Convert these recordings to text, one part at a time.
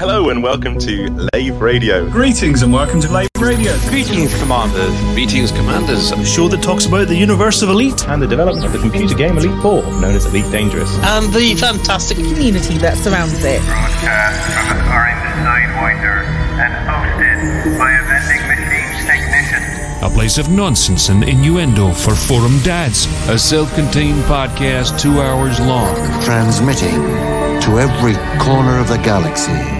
Hello and welcome to Lave Radio. Greetings and welcome to Lave Radio. Greetings, Commanders. Greetings, Commanders. A show that talks about the universe of Elite and the development of the computer game Elite 4, known as Elite Dangerous. And the fantastic community that surrounds it. Broadcast from the Orange Sidewinder and hosted by a vending machines technician. A place of nonsense and innuendo for forum dads. A self-contained podcast two hours long. Transmitting to every corner of the galaxy.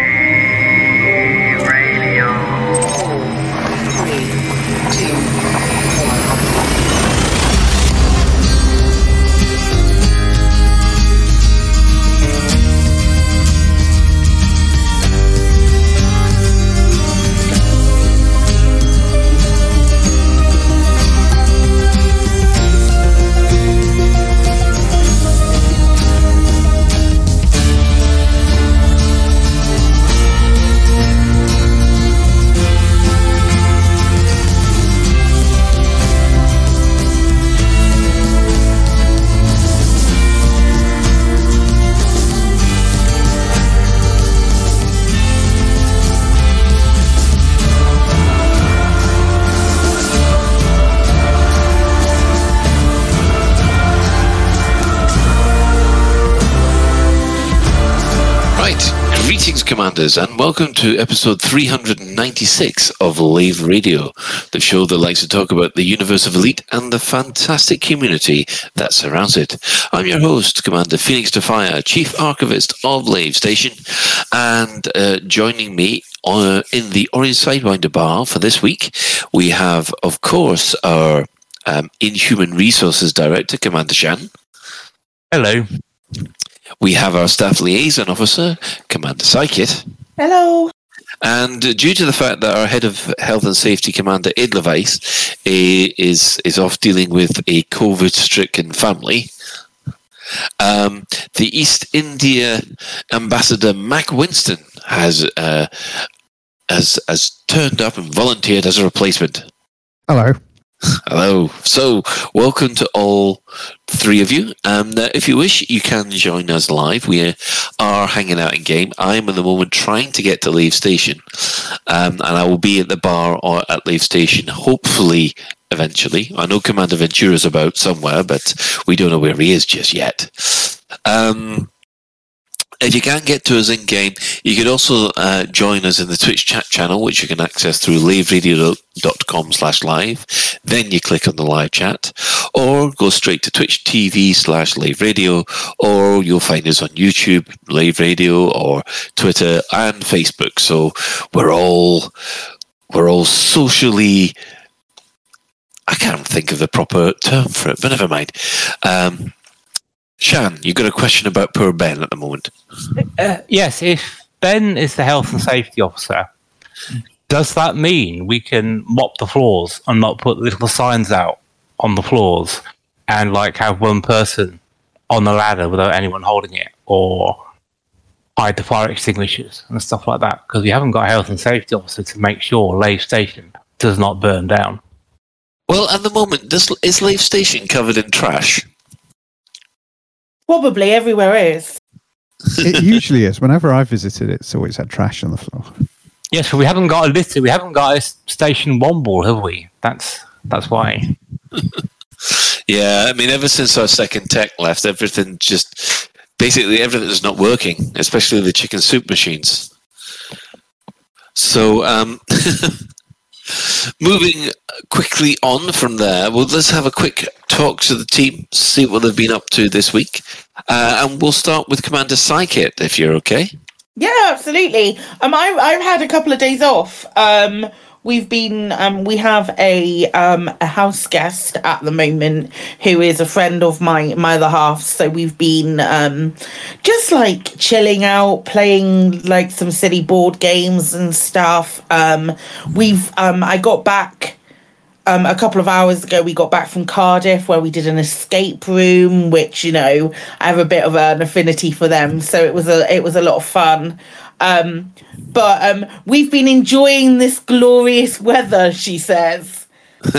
Commanders, and welcome to episode 396 of Lave Radio, the show that likes to talk about the universe of Elite and the fantastic community that surrounds it. I'm your host, Commander Phoenix Defire, Chief Archivist of Lave Station, and uh, joining me on, in the Orange Sidewinder Bar for this week, we have, of course, our um, Inhuman Resources Director, Commander Shan. Hello. We have our staff liaison officer, Commander Psychit. Hello. And due to the fact that our head of health and safety, Commander Edelweiss, is is off dealing with a COVID-stricken family, um, the East India ambassador Mac Winston has uh, has has turned up and volunteered as a replacement. Hello. Hello. So, welcome to all three of you. Uh, if you wish, you can join us live. We are hanging out in game. I am at the moment trying to get to Lave Station, um, and I will be at the bar or at Lave Station, hopefully, eventually. I know Commander Ventura's about somewhere, but we don't know where he is just yet. Um, if you can't get to us in game, you could also uh, join us in the Twitch chat channel, which you can access through laveradio.com slash live. Then you click on the live chat, or go straight to Twitch TV slash Lave Radio, or you'll find us on YouTube, Lave Radio, or Twitter and Facebook. So we're all we're all socially. I can't think of the proper term for it, but never mind. Um, Shan, you've got a question about poor Ben at the moment. Uh, yes, if Ben is the health and safety officer, does that mean we can mop the floors and not put little signs out on the floors and like have one person on the ladder without anyone holding it or hide the fire extinguishers and stuff like that? Because we haven't got a health and safety officer to make sure Lave Station does not burn down. Well, at the moment, does, is Lave Station covered in trash? Probably everywhere is. it usually is. Whenever I visited, it's always had trash on the floor. Yes, we haven't got a litter. We haven't got a station Womble, have we? That's that's why. yeah, I mean, ever since our second tech left, everything just basically everything is not working, especially the chicken soup machines. So, um, moving quickly on from there, well, let's have a quick talk to the team, see what they've been up to this week, uh, and we'll start with Commander Psychit, if you're okay. Yeah, absolutely. Um, I, I've had a couple of days off. Um, we've been um, we have a um a house guest at the moment who is a friend of my my other half. So we've been um just like chilling out playing like some silly board games and stuff. Um we've um i got back um, a couple of hours ago, we got back from Cardiff where we did an escape room, which you know I have a bit of an affinity for them, so it was a it was a lot of fun. Um, but um, we've been enjoying this glorious weather, she says.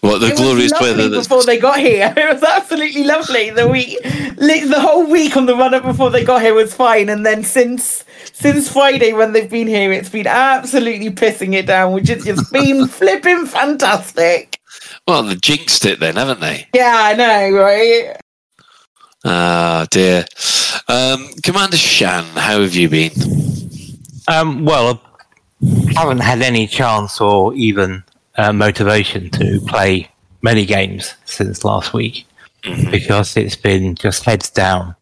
what the It glorious weather that's before they got here. It was absolutely lovely. The week, the whole week on the run up before they got here was fine, and then since since Friday when they've been here, it's been absolutely pissing it down, which has just been flipping fantastic. well, they jinxed it then, haven't they? Yeah, I know, right? Ah, dear. Um, Commander Shan, how have you been? Um, well, I haven't had any chance or even uh, motivation to play many games since last week because it's been just heads down,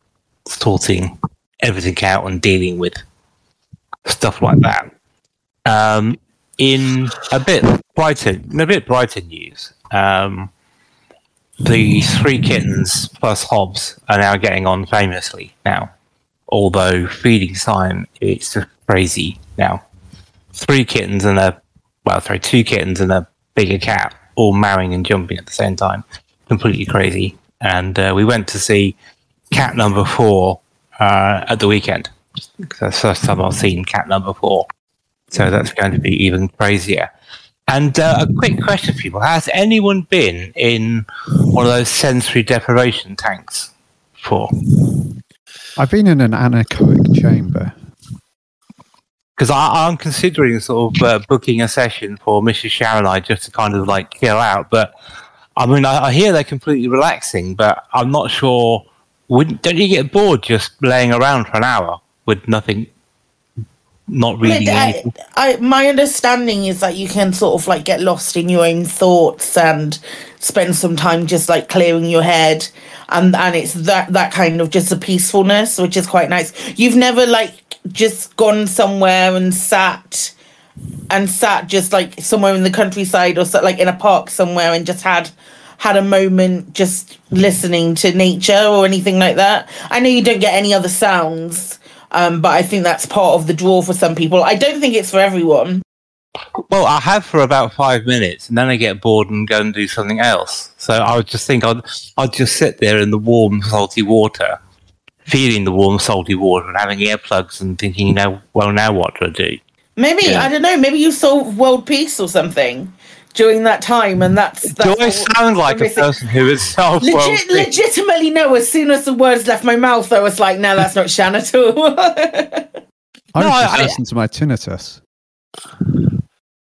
sorting everything out and dealing with stuff like that. Um, in a bit brighter, in a bit brighter news, um, the three kittens plus Hobbs are now getting on famously now. Although feeding time, it's crazy now. Three kittens and a well, sorry, two kittens and a bigger cat all marrying and jumping at the same time. Completely crazy. And uh, we went to see cat number four uh, at the weekend. That's the first time I've seen cat number four. So that's going to be even crazier. And uh, a quick question for people Has anyone been in one of those sensory deprivation tanks before? I've been in an anechoic chamber. Because I'm considering sort of uh, booking a session for Mrs. Sharon and I just to kind of like chill out. But I mean, I, I hear they're completely relaxing, but I'm not sure. Wouldn't, don't you get bored just laying around for an hour with nothing, not really. I? I, my understanding is that you can sort of like get lost in your own thoughts and spend some time just like clearing your head and and it's that that kind of just a peacefulness which is quite nice you've never like just gone somewhere and sat and sat just like somewhere in the countryside or so, like in a park somewhere and just had had a moment just listening to nature or anything like that i know you don't get any other sounds um, but i think that's part of the draw for some people i don't think it's for everyone Well, I have for about five minutes, and then I get bored and go and do something else. So I would just think I'd I'd just sit there in the warm, salty water, feeling the warm, salty water, and having earplugs and thinking, you know, well, now what do I do? maybe Yeah. i don't know maybe you solved world peace or something during that time and that's, that's Do I sound like a person who is solved world Legit, legitimately no as soon as the words left my mouth i was like no that's not shan at all I No, was I- just I- listening to my tinnitus.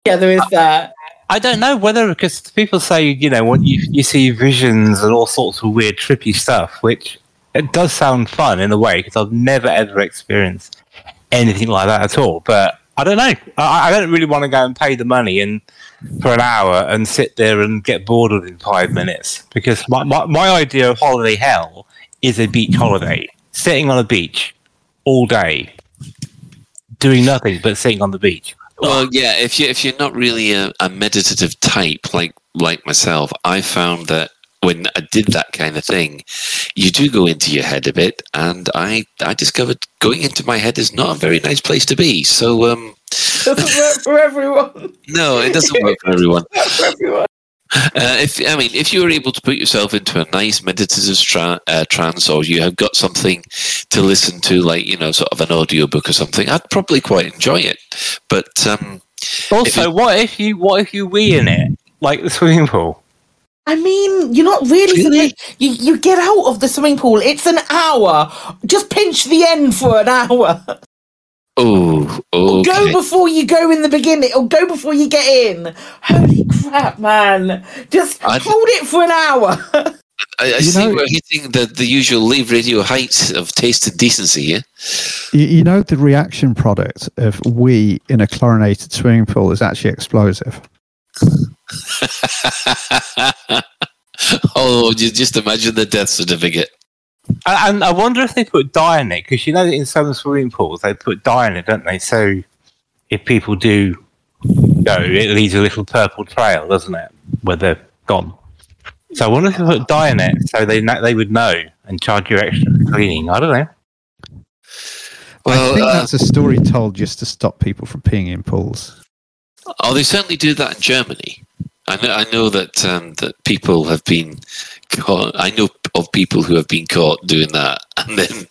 yeah there is that I don't know whether because people say you know when you you see visions and all sorts of weird trippy stuff, which it does sound fun in a way because I've never ever experienced anything like that at all. But I don't know. I, I don't really want to go and pay the money and for an hour and sit there and get bored within five minutes because my, my, my idea of holiday hell is a beach holiday, sitting on a beach all day, doing nothing but sitting on the beach. Well, yeah. If you if you're not really a, a meditative type like like myself, I found that when I did that kind of thing, you do go into your head a bit, and I I discovered going into my head is not a very nice place to be. So um, doesn't work for everyone no, it doesn't work for everyone. Not for everyone Uh, if I mean, if you were able to put yourself into a nice meditative tra- uh, trance, or you have got something to listen to, like you know, sort of an audiobook or something, I'd probably quite enjoy it. But um, Also, you- what if you what if you wee in it like the swimming pool? I mean, you're not really gonna. You, you get out of the swimming pool. It's an hour. Just pinch the end for an hour. oh, Or okay. Go before you go in the beginning, or go before you get in. Holy crap, man! Just I- hold it for an hour. I, I You see know- we're hitting the, the usual Lave Radio heights of taste and decency here. You, you know, the reaction product of we in a chlorinated swimming pool is actually explosive. oh, just imagine the death certificate. And, and I wonder if they put dye in it because you know that in some swimming pools they put dye in it, don't they? So if people do go, it leaves a little purple trail, doesn't it, where they're gone. So I wonder if they put dye in it so they they would know and charge you extra for cleaning. I don't know. Well, I think uh, that's a story told just to stop people from peeing in pools. Oh, they certainly do that in Germany. I know, I know that um, that people have been caught. I know of people who have been caught doing that, and then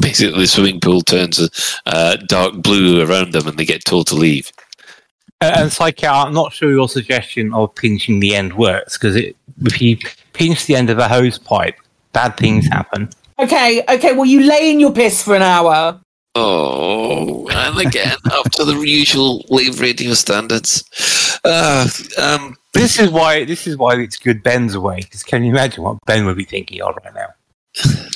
basically the swimming pool turns uh, dark blue around them, and they get told to leave. Uh, and Psyche, I'm not sure your suggestion of pinching the end works because if you pinch the end of a hose pipe, bad things happen. Okay, okay. Well, you lay in your piss for an hour. Oh, and again, up to the usual Lave Radio standards. Uh, um, this is why this is why it's good Ben's away. Because can you imagine what Ben would be thinking of right now?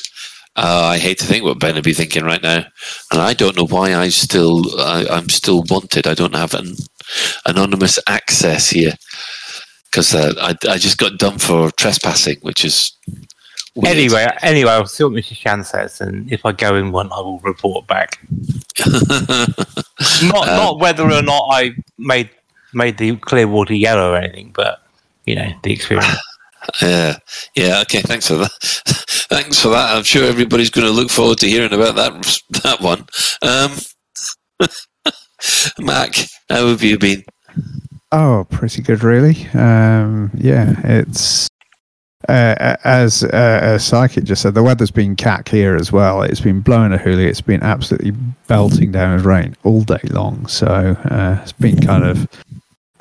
Uh, I hate to think what Ben would be thinking right now, and I don't know why I still I, I'm still wanted. I don't have an anonymous access here because uh, I I just got done for trespassing, which is Weird. Anyway, anyway, I'll see what Mr. Shan says, and if I go in one, I will report back. not um, not whether or not I made made the clear water yellow or anything, but you know the experience. Yeah, yeah. Okay, thanks for that. thanks for that. I'm sure everybody's going to look forward to hearing about that that one. Um, Mac, how have you been? Oh, pretty good, really. Um, yeah, it's uh, as uh, as Psychic just said, the weather's been cack here as well. It's been blowing a hoolie. It's been absolutely belting down with rain all day long. So uh, it's been kind of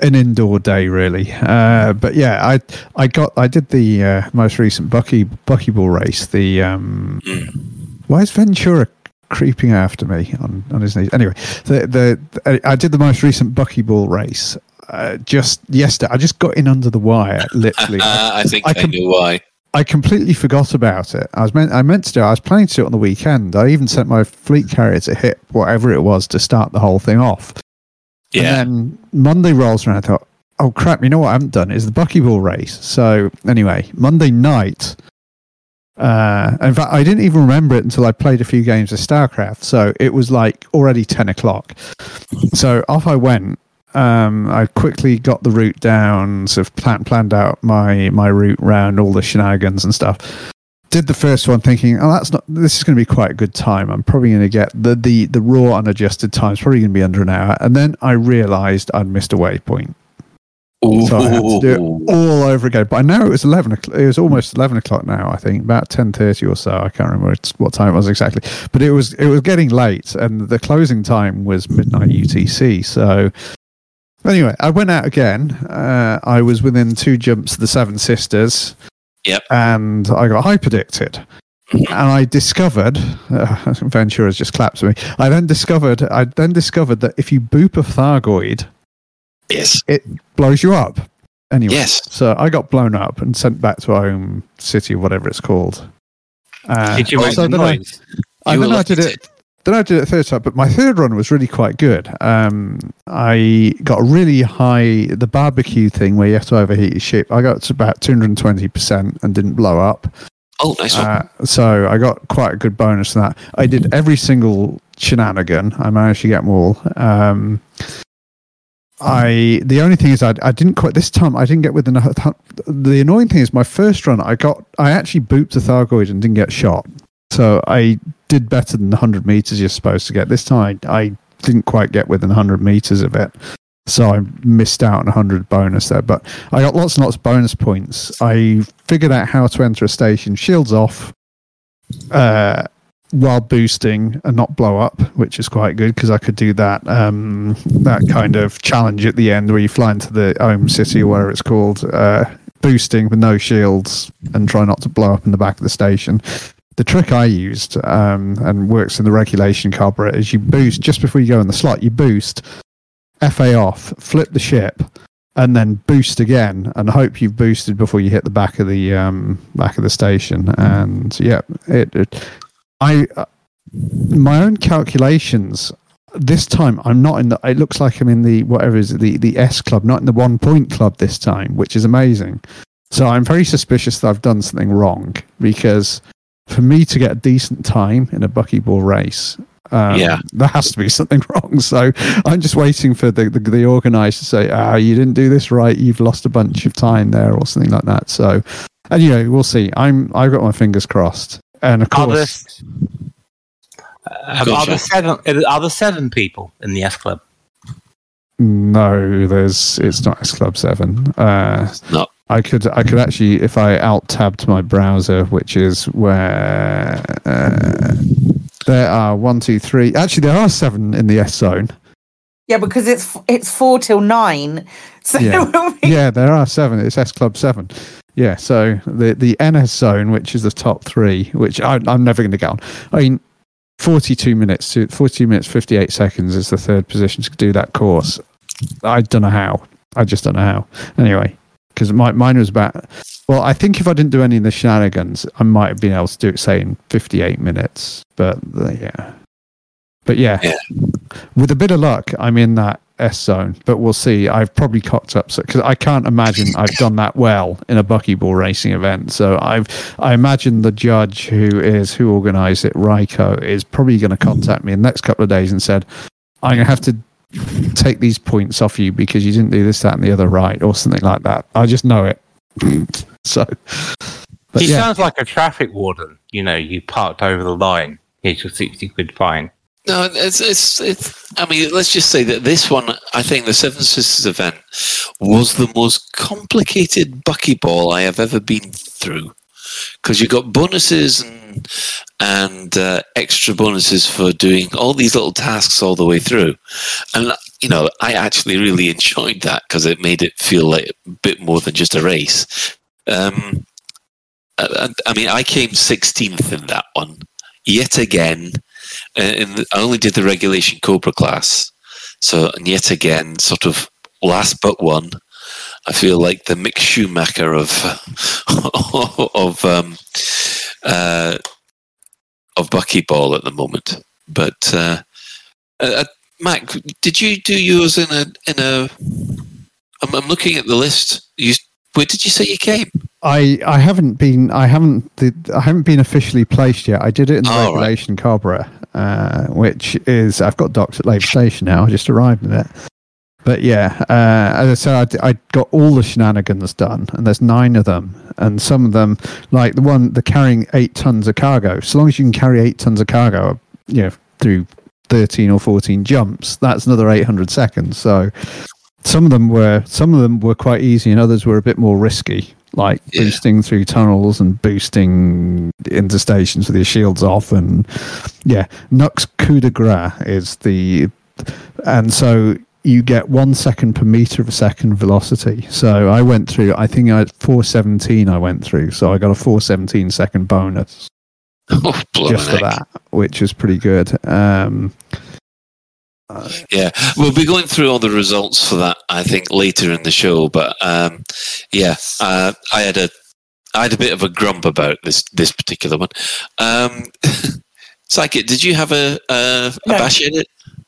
an indoor day, really. Uh, but yeah, I I got I did the uh, most recent Bucky Buckyball race. The um, why is Ventura creeping after me on, on his knees? Anyway, the, the I did the most recent Buckyball race uh, just yesterday. I just got in under the wire, literally. I, think I, com- I knew why. I completely forgot about it. I was meant I meant to do. I was planning to do it on the weekend. I even sent my fleet carrier to hit whatever it was to start the whole thing off. Yeah. And then Monday rolls around. I thought, oh crap! You know what I haven't done is the buckyball race. So anyway, Monday night. Uh, in fact, I didn't even remember it until I played a few games of StarCraft. So it was like already ten o'clock. So off I went, um, I quickly got the route down, sort of plan- planned out my my route around all the shenanigans and stuff. Did the first one thinking, oh, that's not. This is going to be quite a good time. I'm probably going to get the the the raw unadjusted time is probably going to be under an hour. And then I realised I'd missed a waypoint. So I had to do it all over again. But I know it was eleven. O'clock, It was almost eleven o'clock now. I think about ten thirty or so. I can't remember what time it was exactly. But it was it was getting late, and the closing time was midnight UTC. So Anyway, I went out again. Uh, I was within two jumps of the Seven Sisters. Yep. And I got hyperdicted. and I discovered, uh, Ventura's just clapped to me. I then discovered, I then discovered that if you boop a Thargoid, yes, it blows you up. Anyway, yes. So I got blown up and sent back to our home city whatever it's called. Uh, did you make the noise? I, I then I did it. Then I did it third time, but my third run was really quite good. Um, I got really high, the barbecue thing where you have to overheat your ship. I got to about 220% and didn't blow up. Oh, nice uh, so I got quite a good bonus from that. I did every single shenanigan. I managed to get them all. Um, I the only thing is I, I didn't quite this time I didn't get within a, the annoying thing is my first run I got I actually booped a Thargoid and didn't get shot so I did better than the 100 meters you're supposed to get. This time I, I didn't quite get within 100 meters of it. So I missed out on 100 bonus there. But I got lots and lots of bonus points. I figured out how to enter a station, shields off, uh, while boosting and not blow up, which is quite good because I could do that um, that kind of challenge at the end where you fly into the home city or whatever it's called, uh, boosting with no shields and try not to blow up in the back of the station the trick I used um, and works in the regulation carburetor is you boost just before you go in the slot. You boost, FA off, flip the ship, and then boost again, and hope you've boosted before you hit the back of the um, back of the station. And yeah, it, it I uh, my own calculations. This time I'm not in the. It looks like I'm in the whatever is it, the the S club, not in the one point club this time, which is amazing. So I'm very suspicious that I've done something wrong because for me to get a decent time in a buckyball race, um, yeah, there has to be something wrong. So I'm just waiting for the, the, the organizer to say, "Ah, you didn't do this right. You've lost a bunch of time there, or something like that." So, and you know, we'll see. I'm I've got my fingers crossed, and of course, are there, uh, are there seven are there seven people in the S Club? No, there's it's not S Club Seven. Uh, no. I could I could actually if I alt tabbed my browser, which is where uh, there are one, two, three. Actually, there are seven in the S zone. Yeah, because it's it's four till nine. So Yeah, yeah, there are seven. It's S Club Seven. Yeah, so the the NS zone, which is the top three, which I, I'm never going to get on. I mean, 42 minutes to 42 minutes 58 seconds is the third position to do that course. I don't know how. I just don't know how. Anyway, because my, mine was about. Well, I think if I didn't do any of the shenanigans, I might have been able to do it, say, in 58 minutes. But uh, yeah. But yeah, with a bit of luck, I'm in that S zone. But we'll see. I've probably cocked up because I can't imagine I've done that well in a buckyball racing event. So I've I imagine the judge who is who organised it, Ryko, is probably going to contact me in the next couple of days and said, I'm going to have to take these points off you because you didn't do this, that, and the other right, or something like that. I just know it. so, but he yeah. sounds like a traffic warden. You know, you parked over the line. Here's your sixty quid fine. No, it's, it's it's. I mean, let's just say that this one, I think, the Seven Sisters event was the most complicated buckyball I have ever been through, because you got bonuses and and uh, extra bonuses for doing all these little tasks all the way through, and you know, I actually really enjoyed that because it made it feel like a bit more than just a race. Um, I, I mean, I came 16th in that one yet again. Uh, in the, I only did the regulation Cobra class, so and yet again, sort of last but one. I feel like the Mick Schumacher of of um, uh, of buckyball at the moment. But uh, uh, Mac, did you do yours in a in a? I'm, I'm looking at the list. You where did you say you came? I, I haven't been I haven't I haven't been officially placed yet. I did it in the Oh, right. regulation Cobra, uh, which is I've got docked at Lave Station now. I just arrived in it. But yeah, uh, as I said, I, I got all the shenanigans done, and there's nine of them, and some of them, like the one, the carrying eight tons of cargo. So long as you can carry eight tons of cargo, you know, through thirteen or fourteen jumps, that's another eight hundred seconds. So some of them were some of them were quite easy, and others were a bit more risky, like boosting through tunnels and boosting into stations with your shields off, and yeah, Nux coup de grace is the, and so you get one second per meter of a second velocity. So I went through, I think I had 417 I went through, so I got a 417 second bonus Oh, just for that, which is pretty good. Um, Yeah, we'll be going through all the results for that. I think later in the show, but um, yeah, uh, I had a I had a bit of a grump about this this particular one. Um, Psychic, did you have a a, a No. bash in it?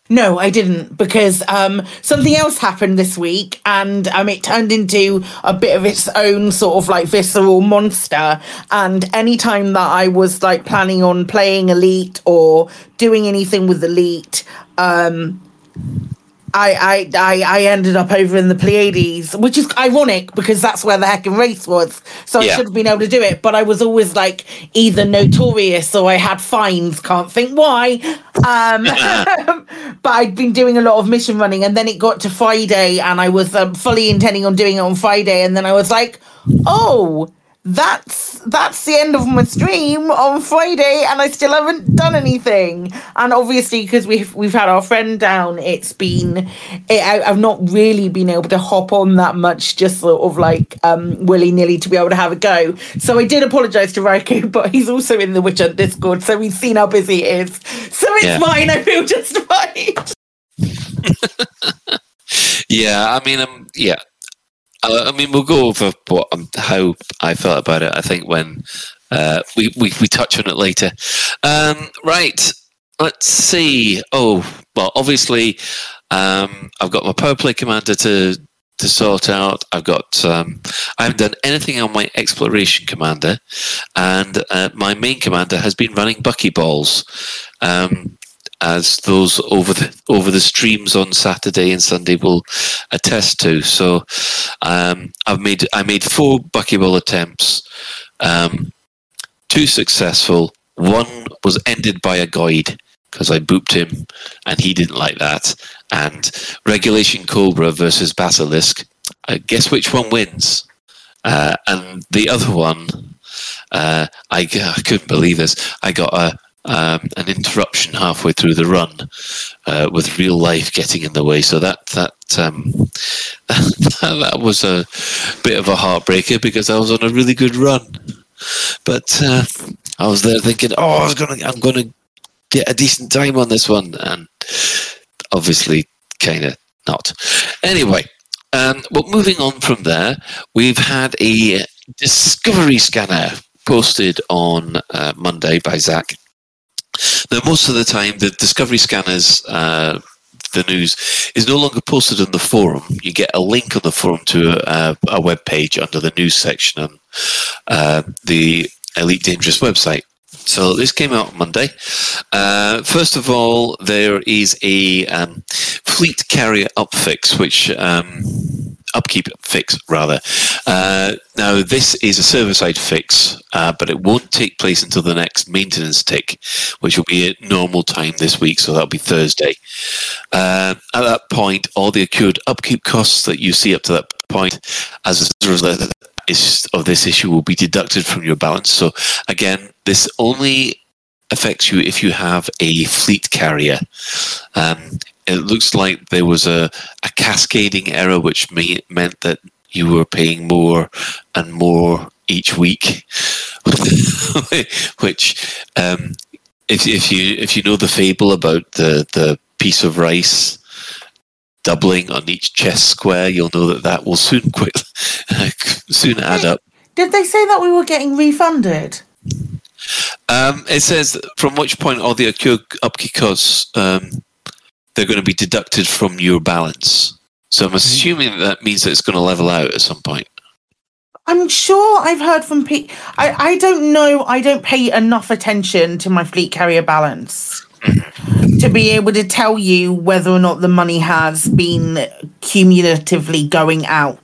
No, I didn't because um, something else happened this week, and um, it turned into a bit of its own sort of like visceral monster. And anytime that I was like planning on playing Elite or doing anything with Elite, um, I, I I I ended up over in the Pleiades, which is ironic because that's where the heckin' race was. So I should have been able to do it, but I was always like either notorious or I had fines. Can't think why. Um, but I'd been doing a lot of mission running, and then it got to Friday, and I was um, fully intending on doing it on Friday, and then I was like, oh. That's that's the end of my stream on Friday, and I still haven't done anything. And obviously, because we've we've had our friend down, it's been it, I, I've not really been able to hop on that much, just sort of like um, willy nilly to be able to have a go. So I did apologise to Roku, but he's also in the Witch Hunt Discord, so he's seen how busy it is. So it's Yeah. fine. I feel justified. Yeah, I mean, um, yeah. Uh, I mean, we'll go over what um, how I felt about it. I think when uh, we, we we touch on it later. Um, right. Let's see. Oh, well, obviously, um, I've got my power play commander to to sort out. I've got. Um, I haven't done anything on my exploration commander, and uh, my main commander has been running buckyballs. Um, as those over the over the streams on Saturday and Sunday will attest to. So um, I've made I made four buckyball attempts, um, two successful. One was ended by a guide because I booped him and he didn't like that. And Regulation Cobra versus Basilisk. Uh, guess which one wins? Uh, and the other one, uh, I, I couldn't believe this. I got a um, an interruption halfway through the run uh, with real life getting in the way. So that that um, that was a bit of a heartbreaker because I was on a really good run. But uh, I was there thinking, oh, I was gonna, I'm gonna get a decent time on this one, and obviously, kind of not. Anyway, um, well, moving on from there, we've had a discovery scanner posted on uh, Monday by Zach. Now, most of the time, the discovery scanners, uh, the news, is no longer posted on the forum. You get a link on the forum to a, a web page under the news section on uh, the Elite Dangerous website. So this came out on Monday. Uh, first of all, there is a um, fleet carrier upfix, which um, upkeep fix rather. Uh, now this is a server side fix, uh, but it won't take place until the next maintenance tick, which will be at normal time this week. So that'll be Thursday. Uh, at that point, all the accrued upkeep costs that you see up to that point, as a result of this issue, will be deducted from your balance. So again, this only affects you if you have a fleet carrier. Um, it looks like there was a, a cascading error which may, meant that you were paying more and more each week which um, if, if you if you know the fable about the, the piece of rice doubling on each chess square you'll know that that will soon quick soon add up Did they say that we were getting refunded? um, it says from which point all the upkeep costs um, they're going to be deducted from your balance. So I'm hmm. assuming that means that it's going to level out at some point. I'm sure I've heard from people. I, I don't know. I don't pay enough attention to my fleet carrier balance mm-hmm. to be able to tell you whether or not the money has been cumulatively going out.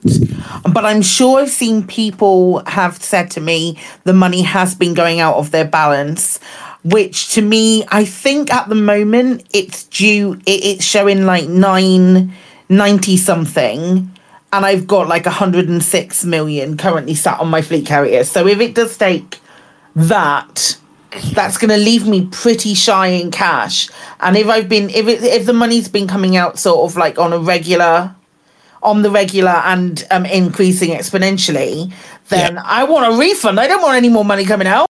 But I'm sure I've seen people have said to me the money has been going out of their balance which to me, I think at the moment it's due, it, it's showing like 990 something. And I've got like 106 million currently sat on my fleet carrier. So if it does take that, that's going to leave me pretty shy in cash. And if I've been, if it, if the money's been coming out sort of like on a regular, on the regular and um, increasing exponentially, then yeah. I want a refund. I don't want any more money coming out.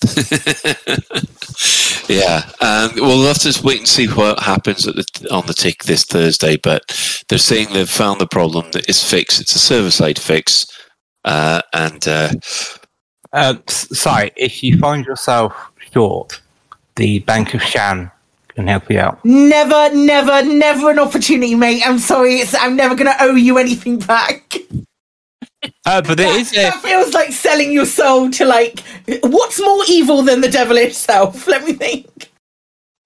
yeah, um, we'll have to wait and see what happens the, on the tick this Thursday. But they're saying they've found the problem that is fixed. It's a server side fix, uh, and uh, uh, sorry, if you find yourself short, the Bank of Shan can help you out. Never, never, never an opportunity, mate. I'm sorry. It's, I'm never going to owe you anything back. Uh, but there is a... that feels like selling your soul to like what's more evil than the devil itself? Let me think.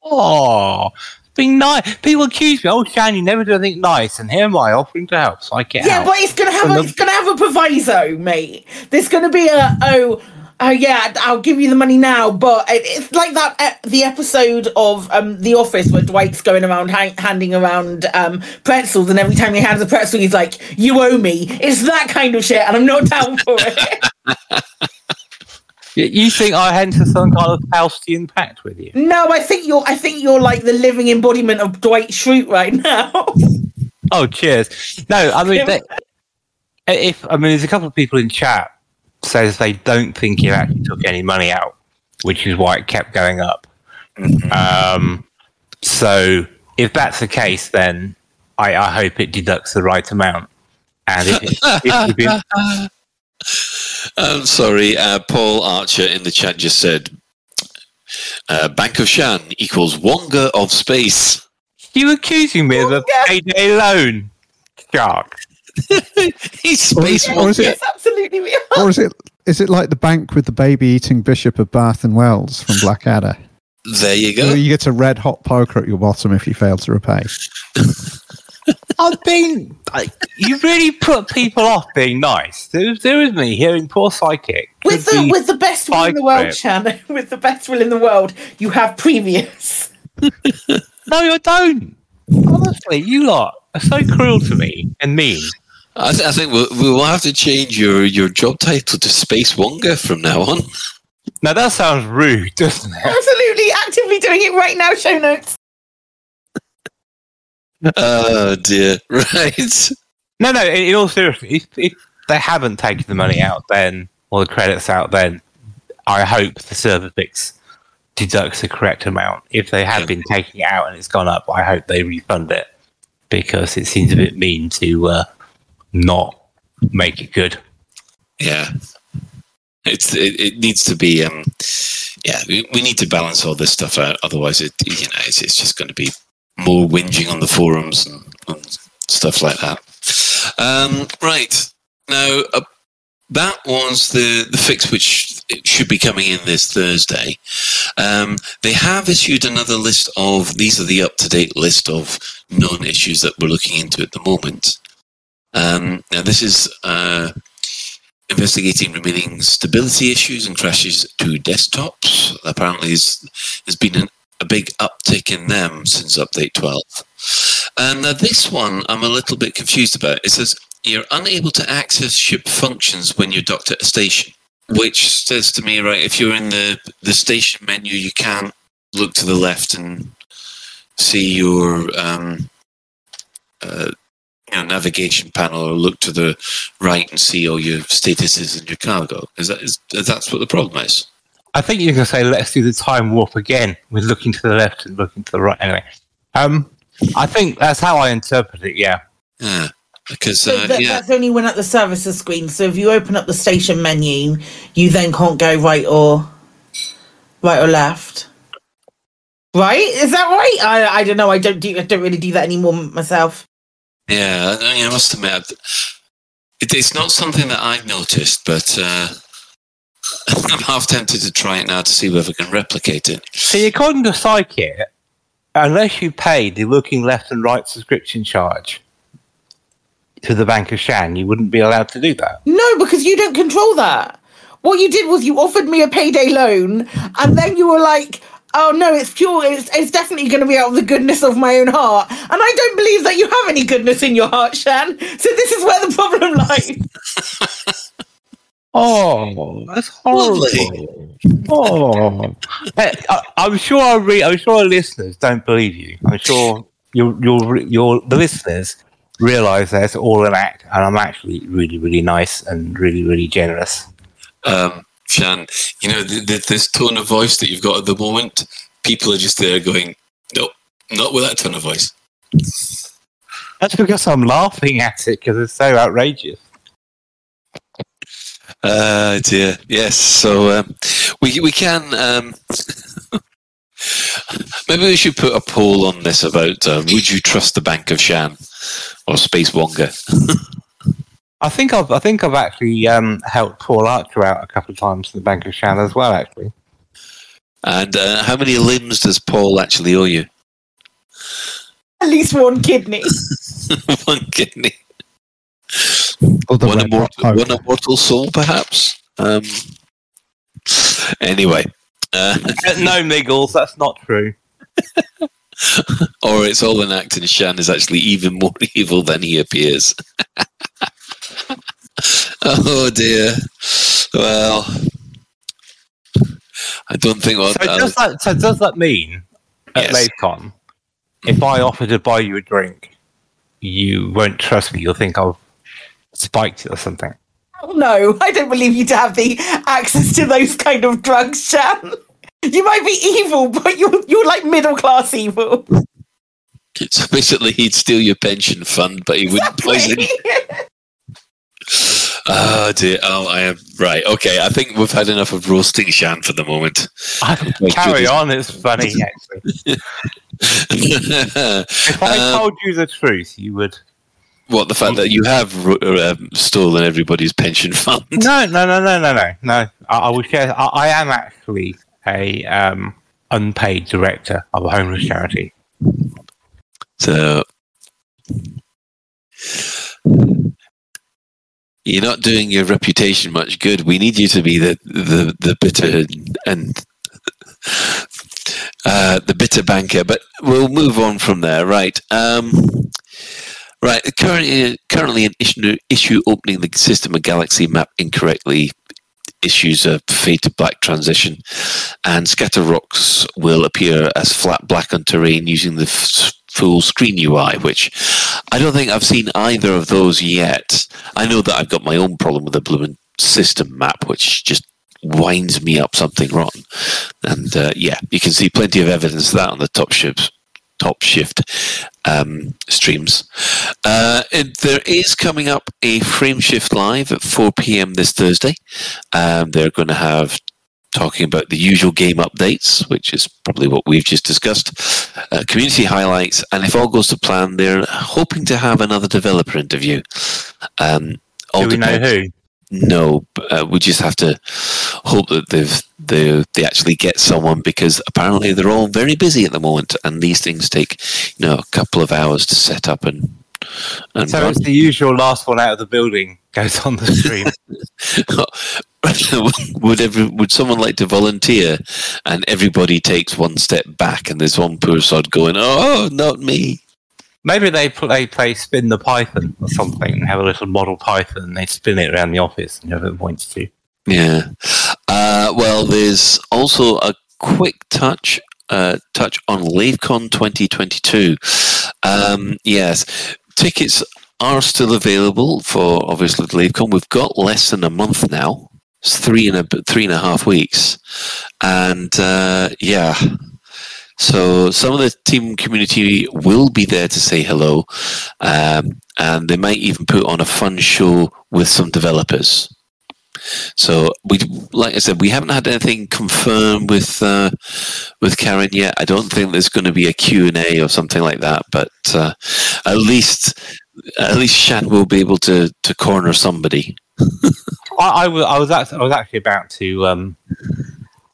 Oh, being nice. People accuse me, oh, Shan, you never do anything nice, and here am I offering to help. So I get yeah, out. but it's gonna have a, the... it's gonna have a proviso, mate. There's gonna be a oh oh yeah, I'll give you the money now. But it's like that the episode of um, The Office where Dwight's going around ha- handing around um, pretzels, and every time he hands a pretzel, he's like, "You owe me." It's that kind of shit, and I'm not down for it. You think I enter some kind of Faustian pact with you? No, I think you're. I think you're like the living embodiment of Dwight Schrute right now. oh, cheers! No, I mean, they, if I mean, there's a couple of people in chat says they don't think he actually took any money out, which is why it kept going up. Mm-hmm. Um, so if that's the case, then I, I, hope it deducts the right amount. And if, it, if been... I'm sorry, uh, Paul Archer in the chat just said uh, Bank of Shan equals Wonga of space. You accusing me Wonga. of a payday loan, shark? He's space or is, or is it, absolutely we are. Or is it is it like the bank with the baby eating Bishop of Bath and Wells from Blackadder? There you go. you get a red hot poker at your bottom if you fail to repay. I've been. I, you really put people off being nice. There, there is me hearing poor psychic with the with the best will in the world, Shannon. With the best will in the world, you have previous. no, I don't. Honestly, you lot are so cruel to me and mean. I, th- I think we'll, we will have to change your, your job title to Space Wonga from now on. Now that sounds rude, doesn't it? Absolutely, actively doing it right now. Show notes. Oh dear! Right. No, no. In, in all seriousness, if, if they haven't taken the money out, then or the credits out, then I hope the server fix deducts the correct amount. If they have been taking it out and it's gone up, I hope they refund it because it seems a bit mean to uh, not make it good. Yeah. It's it, it needs to be um yeah we, we need to balance all this stuff out otherwise it you know it's, it's just going to be more whinging on the forums and, and stuff like that um right now uh, that was the the fix which should be coming in this Thursday. Um, they have issued another list of these are the up to date list of known issues that we're looking into at the moment. Um, now this is uh, investigating remaining stability issues and crashes to desktops. Apparently, there's been an, a big uptick in them since update 12. And uh, this one I'm a little bit confused about. It says you're unable to access ship functions when you're docked at a station, which says to me, right, if you're in the, the station menu, you can't look to the left and see your um, uh, you know, navigation panel or look to the right and see all your statuses and your cargo. Is that is that's what the problem is? I think you can say let's do the time warp again with looking to the left and looking to the right. Anyway, um, I think that's how I interpret it. Yeah. Yeah. Because So uh, that, yeah, that's only when at the services screen. So if you open up the station menu, you then can't go right or right or left. Right? Is that right? I I don't know. I don't do I don't really do that anymore myself. Yeah. I, mean, I must admit, it, it's not something that I've noticed, but uh, I'm half tempted to try it now to see whether I can replicate it. See, according to Psykit, unless you pay the looking left and right subscription charge to the Bank of Shan, you wouldn't be allowed to do that. No, because you don't control that. What you did was you offered me a payday loan, and then you were like, "Oh no, it's pure. It's, it's definitely going to be out of the goodness of my own heart." And I don't believe that you have any goodness in your heart, Shan. So this is where the problem lies. Oh, that's horrible. Oh, Hey, I, I'm sure our re- I'm sure our listeners don't believe you. I'm sure your your your the listeners realise that it's all an act, and I'm actually really really nice and really really generous. Um, Shan, you know, th- th- this tone of voice that you've got at the moment, people are just there going, nope, not with that tone of voice. That's because I'm laughing at it because it's so outrageous. Uh, dear. Yes. So um, we we can. Um, maybe we should put a poll on this about uh, would you trust the Bank of Shan or Space Wonga? I think I've I think I've actually um, helped Paul Archer out a couple of times in the Bank of Shan as well. Actually, And uh, how many limbs does Paul actually owe you? At least one kidney. one kidney. One immortal, one immortal soul, perhaps. Um, anyway, uh, no niggles, that's not true. or it's all an act, and Shan is actually even more evil than he appears. oh dear. Well, I don't think what. So uh, does that so does that mean at Yes. LaveCon, if I offer to buy you a drink, you won't trust me? You'll think I've spiked it or something. Oh, no, I don't believe you to have the access to those kind of drugs, Shan. You might be evil, but you're you're like middle class evil. So basically, he'd steal your pension fund, but he wouldn't poison. Oh dear. Oh, I am right. Okay, I think we've had enough of roasting Shan for the moment. Carry on, it's funny actually. If I Um, told you the truth, you would. What the fact that you have um, stolen everybody's pension fund? No, no, no, no, no, no, no. I, I will share. I, I am actually a um, unpaid director of a homeless charity. So you're not doing your reputation much good. We need you to be the the, the bitter and uh, the bitter banker. But we'll move on from there. Right. Um, right. Currently, currently an issue, issue opening the system of Galaxy map incorrectly issues a fade to black transition, and scatter rocks will appear as flat black on terrain using the f- full screen UI, which I don't think I've seen either of those yet. I know that I've got my own problem with the Blue system map, which just winds me up something rotten. And uh, yeah, you can see plenty of evidence of that on the top ships top shift um, streams. Uh, there is coming up a Frameshift live at 4 p.m. this Thursday. Um, they're going to have talking about the usual game updates, which is probably what we've just discussed, uh, community highlights, and if all goes to plan, they're hoping to have another developer interview. Um, Do we know who? No, uh, we just have to hope that they've they they actually get someone because apparently they're all very busy at the moment, and these things take you know a couple of hours to set up and. and So run. it's the usual last one out of the building goes on the stream. would every, would someone like to volunteer and everybody takes one step back and there's one poor sod going oh not me. Maybe they play play spin the python or something and have a little model python and they spin it around the office and whoever points to. yeah. Uh, well there's also a quick touch uh, touch on LaveCon 2022 um, yes tickets are still available for obviously LaveCon we've got less than a month now it's three and a three and a half weeks and uh, yeah So some of the team community will be there to say hello, um, and they might even put on a fun show with some developers. So we, like I said, we haven't had anything confirmed with uh, with Karen yet. I don't think there's going to be a Q and A or something like that, but uh, at least at least Shan will be able to to corner somebody. I, I, was, I was actually, I was actually about to um,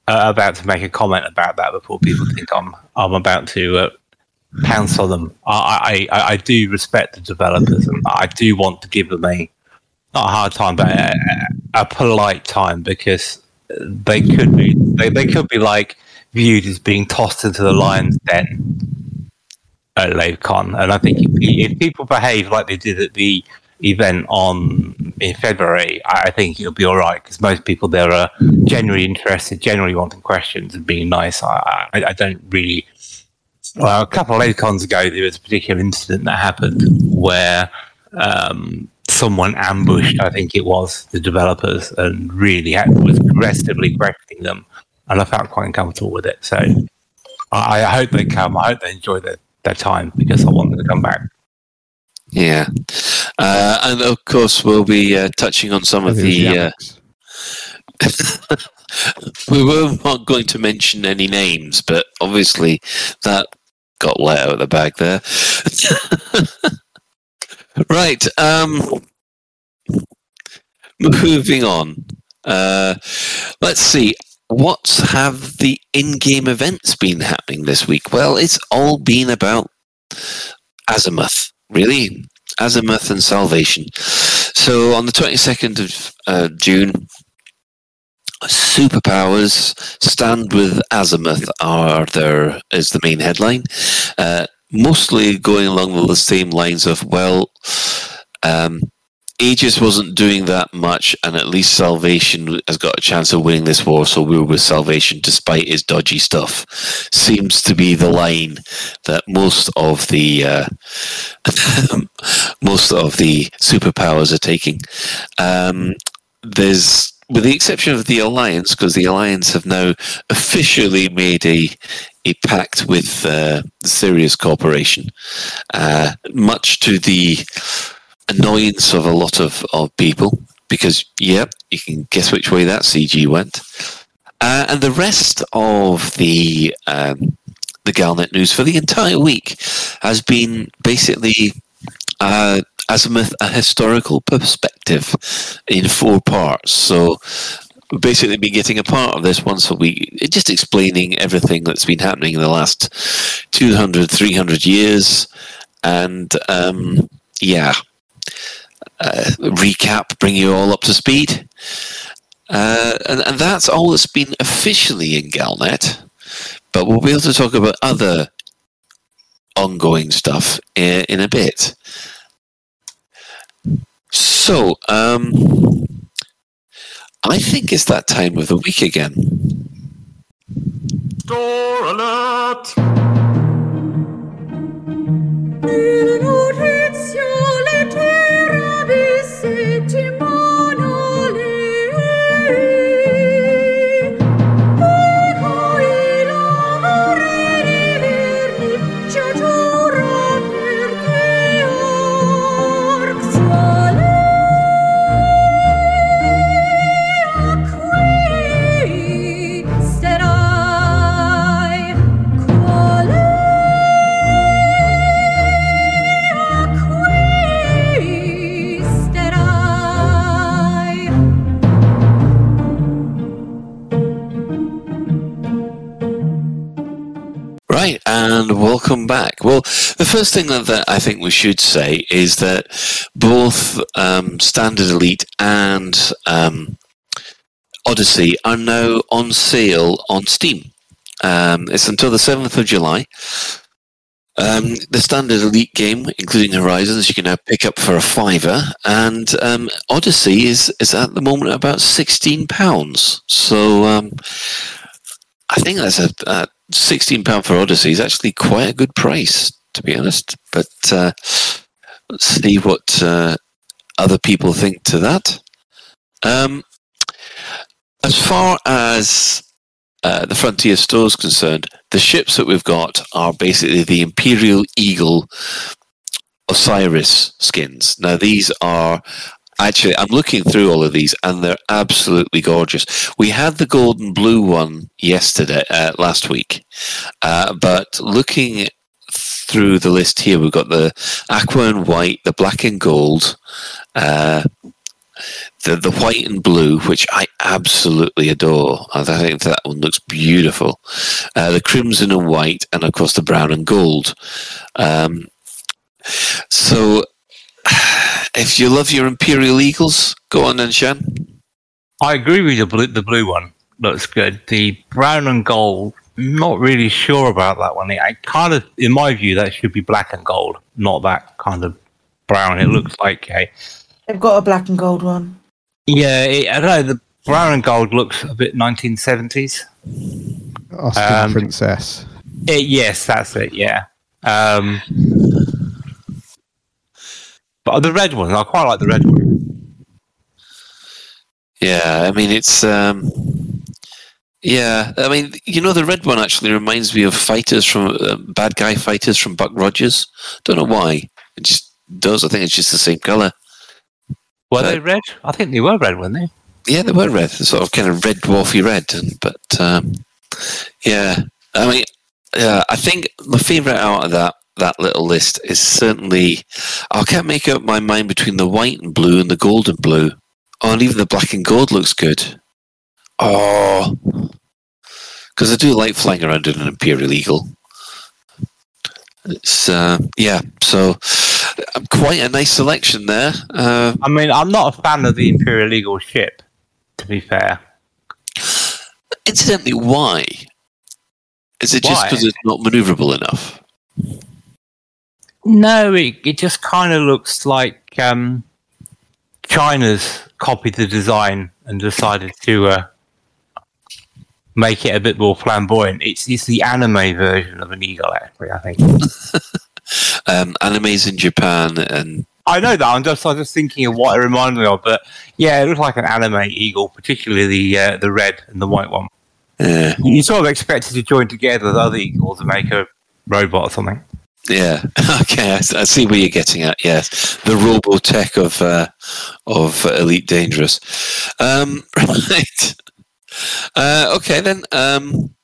uh, about to make a comment about that before people think I'm I'm about to uh, pounce on them. I, I I do respect the developers and I do want to give them a not a hard time, but a, a polite time because they could be they, they could be like viewed as being tossed into the lion's den at LaveCon, and I think if, if people behave like they did at the event on in February, I think it'll be all right because most people there are genuinely interested, generally wanting questions and being nice. I, I, I don't really. Well, a couple of LaveCons ago, there was a particular incident that happened where um, someone ambushed, I think it was, the developers and really had, was aggressively questioning them, and I felt quite uncomfortable with it. So I, I hope they come. I hope they enjoy their, their time because I want them to come back. Yeah, uh, and of course we'll be uh, touching on some of the. Uh, we were not going to mention any names, but obviously that got let out of the bag there. right. Um, moving on. Uh, let's see. What have the in-game events been happening this week? Well, it's all been about Azimuth, really. Azimuth and Salvation. So on the 22nd of uh, June, superpowers stand with Azimuth are there is the main headline. Uh, mostly going along the same lines of well, um, Aegis wasn't doing that much, and at least Salvation has got a chance of winning this war. So we're with Salvation despite his dodgy stuff. Seems to be the line that most of the uh, most of the superpowers are taking. Um, there's with the exception of the alliance, because the alliance have now officially made a a pact with uh, the Sirius Corporation, uh, much to the annoyance of a lot of, of people. Because yeah, you can guess which way that CG went, uh, and the rest of the um, the Galnet news for the entire week has been basically uh, Azimuth a historical perspective in four parts. So we've basically been getting a part of this once a week, just explaining everything that's been happening in the last 200, 300 years. And um, yeah, uh, recap, bring you all up to speed. Uh, and, and that's all that's been officially in Galnet. but we'll be able to talk about other ongoing stuff in, in a bit. So, um, I think it's that time of the week again. Store alert! Right, and welcome back. Well, the first thing that, I think we should say is that both um, Standard Elite and um, Odyssey are now on sale on Steam. Um, it's until the 7th of July. Um, the standard elite game, including Horizons, you can now pick up for a fiver, and um, Odyssey is is at the moment about sixteen pounds. So um, I think that's a, a sixteen pound for Odyssey is actually quite a good price, to be honest. But uh, let's see what uh, other people think to that. Um, as far as uh, the Frontier Store is concerned, the ships that we've got are basically the Imperial Eagle Osiris skins. Now, these are actually, I'm looking through all of these and they're absolutely gorgeous. We had the golden blue one yesterday, uh, last week, uh, but looking through the list here, we've got the aqua and white, the black and gold, uh, the the white and blue, which I absolutely adore. I think that one looks beautiful. Uh, the crimson and white, and of course the brown and gold. Um, so, if you love your Imperial Eagles, go on then, Shan. I agree with the blue. The blue one looks good. The brown and gold, not really sure about that one. I kind of, in my view, that should be black and gold, not that kind of brown. It looks like a They've got a black and gold one. Yeah, it, I don't know. The brown and gold looks a bit 1970s. Austin Um, Princess. It, yes, that's it. Yeah. Um, but the red one, I quite like the red one. Yeah, I mean it's. Um, yeah, I mean you know the red one actually reminds me of fighters from uh, bad guy fighters from Buck Rogers. Don't know why. It just does. I think it's just the same color. Were they red? I think they were red, weren't they? Yeah, they were red, sort of kind of red dwarfy red. But um, yeah, I mean, yeah, I think my favourite out of that that little list is certainly I can't make up my mind between the white and blue and the gold and blue. Oh, and even the black and gold looks good. Oh, because I do like flying around in an Imperial Eagle. It's uh, yeah, so uh, quite a nice selection there. Uh, I mean, I'm not a fan of the Imperial Eagle ship, to be fair. Incidentally, why? Is it just because it's not maneuverable enough? No, it, it just kind of looks like um, China's copied the design and decided to uh, make it a bit more flamboyant. It's, it's the anime version of an eagle, actually, I think. Um, animes in Japan and I know that. I'm just, I'm just thinking of what it reminded me of. But yeah, it looks like an anime eagle, particularly the uh, the red and the white one. yeah, You sort of expect it to join together with other eagles and make a robot or something. Yeah. Okay, I see where you're getting at. Yes, the Robotech of uh, of Elite Dangerous. Um, right. Uh, okay then. Um,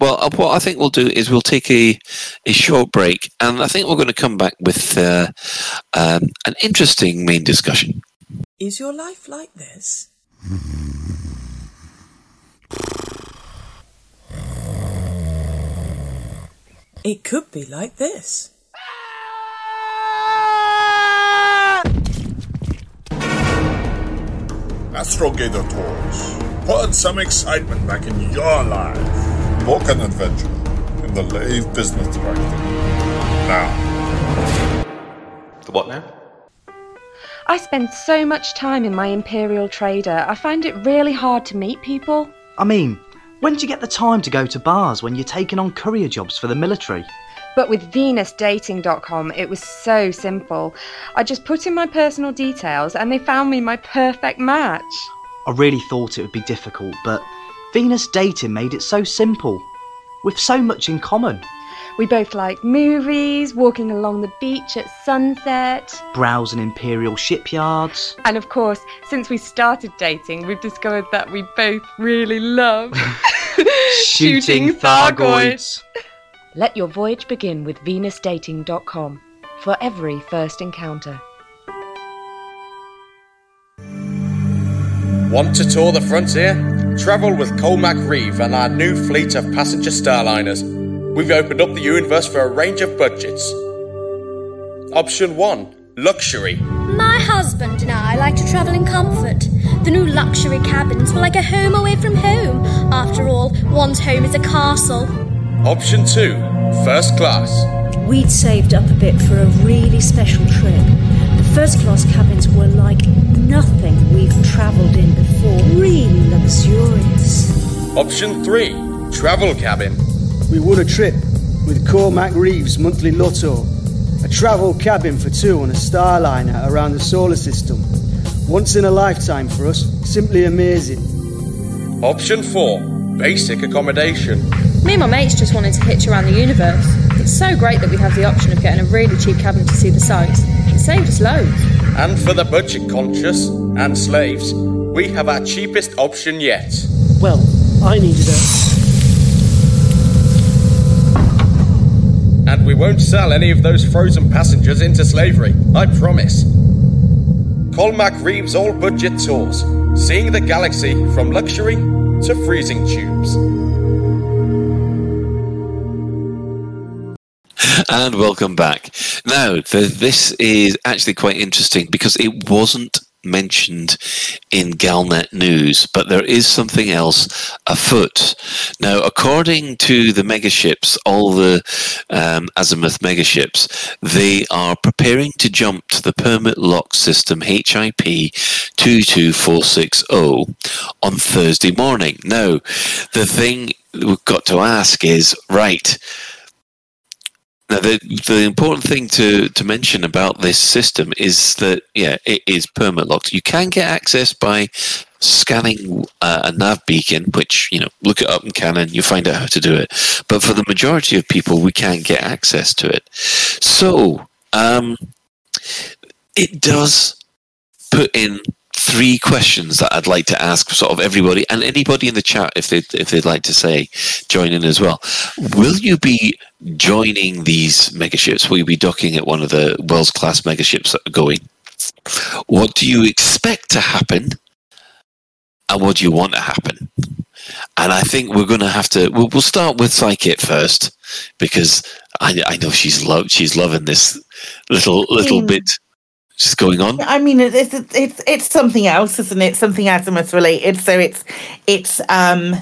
well, uh, what I think we'll do is we'll take a a short break, and I think we're going to come back with uh, um, an interesting main discussion. Is your life like this? It could be like this. Astrogator Tours. Put some excitement back in your life. Book an adventure. In the Lave Business Director. Now. The what now? I spend so much time in my Imperial Trader, I find it really hard to meet people. I mean, when do you get the time to go to bars when you're taking on courier jobs for the military? But with VenusDating.com, it was so simple. I just put in my personal details and they found me my perfect match. I really thought it would be difficult, but Venus Dating made it so simple. With so much in common. We both like movies, walking along the beach at sunset, browsing imperial shipyards. And of course, since we started dating, we've discovered that we both really love shooting, shooting Thargoids. Let your voyage begin with VenusDating.com for every first encounter. Want to tour the frontier? Travel with Colmac Reeve and our new fleet of passenger starliners. We've opened up the universe for a range of budgets. Option 1 Luxury. My husband and I like to travel in comfort. The new luxury cabins were like a home away from home. After all, one's home is a castle. Option 2 First Class. We'd saved up a bit for a really special trip. The first class cabins were like nothing we've travelled in before. Really luxurious. Option 3 Travel Cabin. We won a trip with Cormac Reeves' monthly lotto. A travel cabin for two on a Starliner around the solar system. Once in a lifetime for us. Simply amazing. Option 4 Basic Accommodation. Me and my mates just wanted to hitch around the universe. It's so great that we have the option of getting a really cheap cabin to see the sights. It saved us loads. And for the budget conscious and slaves, we have our cheapest option yet. Well, I needed a And we won't sell any of those frozen passengers into slavery, I promise. Colmac Reeves All Budget Tours, seeing the galaxy from luxury to freezing tubes. And welcome back. Now, the, this is actually quite interesting because it wasn't mentioned in Galnet News, but there is something else afoot. Now, according to the megaships, all the um, azimuth megaships, they are preparing to jump to the permit lock system HIP 22460 on Thursday morning. Now, the thing we've got to ask is right now, the, the important thing to, to mention about this system is that, yeah, it is permit locked. You can get access by scanning uh, a nav beacon, which, you know, look it up in Canon, you find out how to do it. But for the majority of people, we can't get access to it. So, um, it does put in three questions that I'd like to ask sort of everybody and anybody in the chat if they if they'd like to say join in as well. Will you be joining these megaships? Will you be docking at one of the world's class megaships that are going? What do you expect to happen? And what do you want to happen? And I think we're going to have to. We'll, we'll start with Psychit first because I, I know she's love she's loving this little little mm. bit just going on? I mean, it's it's it's something else, isn't it? Something Azimuth related. So it's it's um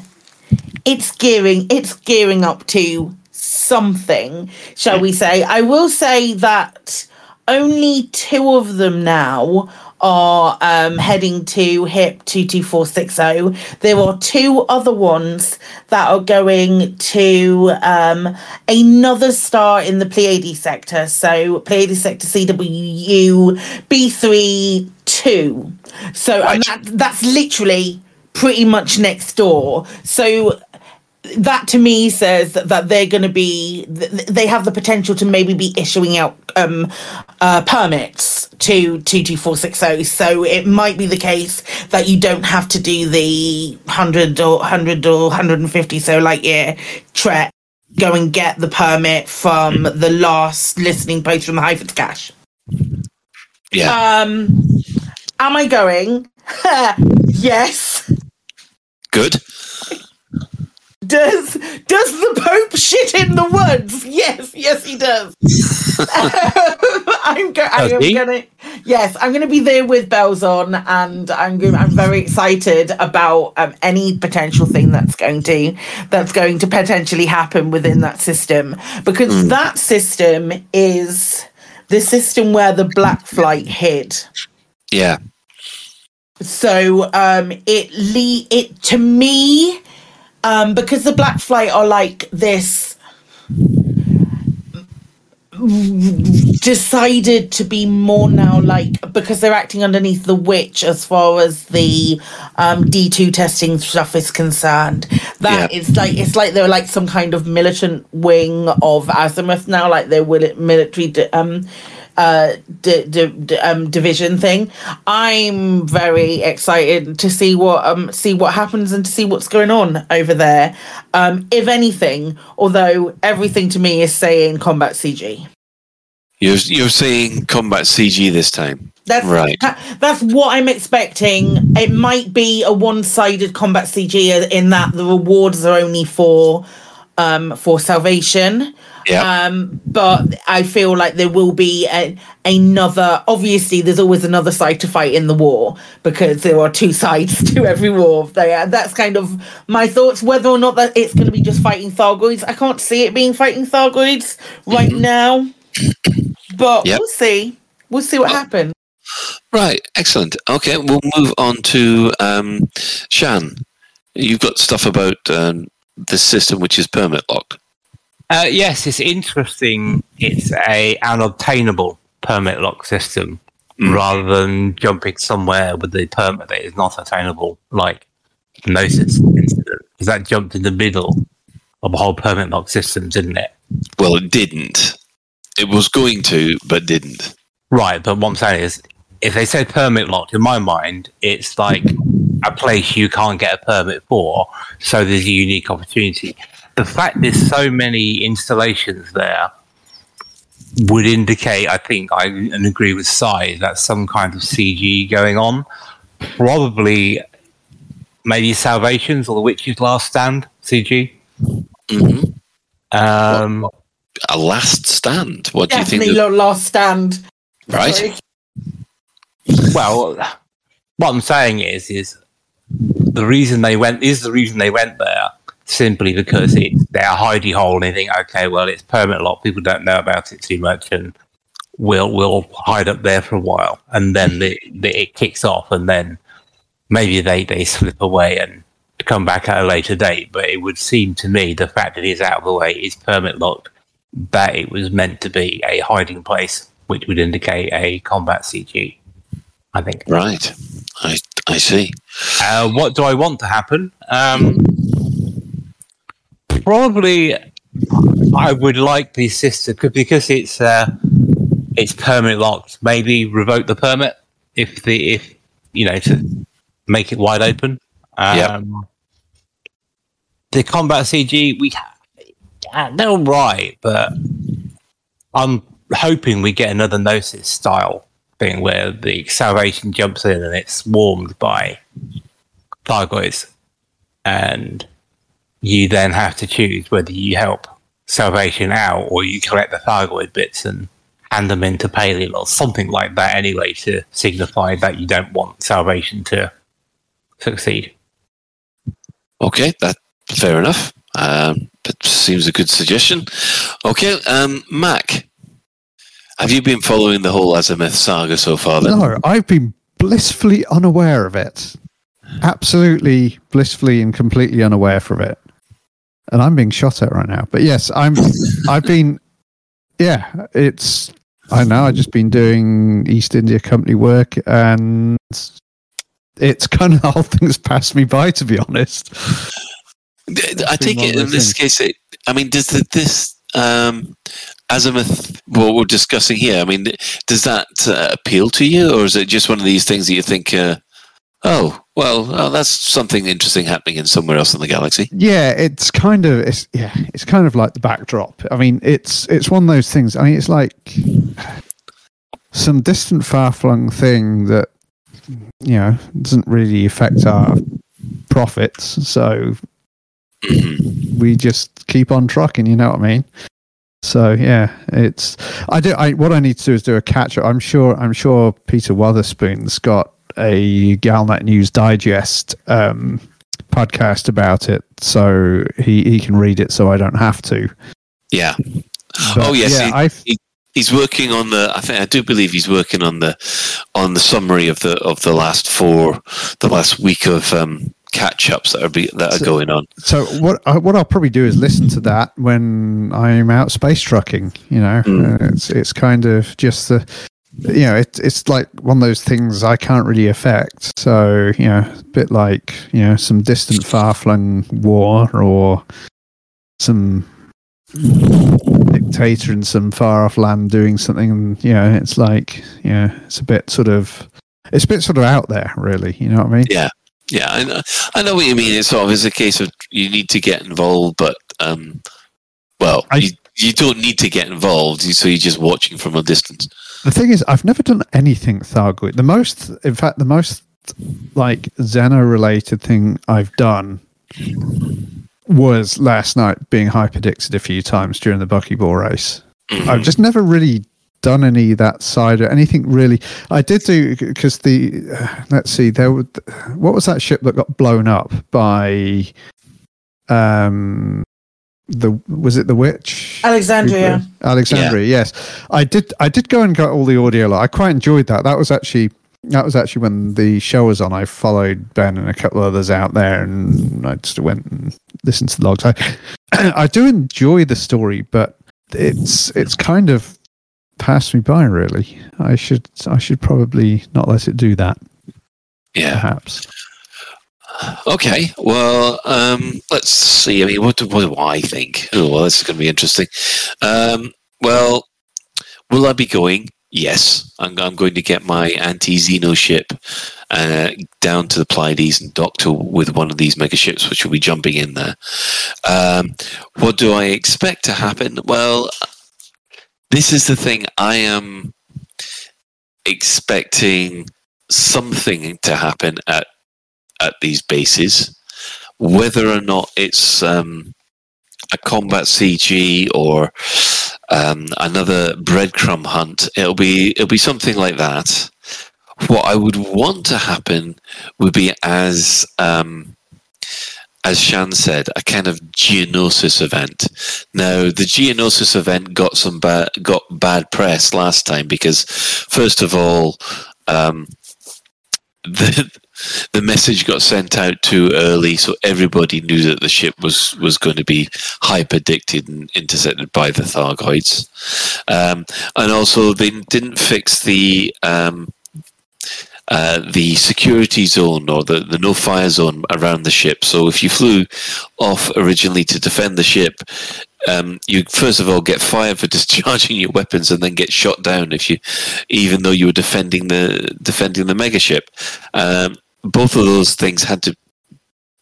it's gearing it's gearing up to something, shall we say? I will say that only two of them now are um, heading to HIP 22460. There are two other ones that are going to um, another star in the Pleiades sector. So Pleiades sector CWU B3 2. So right. that, that's literally pretty much next door. So that to me says that, that they're going to be they have the potential to maybe be issuing out um, uh, permits to 22460 so it might be the case that you don't have to do the 100 or 100 or 150 so like yeah trek go and get the permit from the last listening post from the Hyphens cache yeah. Um am i going? Yes. Good does does the Pope shit in the woods? Yes, yes, he does. I'm, go- I am gonna yes, I'm gonna be there with bells on, and I'm go- I'm very excited about um, any potential thing that's going to that's going to potentially happen within that system because that system is the system where the Black Flight hid. Yeah. So um it le- it to me um because the Black Flight are like this decided to be more now like because they're acting underneath the witch as far as the um D2 testing stuff is concerned that Yeah. it's like it's like they're like some kind of militant wing of Azimuth now like they're will- military um uh di- um division thing. I'm very excited to see what um see what happens and to see what's going on over there. Um if anything although everything to me is saying combat cg You're you're saying combat CG this time. that's right. that's what i'm expecting. It might be a one-sided combat cg in that the rewards are only for um for salvation Yeah. um but i feel like there will be a, another obviously there's always another side to fight in the war because there are two sides to every war there that's kind of my thoughts whether or not that it's going to be just fighting thargoids i can't see it being fighting thargoids right now but Yep. we'll see we'll see what happens Right. Excellent. Okay, we'll move on to um, Shan. You've got stuff about um, this system which is permit locked. Uh, yes, it's interesting. It's a an obtainable permit lock system rather than jumping somewhere with the permit that is not attainable, like the Gnosis incident. Because that jumped in the middle of a whole permit lock system, didn't it? Well, it didn't. It was going to, but didn't. Right, but what I'm saying is, if they said permit locked, in my mind, it's like a place you can't get a permit for, so there's a unique opportunity. The fact there's so many installations there would indicate, I think, I and agree with Sai, that some kind of CG going on. Probably, maybe Salvations or the Witch's Last Stand CG. hmm Um, A last stand. What do you think? definitely that- last stand right. Sorry. well, what I'm saying is, is the reason they went is the reason they went there simply because it's they're hidey hole and they think, okay, well, it's permanent lock. People don't know about it too much, and we'll we'll hide up there for a while, and then the, the, it kicks off, and then maybe they they slip away and come back at a later date. But it would seem to me the fact that it's out of the way is permit locked, that it was meant to be a hiding place, which would indicate a combat CG. I think. Right. I I see. Uh, what do I want to happen? Um, probably, I would like the system cause, because it's uh, it's permit locked. Maybe revoke the permit if the if you know to make it wide open. Um, The combat CG we they're all right, but I'm hoping we get another Gnosis style thing where the Salvation jumps in and it's swarmed by Thargoids, and you then have to choose whether you help Salvation out or you collect the Thargoid bits and hand them into Paleo or something like that anyway to signify that you don't want Salvation to succeed. Okay, that fair enough. Um, that seems a good suggestion. Okay, um, Mac, have you been following the whole Azimuth saga so far? Then? No, I've been blissfully unaware of it. Absolutely blissfully and completely unaware of it. And I'm being shot at right now. But yes, I'm I've been yeah, it's I know I've just been doing East India Company work and it's kind of the whole thing's passed me by to be honest. I take it in this case. It, I mean, does the, this um, Azimuth what we're discussing here? I mean, does that uh, appeal to you, or is it just one of these things that you think, uh, oh, well, oh, that's something interesting happening in somewhere else in the galaxy? Yeah, it's kind of it's yeah, it's kind of like the backdrop. I mean, it's it's one of those things. I mean, it's like some distant, far flung thing that you know doesn't really affect our profits. So we just keep on trucking. You know what I mean? So yeah, it's I do. I what I need to do is do a catch up. I'm sure. I'm sure Peter Wotherspoon's got a Galnet News Digest um, podcast about it, so he he can read it, so I don't have to. Yeah. But, oh yes, yeah, he- he- he's working on the. I think I do believe he's working on the on the summary of the of the last four, the last week of um, catch ups that are be, that are So- going on. So what I, what I'll probably do is listen to that when I'm out space trucking. You know, uh, it's it's kind of just the you know it, it's like one of those things I can't really affect. So you know, a bit like you know some distant far flung war or some dictator in some far off land doing something. And you know, it's like you know, it's a bit sort of it's a bit sort of out there, really. You know what I mean? Yeah, yeah, I know, I know what you mean. It's sort of is a case of you need to get involved, but um, well, you, you don't need to get involved, so you're just watching from a distance. The thing is, I've never done anything Thargoid. The most, in fact, the most like Xeno related thing I've done was last night being hyperdicted a few times during the buckyball race. I've just never really done any of that side or anything really. I did do because the uh, let's see, there was what was that ship that got blown up by um the was it the witch Alexandria. Alexandria, yes. I did I did go and got all the audio lot. I quite enjoyed that. That was actually that was actually when the show was on. I followed Ben and a couple of others out there and I just went and listened to the logs. I I do enjoy the story, but it's it's kind of passed me by really. I should I should probably not let it do that. Yeah. Perhaps. Okay, well, um, let's see. I mean, what do, what do I think? Oh, well, this is going to be interesting. Um, well, will I be going? Yes, I'm, I'm going to get my anti-Xeno ship uh, down to the Pleiades and dock to with one of these mega ships, which will be jumping in there. Um, what do I expect to happen? Well, this is the thing. I am expecting something to happen at at these bases, whether or not it's um, a combat CG or um, another breadcrumb hunt. It'll be it'll be something like that. What I would want to happen would be as um, as Shan said, a kind of Gnosis event. Now, the Gnosis event got some bad got bad press last time because, first of all, um, the the message got sent out too early, so everybody knew that the ship was was going to be hyperdicted and intercepted by the Thargoids. Um, and also, they didn't fix the um, uh, the security zone or the, the no fire zone around the ship. So if you flew off originally to defend the ship, um, you first of all get fired for discharging your weapons and then get shot down if you, even though you were defending the defending the megaship. Um, both of those things had to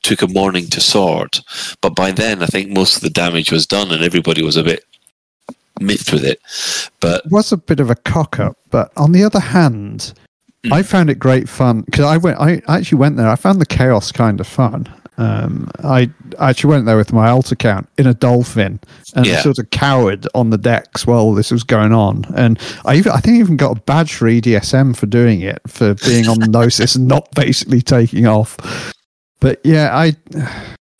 took a morning to sort, but by then I think most of the damage was done and everybody was a bit miffed with it. But It was a bit of a cock up, but on the other hand. I found it great fun because I went. I actually went there. I found the chaos kind of fun. Um, I actually went there with my alt account in a dolphin and Yeah. sort of cowered on the decks while this was going on. And I even, I think I even got a badge for EDSM for doing it, for being on Gnosis and not basically taking off. But yeah, I,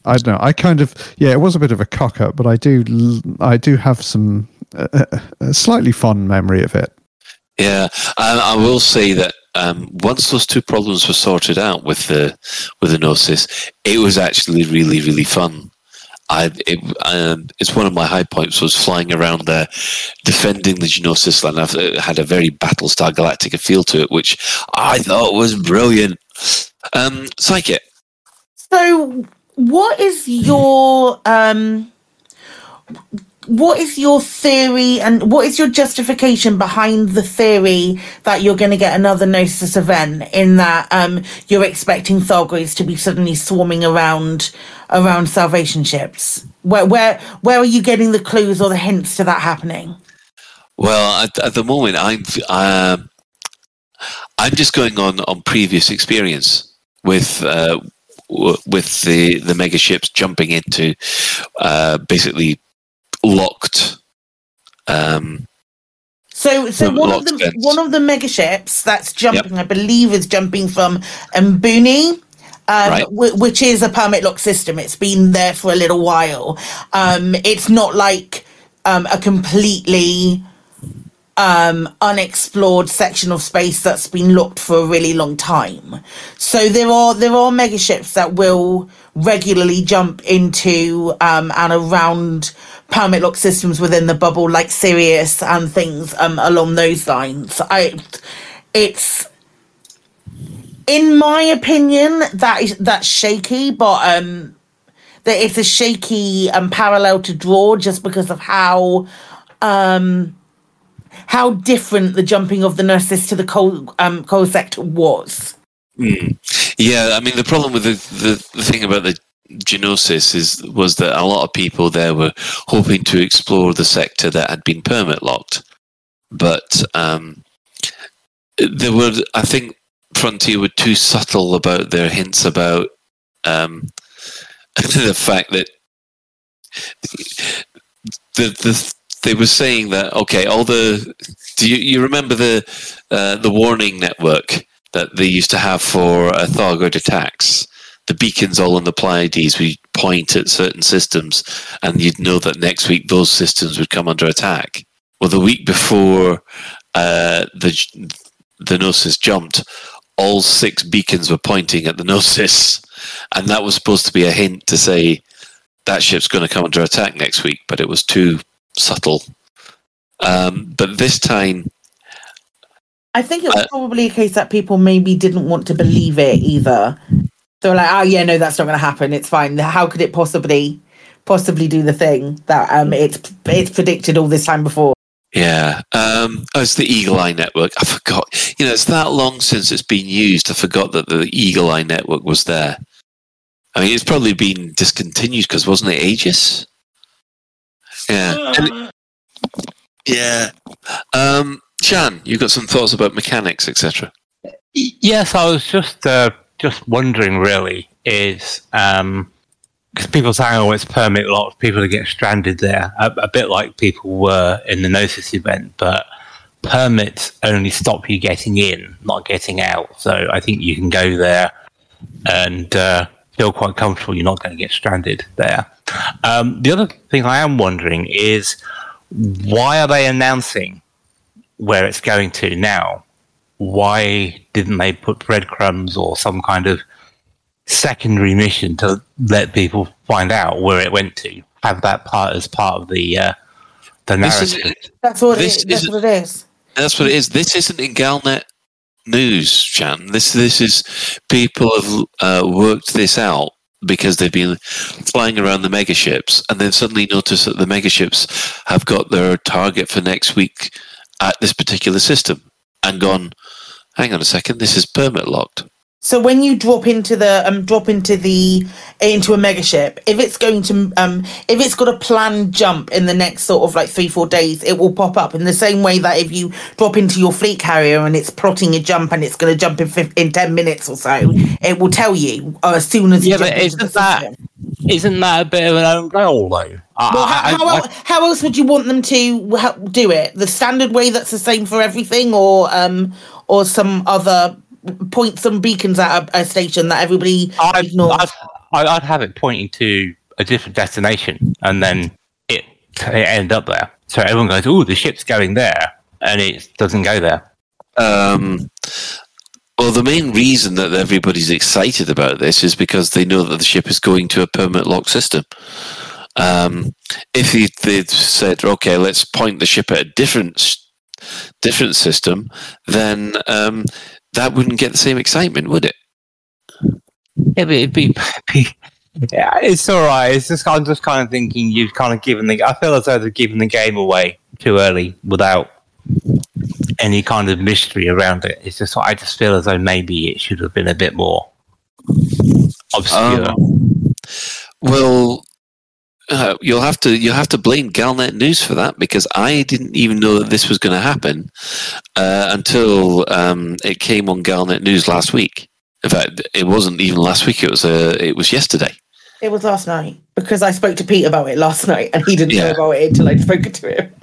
I don't know. I kind of yeah, it was a bit of a cock up, but I do I do have some uh, a slightly fond memory of it. Yeah, I, I will say that um, once those two problems were sorted out with the with the Gnosis, it was actually really really fun. I it, um, it's one of my high points was flying around there, defending the Gnosis land. I've- It had a very Battlestar Galactica feel to it, which I thought was brilliant. Um, Psychic. So, what is your um, what is your theory and what is your justification behind the theory that you're going to get another Gnosis event? In that um, you're expecting Thargoids to be suddenly swarming around around salvation ships. Where where where are you getting the clues or the hints to that happening? Well, at, at the moment, I'm um I'm just going on on previous experience with uh, with the the mega ships jumping into uh, basically locked. Um, So, so one of the one of the mega ships that's jumping, I believe, is jumping from Mbuni, um, Right. wh- which is a permit lock system. It's been there for a little while. Um, it's not like um, a completely um, unexplored section of space that's been locked for a really long time. So there are there are mega ships that will regularly jump into um, and around permit lock systems within the bubble, like Sirius and things um, along those lines. I, it's in my opinion that is that's shaky, but um, that it's a shaky um, parallel to draw just because of how um how different the jumping of the Gnosis to the coal um coal sector was. Mm. Yeah, I mean the problem with the, the, the thing about the Gnosis is was that a lot of people there were hoping to explore the sector that had been permit locked, but um, there were I think Frontier were too subtle about their hints about um, the fact that the the they were saying that okay, all the do you, you remember the uh, the warning network that they used to have for uh, Thargoid attacks? The beacons all on the Pleiades would point at certain systems, and you'd know that next week those systems would come under attack. Well, the week before uh, the the Gnosis jumped, all six beacons were pointing at the Gnosis, and that was supposed to be a hint to say that ship's going to come under attack next week, but it was too subtle. Um, but this time, I think it was Uh, probably a case that people maybe didn't want to believe it either. They were like, "Oh yeah, no, that's not going to happen. It's fine. How could it possibly possibly do the thing that um it's it's predicted all this time before?" yeah, um, oh, it's the Eagle Eye Network. I forgot. You know, it's that long since it's been used. I forgot that the Eagle Eye Network was there. I mean, it's probably been discontinued because wasn't it Aegis? Yeah. And- yeah. Um, Shan, you've got some thoughts about mechanics, etc. Yes, I was just uh, just wondering. Really, is because people saying, "Oh, it's permit locked," people get stranded there, a, a bit like people were in the Gnosis event. But permits only stop you getting in, not getting out. So I think you can go there and uh, feel quite comfortable. You're not going to get stranded there. Um, the other thing I am wondering is why are they announcing where it's going to now? Why didn't they put breadcrumbs or some kind of secondary mission to let people find out where it went to? Have that part as part of the uh, the This is- narrative. That's what This it, that's isn't- what it is. That's what it is. This isn't in Galnet news, Shan. This this is people have uh, worked this out because they've been flying around the megaships and then suddenly noticed that the megaships have got their target for next week at this particular system and gone, hang on a second, this is permit locked. So when you drop into the um drop into the into a megaship, if it's going to um if it's got a planned jump in the next sort of like three four days, it will pop up in the same way that if you drop into your fleet carrier and it's plotting a jump and it's going to jump in in ten minutes or so, it will tell you uh, as soon as you Yeah, but isn't that system. isn't that a bit of an own goal though? Well, I- how, I- how, I- how else would you want them to do it? The standard way that's the same for everything, or um, or some other point some beacons at a, a station that everybody I'd, ignores. I'd, I'd I'd have it pointing to a different destination, and then it, it end up there. So everyone goes, "Oh, the ship's going there," and it doesn't go there. Um, well, the main reason that everybody's excited about this is because they know that the ship is going to a permanent lock system. Um, if they- they'd said, "Okay, let's point the ship at a different different system," then um, that wouldn't get the same excitement, would it? Yeah, but it'd be, be yeah, it's all right. It's just I'm just kind of thinking you've kind of given the. I feel as though they've given the game away too early without any kind of mystery around it. It's just I just feel as though maybe it should have been a bit more obscure. Um, well, uh, you'll have to you'll have to blame Galnet News for that because I didn't even know that this was going to happen uh, until um, it came on Galnet News last week. In fact, it wasn't even last week. It was uh, it was yesterday. It was last night because I spoke to Pete about it last night, and he didn't know about it until I'd spoken to him.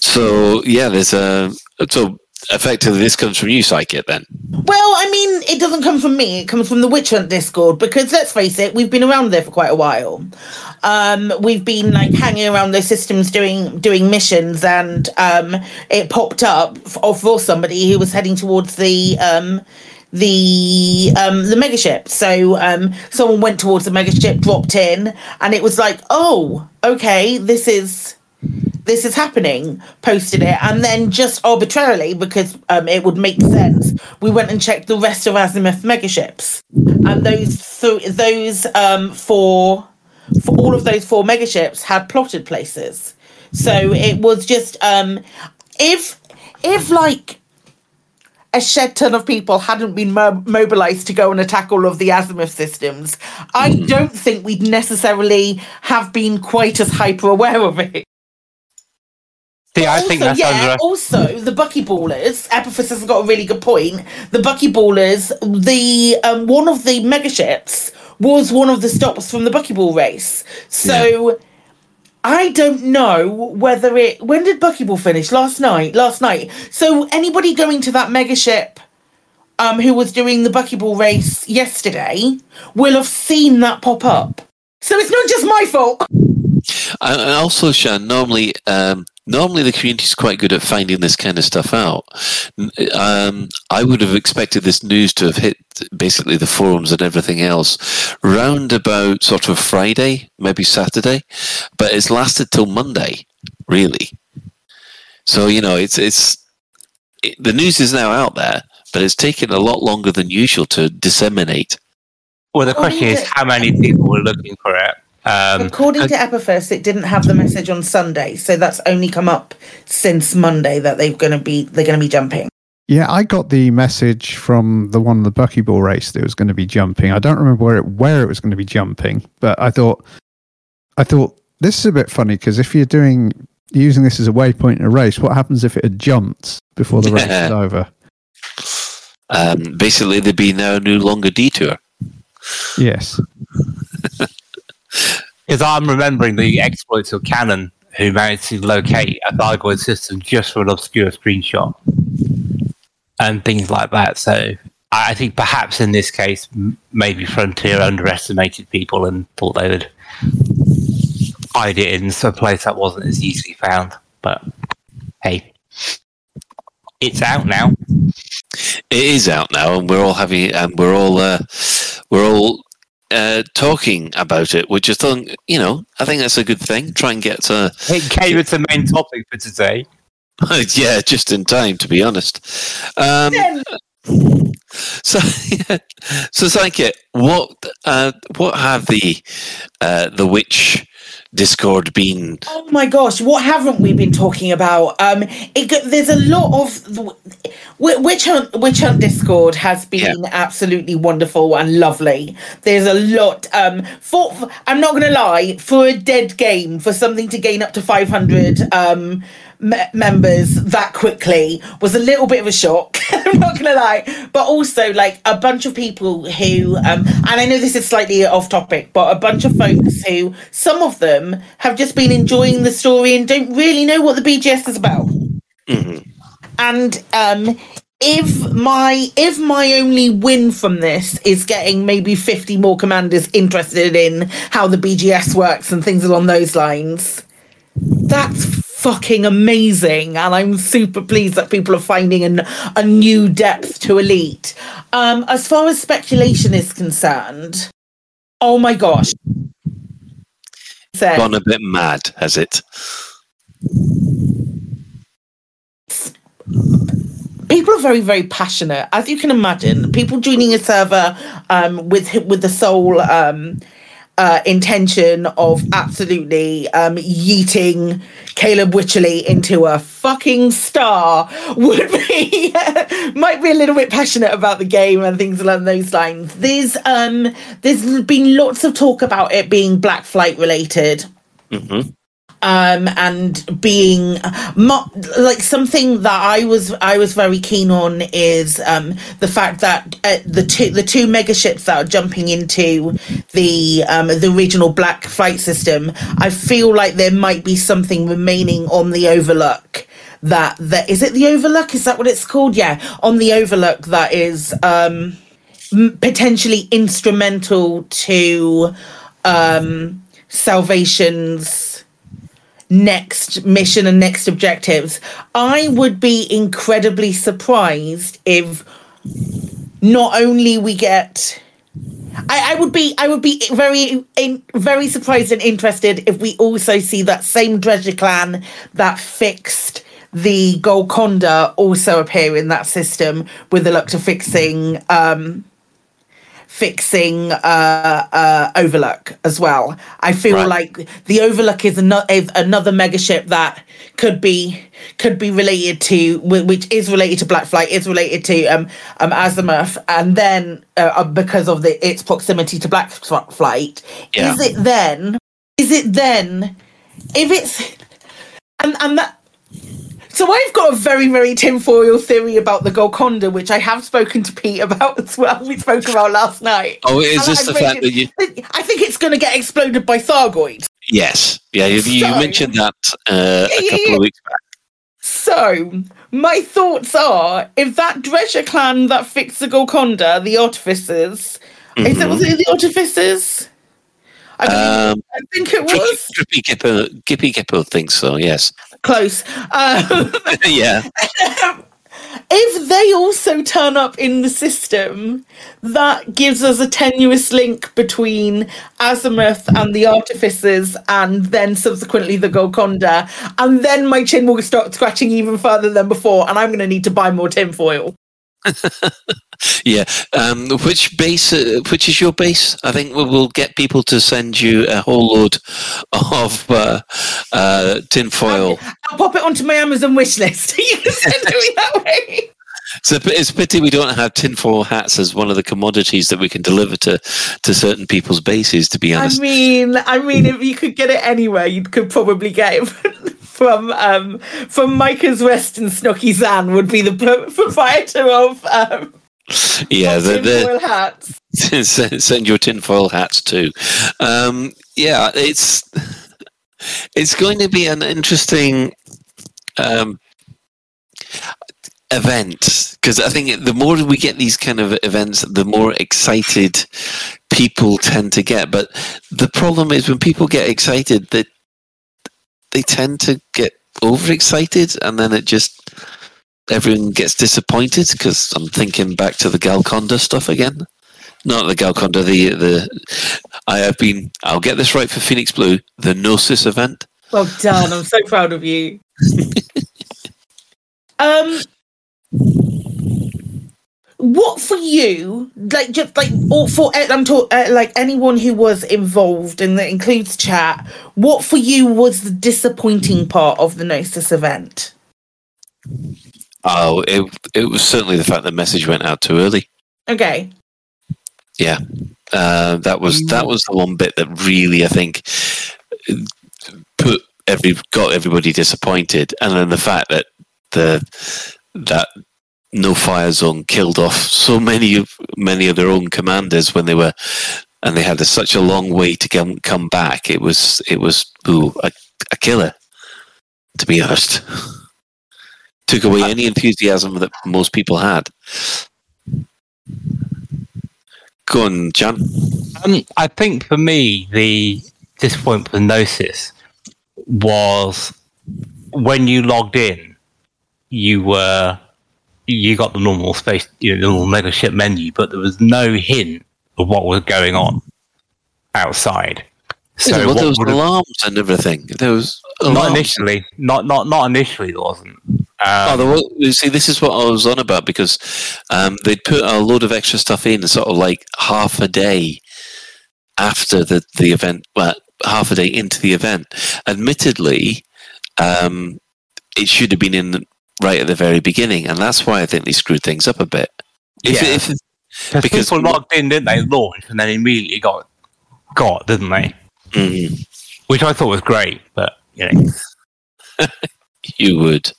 So yeah, there's a so effectively this comes from you, Psychic. Then Well, I mean, it doesn't come from me. It comes from the Witch Hunt Discord because let's face it, we've been around there for quite a while. Um, we've been like hanging around those systems doing doing missions, and um, it popped up for, for somebody who was heading towards the um, the um, the megaship. So um, someone went towards the megaship, dropped in, and it was like, oh, okay, this is this is happening posted it and then just arbitrarily because um, it would make sense we went and checked the rest of azimuth megaships. And those th- those um, four for all of those four megaships had plotted places. So it was just um, if if like a shed ton of people hadn't been mo- mobilized to go and attack all of the azimuth systems i don't think we'd necessarily have been quite as hyper aware of it See, I think also, that's yeah, also the buckyballers. Epiphus has got a really good point. The buckyballers, the um, one of the megaships was one of the stops from the buckyball race. So I don't know whether it. When did buckyball finish? Last night. Last night. So anybody going to that megaship. Um, who was doing the buckyball race yesterday will have seen that pop up. So it's not just my fault. and and also, Shan, normally um, normally the community is quite good at finding this kind of stuff out. Um, I would have expected this news to have hit basically the forums and everything else round about sort of Friday, maybe Saturday, but it's lasted till Monday, really. So you know, it's it's it, the news is now out there, but it's taken a lot longer than usual to disseminate. Well, the question is how many people were looking for it. Um, According to Epiphus, it didn't have the message on Sunday, so that's only come up since Monday that they're going to be they're going to be jumping. Yeah, I got the message from the one of the buckyball race that it was going to be jumping. I don't remember where it where it was going to be jumping, but I thought I thought this is a bit funny because if you're doing using this as a waypoint in a race, what happens if it had jumped before the race is over? Um, basically, there'd be now no longer detour. Yes. Because I'm remembering the exploits of Canonn, who managed to locate a Thargoid system just for an obscure screenshot and things like that. So I I think perhaps in this case, maybe Frontier underestimated people and thought they would hide it in some place that wasn't as easily found. But hey, it's out now. It is out now, and we're all having, and we're all, uh, we're all uh, talking about it. Which I think, you know, I think that's a good thing. Try and get to, It came with the main topic for today. yeah, just in time, to be honest. Um, so, so Psyche, what, uh, what have the, uh, the witch Discord been? Oh my gosh, what haven't we been talking about? Um, it, there's a lot of Witch Hunt. Witch Hunt Discord has been absolutely wonderful and lovely. There's a lot. Um, for, for- I'm not gonna lie, for a dead game, for something to gain up to 500 um me- members that quickly was a little bit of a shock. I'm not gonna lie, but also like a bunch of people who, um, and I know this is slightly off topic, but a bunch of folks who, some of them have just been enjoying the story and don't really know what the BGS is about. And um, if my if my only win from this is getting maybe 50 more commanders interested in how the BGS works and things along those lines, that's fucking amazing and i'm super pleased that people are finding an, a new depth to elite. Um as far as speculation is concerned oh my gosh. Gone a bit mad, has it? people are very very passionate. As you can imagine people joining a server um with with the sole um uh, intention of absolutely um, yeeting Caleb Wycherley into a fucking star would be might be a little bit passionate about the game and things along those lines. There's um there's been lots of talk about it being Black Flight related. Mm-hmm. Um, and being mo- like something that I was I was very keen on is um, the fact that uh, the two the two mega ships that are jumping into the um, the original Black Flight system. I feel like there might be something remaining on the Overlook that that is it the Overlook is that what it's called? Yeah, on the Overlook that is um, potentially instrumental to um, Salvation's next mission and next objectives. I would be incredibly surprised if not only we get. I, I would be I would be very in, very surprised and interested if we also see that same Dredger clan that fixed the Golconda also appear in that system with the look to fixing um fixing uh, uh, Overlook as well. I feel Right. like the Overlook is another is another mega ship that could be could be related to which is related to Black Flight, is related to um, um Azimuth, and then uh, uh, because of the its proximity to Black Flight, Yeah. is it then? Is it then? If it's and and that so I've got a very, very tinfoil theory about the Golconda, which I have spoken to Pete about as well. We spoke about last night. Oh, is And this I the fact that you? I think it's going to get exploded by Thargoid. Yes, yeah, you, you mentioned that uh, a couple of weeks back. So my thoughts are, if that Dredger clan that fixed the Golconda, the Artificers, is it was it the Artificers? I, Um, I think it was Gippy Gippo, Gippy Gippo thinks so. Yes. Close. Um, yeah. if they also turn up in the system, that gives us a tenuous link between Azimuth and the Artificers, and then subsequently the Golconda. And then my chin will start scratching even further than before, and I'm going to need to buy more tinfoil. Yeah. Um, which base? Uh, which is your base? I think we will get people to send you a whole load of uh, uh, tinfoil. I'll pop it onto my Amazon wish list. you can send it me that way. It's a, it's a pity we don't have tinfoil hats as one of the commodities that we can deliver to, to certain people's bases. To be honest, I mean, I mean, if you could get it anywhere, you could probably get it from um, from Micah's West and Snooky Zan would be the pro- proprietor of um, yeah, the, tinfoil the, hats. send, send your tinfoil hats too. Um, yeah, it's it's going to be an interesting um, event because I think the more we get these kind of events, the more excited people tend to get. But the problem is when people get excited, that they tend to get overexcited, and then it just everyone gets disappointed because I'm thinking back to the Golconda stuff again. Not the Golconda, the the I have been. I'll get this right for Phoenix Blue. The Gnosis event. Well done. I'm so proud of you. um, what for you? Like just like or for I'm talking uh, like anyone who was involved, and that includes chat. What for you was the disappointing part of the Gnosis event? Oh, it it was certainly the fact that message went out too early. Okay. Yeah, uh, that was that was the one bit that really I think put every got everybody disappointed, and then the fact that the that no fire zone killed off so many of many of their own commanders when they were and they had a, such a long way to come come back. It was it was ooh, a, a killer, to be honest. Took away any enthusiasm that most people had. Go on, John. Um, I think for me, the disappointment with Gnosis was when you logged in, you were you got the normal space, you know, the normal mega ship menu, but there was no hint of what was going on outside. So So well, there was alarms and everything. There was not initially, not not not initially. There wasn't. oh, Um, there was, you see, this is what I was on about because um, they'd put a load of extra stuff in, sort of like half a day after the the event, well, half a day into the event. Admittedly, um, it should have been in right at the very beginning, and that's why I think they screwed things up a bit. If, Yeah. if, because because- people logged in, didn't they? Launched and then immediately got got, didn't they? Mhm. Which I thought was great, but You know, you would.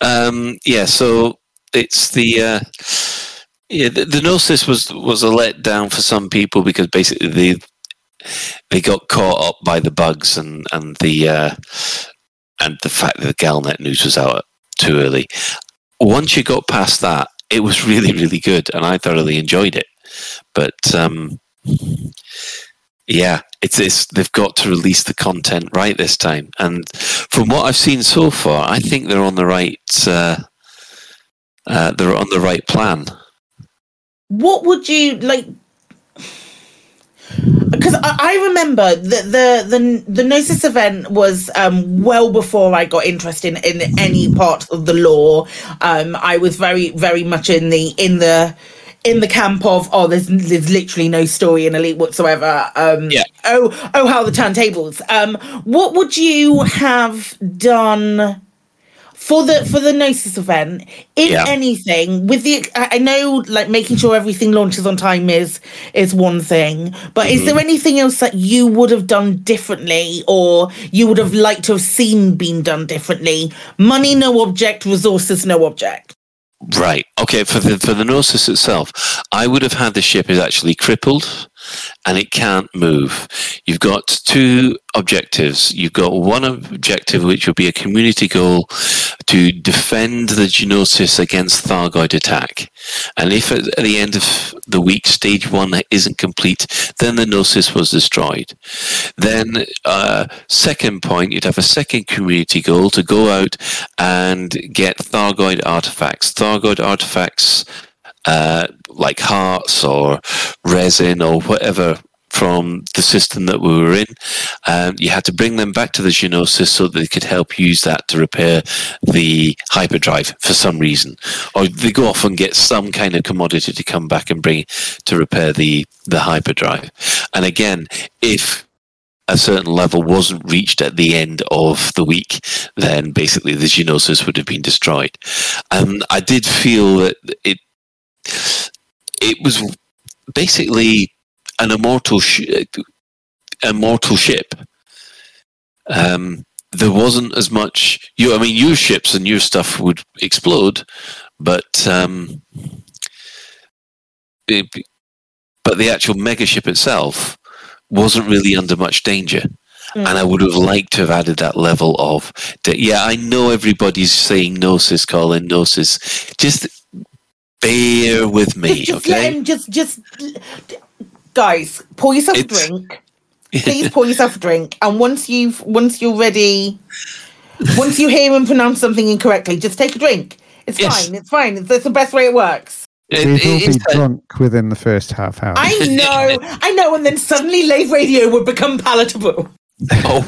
Um, yeah, so it's the uh, yeah the, the Gnosis was was a letdown for some people because basically they they got caught up by the bugs and and the uh, and the fact that the Galnet news was out too early. Once you got past that, it was really really good, and I thoroughly enjoyed it. But um, yeah, it's, it's they've got to release the content right this time, and from what I've seen so far, I think they're on the right. Uh, uh, they're on the right plan. What would you like? Because I, I remember that the the the Gnosis event was um, well before I got interested in, in any part of the lore. Um, I was very very much in the in the in the camp of oh there's there's literally no story in elite whatsoever um yeah. oh oh how the turntables um what would you have done for the for the gnosis event if Yeah. anything with the i know like making sure everything launches on time is is one thing but is mm-hmm. there anything else that you would have done differently or you would have liked to have seen being done differently money no object resources no object Right. Okay. For the for the Gnosis itself, I would have had the ship is actually crippled, and it can't move. You've got two objectives. You've got one objective which will be a community goal to defend the Gnosis against Thargoid attack. And if at at the end of the week stage one isn't complete, then the Gnosis was destroyed. Then, uh, second point, you'd have a second community goal to go out and get Thargoid artifacts. Thargoid artifacts uh, like hearts or resin or whatever from the system that we were in. Um, you had to bring them back to the Genosis so they could help use that to repair the hyperdrive for some reason. Or they go off and get some kind of commodity to come back and bring to repair the, the hyperdrive. And again, if a certain level wasn't reached at the end of the week, then basically the Genosis would have been destroyed. And I did feel that it it was basically an immortal sh- immortal ship. Um, there wasn't as much. You, I mean, your ships and your stuff would explode, but um, it, but the actual mega ship itself wasn't really under much danger. And I would have liked to have added that level of, yeah, I know everybody's saying Gnosis, Colin, Gnosis. Just bear with me, just let okay? him just just guys pour yourself It's- a drink. Please pour yourself a drink. And once you've once you're ready once you hear him pronounce something incorrectly just take a drink. It's Yes. fine it's fine. That's the best way it works. We will be drunk within the first half hour. i know i know and then suddenly lave radio would become palatable. Oh,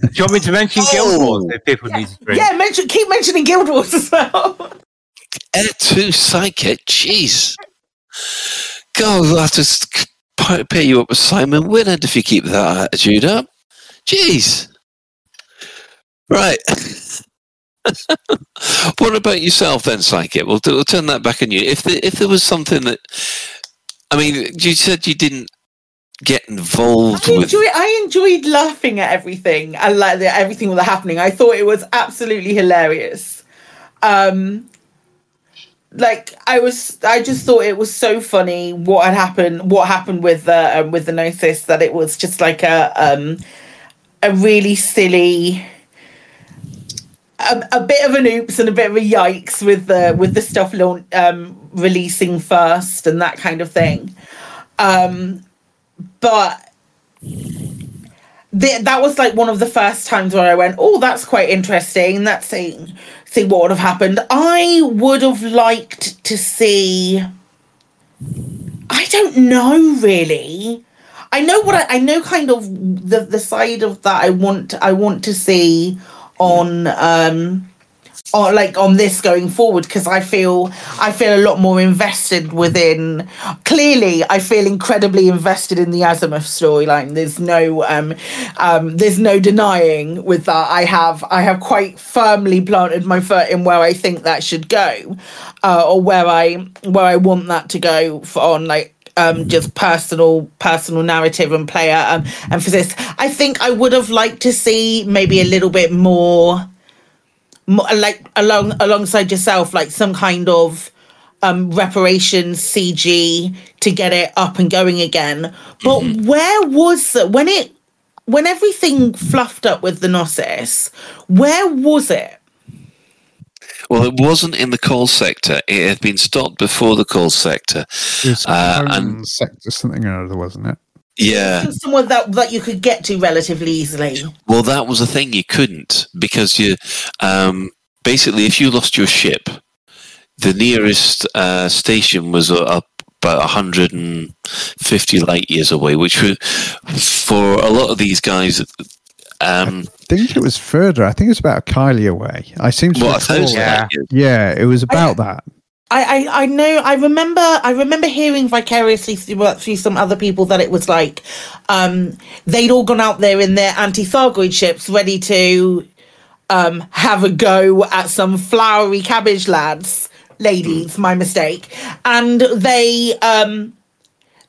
do you want me to mention Guild oh. Wars if people need to drink? yeah mention keep mentioning guild wars as well Air 2 Psychic, jeez. God, we'll have to pair you up with Simon Winard if you keep that attitude up. Jeez. Right. what about yourself then, Psychic? We'll, we'll turn that back on you. If, the, if there was something that. I mean, you said you didn't get involved I with. enjoy, I enjoyed laughing at everything and like the, everything that was happening. I thought it was absolutely hilarious. Um, like I was, I just thought it was so funny what had happened, what happened with the um, with the Gnosis that it was just like a um, a really silly. A, a bit of an oops and a bit of a yikes with the with the stuff launch, um, releasing first and that kind of thing. Um, but the, that was like one of the first times where I went, "Oh, that's quite interesting." That's see, see what would have happened. I would have liked to see. I don't know really. I know what I, I know. Kind of the the side of that I want. I want to see on um like on this going forward because I feel I feel a lot more invested within. Clearly, I feel incredibly invested in the Azimuth storyline. There's no um, um, there's no denying with that. I have I have quite firmly planted my foot in where I think that should go, uh, or where I where I want that to go for on like um just personal personal narrative and player um emphasis. I think I would have liked to see maybe a little bit more like along alongside yourself, like some kind of um reparations CG to get it up and going again. But where was the, when it when everything fluffed up with the Gnosis? Where was it? Well, it wasn't in the coal sector. It had been stopped before the coal sector. It was Uh, and sector something or other, wasn't it? Yeah. someone that that you could get to relatively easily. Well, that was the thing. You couldn't because you um, basically, if you lost your ship, the nearest uh, station was uh, up about 150 light years away, which were, for a lot of these guys, um, I think it was further. I think it was about a Kylie away. I seem to What, recall thousand that. light years? Yeah, it was about that. I, I, I know I remember I remember hearing vicariously through, through some other people that it was like um, they'd all gone out there in their anti-Thargoid ships ready to um, have a go at some flowery cabbage lads. Ladies my mistake. And they um,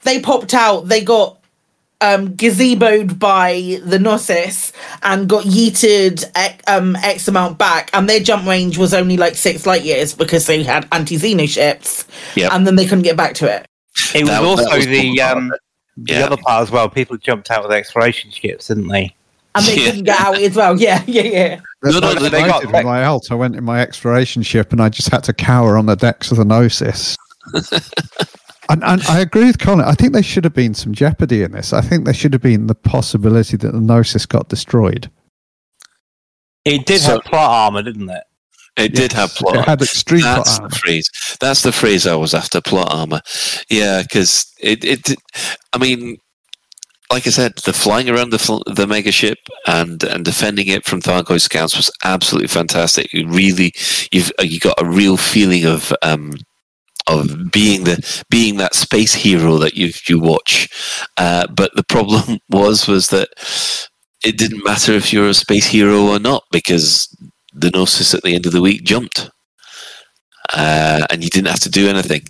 they popped out. They got um, gazeboed by the Gnosis and got yeeted X, um, X amount back, and their jump range was only like six light years because they had anti Xeno ships, Yep. and then they couldn't get back to it. It was That- that also was the um, of the Yeah. other part as well. People jumped out with exploration ships, didn't they? And they couldn't get out as well. Yeah, yeah, yeah. That's No, no, what they I got- did with my alt. I went in my exploration ship and I just had to cower on the decks of the Gnosis. and, and I agree with Colin. I think there should have been some jeopardy in this. I think there should have been the possibility that the Gnosis got destroyed. It did So- have plot armor, didn't it? It did have plot. it had extreme plot That's armor. the phrase. That's the phrase I was after. Plot armor. Yeah, because it, it. I mean, like I said, the flying around the fl- the mega ship and and defending it from Thargoid scouts was absolutely fantastic. You really, you've uh, you got a real feeling of um of being the being that space hero that you you watch. Uh, but the problem was was that it didn't matter if you're a space hero or not because the Gnosis at the end of the week jumped. Uh, and you didn't have to do anything.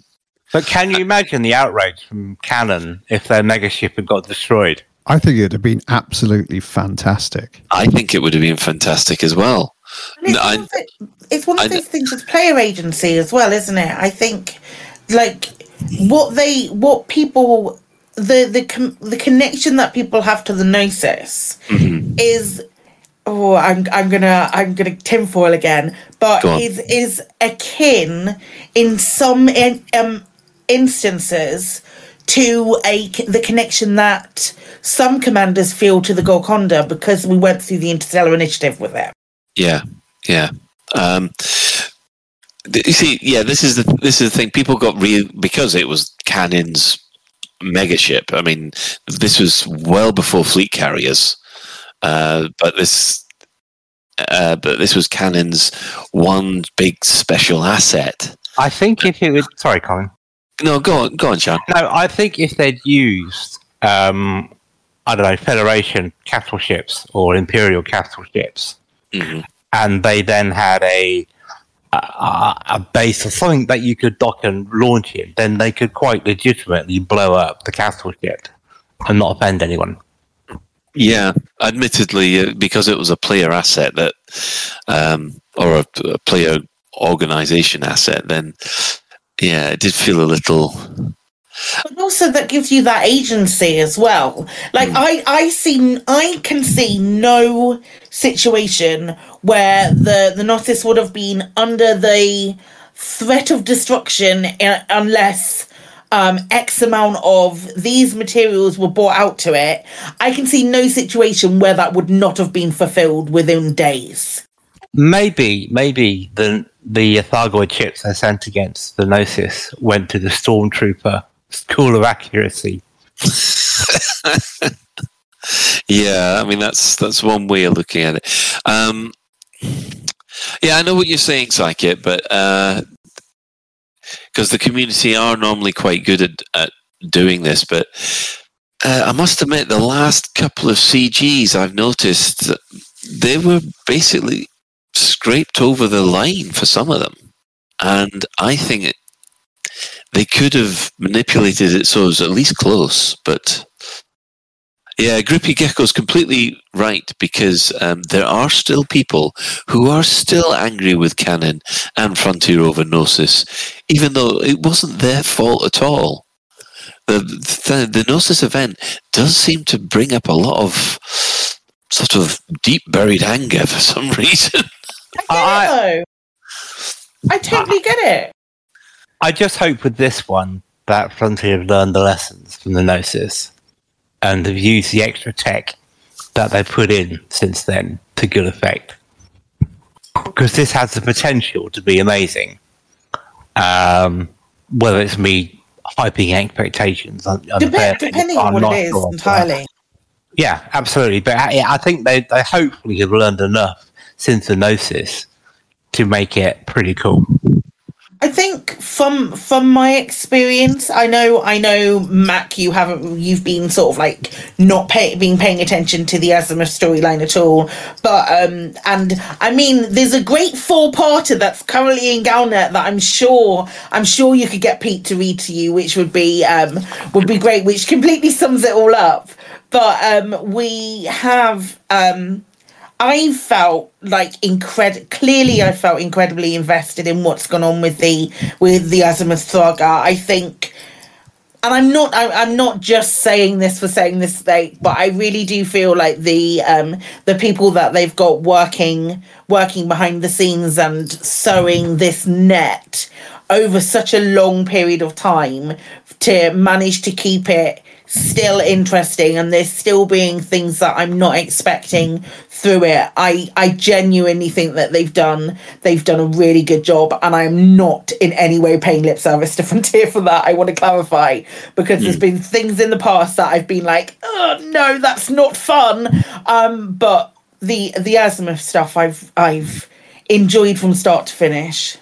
But can you imagine the outrage from Canonn if their mega ship had got destroyed? I think it'd have been absolutely fantastic. I think it would have been fantastic as well. And It's, one of the- it's one of I- those things with player agency as well, isn't it? I think, like, what they, what people, the the com- the connection that people have to the gnosis is. Oh, I'm I'm gonna I'm gonna tinfoil again, but is is akin in some in, um instances to a the connection that some commanders feel to the Golconda because we went through the Interstellar Initiative with it. Yeah, yeah. Um, you see, yeah, this is the this is the thing. People got real because it was Canonn's mega ship. I mean, this was well before fleet carriers, uh, but this. Uh, but this was Canonn's one big special asset. I think if it was Sorry, Colin. No, go on, go on, Sean. No, I think if they'd used, um, I don't know, Federation capital ships or Imperial capital ships, Mhm. and they then had a, a a base or something that you could dock and launch in, then they could quite legitimately blow up the capital ship and not offend anyone. Yeah, admittedly, uh, because it was a player asset that, um, or a, a player organization asset, then yeah, it did feel a little. But also that gives you that agency as well. Like i i see i can see no situation where the the Gnosis would have been under the threat of destruction uh, unless um x amount of these materials were brought out to it. I can see no situation where that would not have been fulfilled within days. Maybe, maybe the the Thargoid ships they sent against the Gnosis went to the Stormtrooper School of Accuracy. Yeah, I mean that's that's one way of looking at it. Um, yeah, I know what you're saying, Psychic, but because the community are normally quite good at, at doing this, but uh, I must admit, the last couple of CGs I've noticed they were basically scraped over the line for some of them, and I think it, they could have manipulated it so it was at least close, but yeah, Grippy Gecko's completely right because um, there are still people who are still angry with Canonn and Frontier over Gnosis, even though it wasn't their fault at all. The, the, the Gnosis event does seem to bring up a lot of sort of deep buried anger for some reason. I get it. I totally get it. I just hope with this one that Frontier have learned the lessons from the Gnosis and have used the extra tech that they've put in since then to good effect. Because this has the potential to be amazing. Um, whether it's me hyping expectations, un- Dep- unfairly, depending I'm on what it is sure. entirely. Yeah, absolutely. But I, I think they, they hopefully have learned enough since the Gnosis to make it pretty cool. I think from from my experience, I know I know Mac, you haven't you've been sort of like not pay, been paying attention to the Azimuth storyline at all. But um and I mean there's a great four parter that's currently in Galnet that I'm sure I'm sure you could get Pete to read to you, which would be um would be great, which completely sums it all up. But um we have um I felt like incred clearly I felt incredibly invested in what's gone on with the with the Azimuth saga. I think and I'm not I, I'm not just saying this for saying this sake, but I really do feel like the um the people that they've got working working behind the scenes and sewing this net over such a long period of time to manage to keep it still interesting and there's still being things that I'm not expecting through it. I I genuinely think that they've done they've done a really good job and I'm not in any way paying lip service to Frontier for that. I want to clarify because there's been things in the past that I've been like, "Oh no, that's not fun." Um but the the Azimuth stuff I've I've enjoyed from start to finish.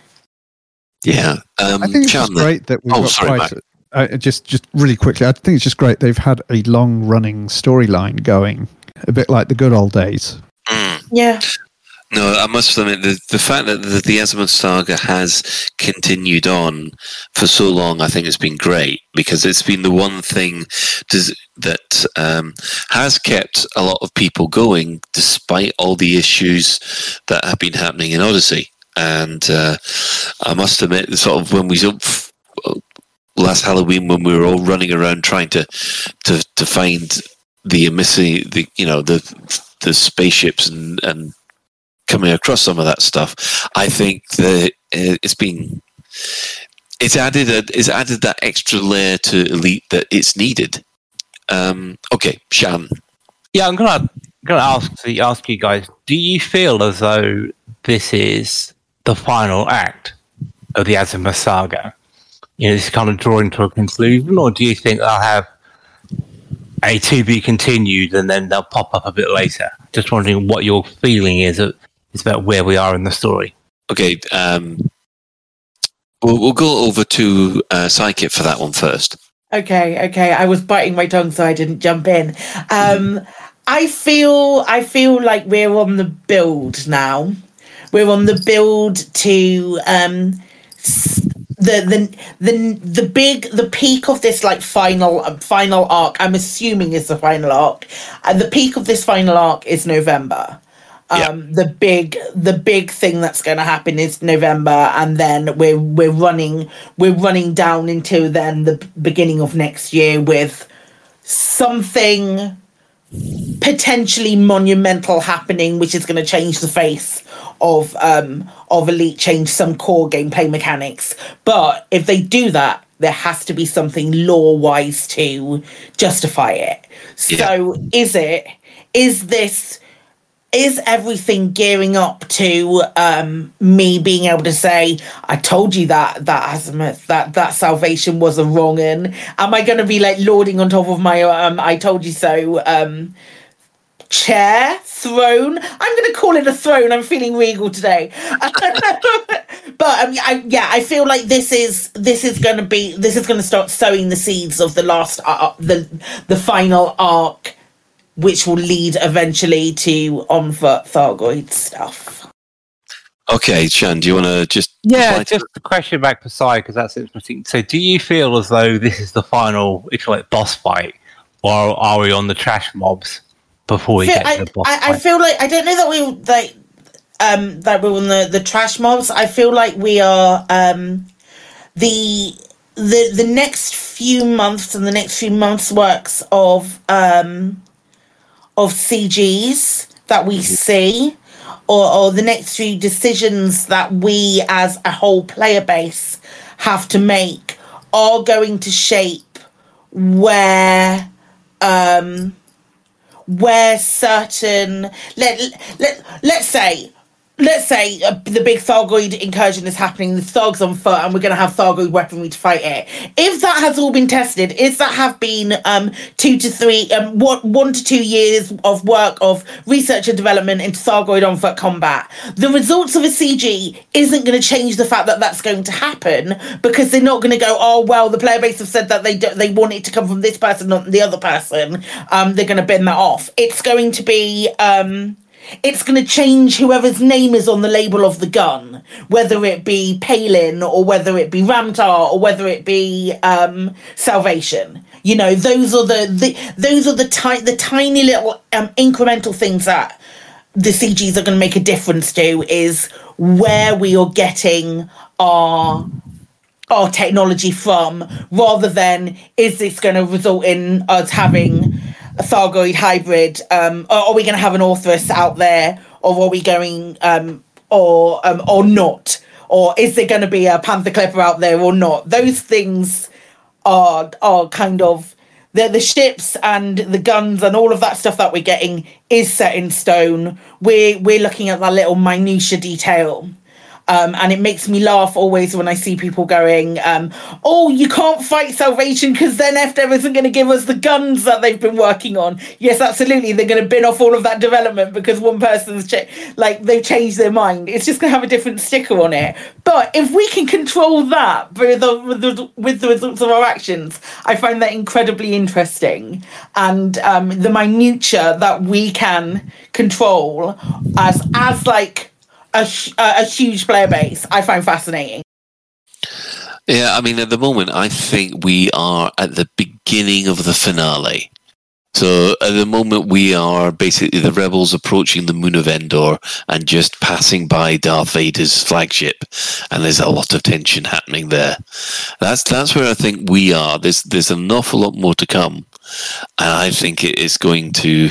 Yeah. Um, I think it's just great that we've oh, got sorry, quite. Uh, just, just really quickly, I think it's just great they've had a long-running storyline going, a bit like the good old days. Yeah. No, I must admit the the fact that the, the Azimuth saga has continued on for so long, I think it's been great because it's been the one thing does, that um, has kept a lot of people going despite all the issues that have been happening in Odyssey. And uh, I must admit, sort of when we up last Halloween when we were all running around trying to to, to find the missing the you know the the spaceships and and coming across some of that stuff i think that it's been it's added a, it's added that extra layer to elite that it's needed um okay shan Yeah, I'm gonna gonna ask ask you guys. Do you feel as though this is the final act of the Azimuth saga? You know, this is kind of drawing to a conclusion, or do you think they'll have a to be continued and then they'll pop up a bit later? Just wondering what your feeling is, of, is about where we are in the story. okay um we'll, we'll go over to uh psychic for that one first Okay, okay. I was biting my tongue so I didn't jump in. Um I feel I feel like we're on the build now. We're on the build to um s- the the the the big the peak of this like final uh, final arc. I'm assuming is the final arc. And the peak of this final arc is November. Um, the big the big thing that's going to happen is November, and then we're we're running we're running down into then the beginning of next year with something potentially monumental happening, which is going to change the face of um of Elite, change some core gameplay mechanics. But if they do that, there has to be something lore wise to justify it. So is it is this is everything gearing up to um me being able to say i told you that that azimuth that that salvation was a wrong un am i going to be like lording on top of my um i told you so um chair throne? I'm going to call it a throne. I'm feeling regal today. But um, I, yeah i feel like this is this is going to be this is going to start sowing the seeds of the last uh, the the final arc which will lead eventually to on foot Thargoid stuff. Okay, Sean, do you want to just Yeah, reply just a question back to Sai because that's interesting. So, do you feel as though this is the final, if you like, boss fight, or are we on the trash mobs before we Feel- get I, to the boss I, I feel like I don't know that we like um that we're on the the trash mobs. I feel like we are um the the the next few months and the next few months works of um of CGs that we see or, or the next few decisions that we as a whole player base have to make are going to shape where um where certain let let let's say let's say uh, the big Thargoid incursion is happening, the Tharg's on foot, and we're going to have Thargoid weaponry to fight it. If that has all been tested, if that have been um, two to three, um, one, one to two years of work of research and development into Thargoid on foot combat, the results of a CG isn't going to change the fact that that's going to happen because they're not going to go, oh well, the player base have said that they do, they want it to come from this person, not the other person. Um, they're going to bend that off. It's going to be. Um, it's going to change whoever's name is on the label of the gun, whether it be Palin or whether it be Ram Tah or whether it be um, Salvation. You know, those are the, the those are the ti- the tiny little um, incremental things that the CGs are going to make a difference to is where we are getting our our technology from, rather than is this going to result in us having a Thargoid hybrid? Um, are we going to have an Orthrus out there, or are we going, um, or um, or not? Or is there going to be a Panther Clipper out there or not? Those things are are kind of the the ships and the guns and all of that stuff that we're getting is set in stone. We're we're looking at that little minutia detail. Um, and it makes me laugh always when I see people going, um, "Oh, you can't fight Salvation because then FDev isn't going to give us the guns that they've been working on." Yes, absolutely, they're going to bin off all of that development because one person's like they've changed their mind. It's just going to have a different sticker on it. But if we can control that with the, with the, with the results of our actions, I find that incredibly interesting, and um, the minutia that we can control as as like a, a huge player base, I find fascinating. Yeah, I mean, at the moment, I think we are at the beginning of the finale. So at the moment, we are basically the rebels approaching the moon of Endor and just passing by Darth Vader's flagship, and there's a lot of tension happening there. That's that's where I think we are. There's there's an awful lot more to come, and I think it is going to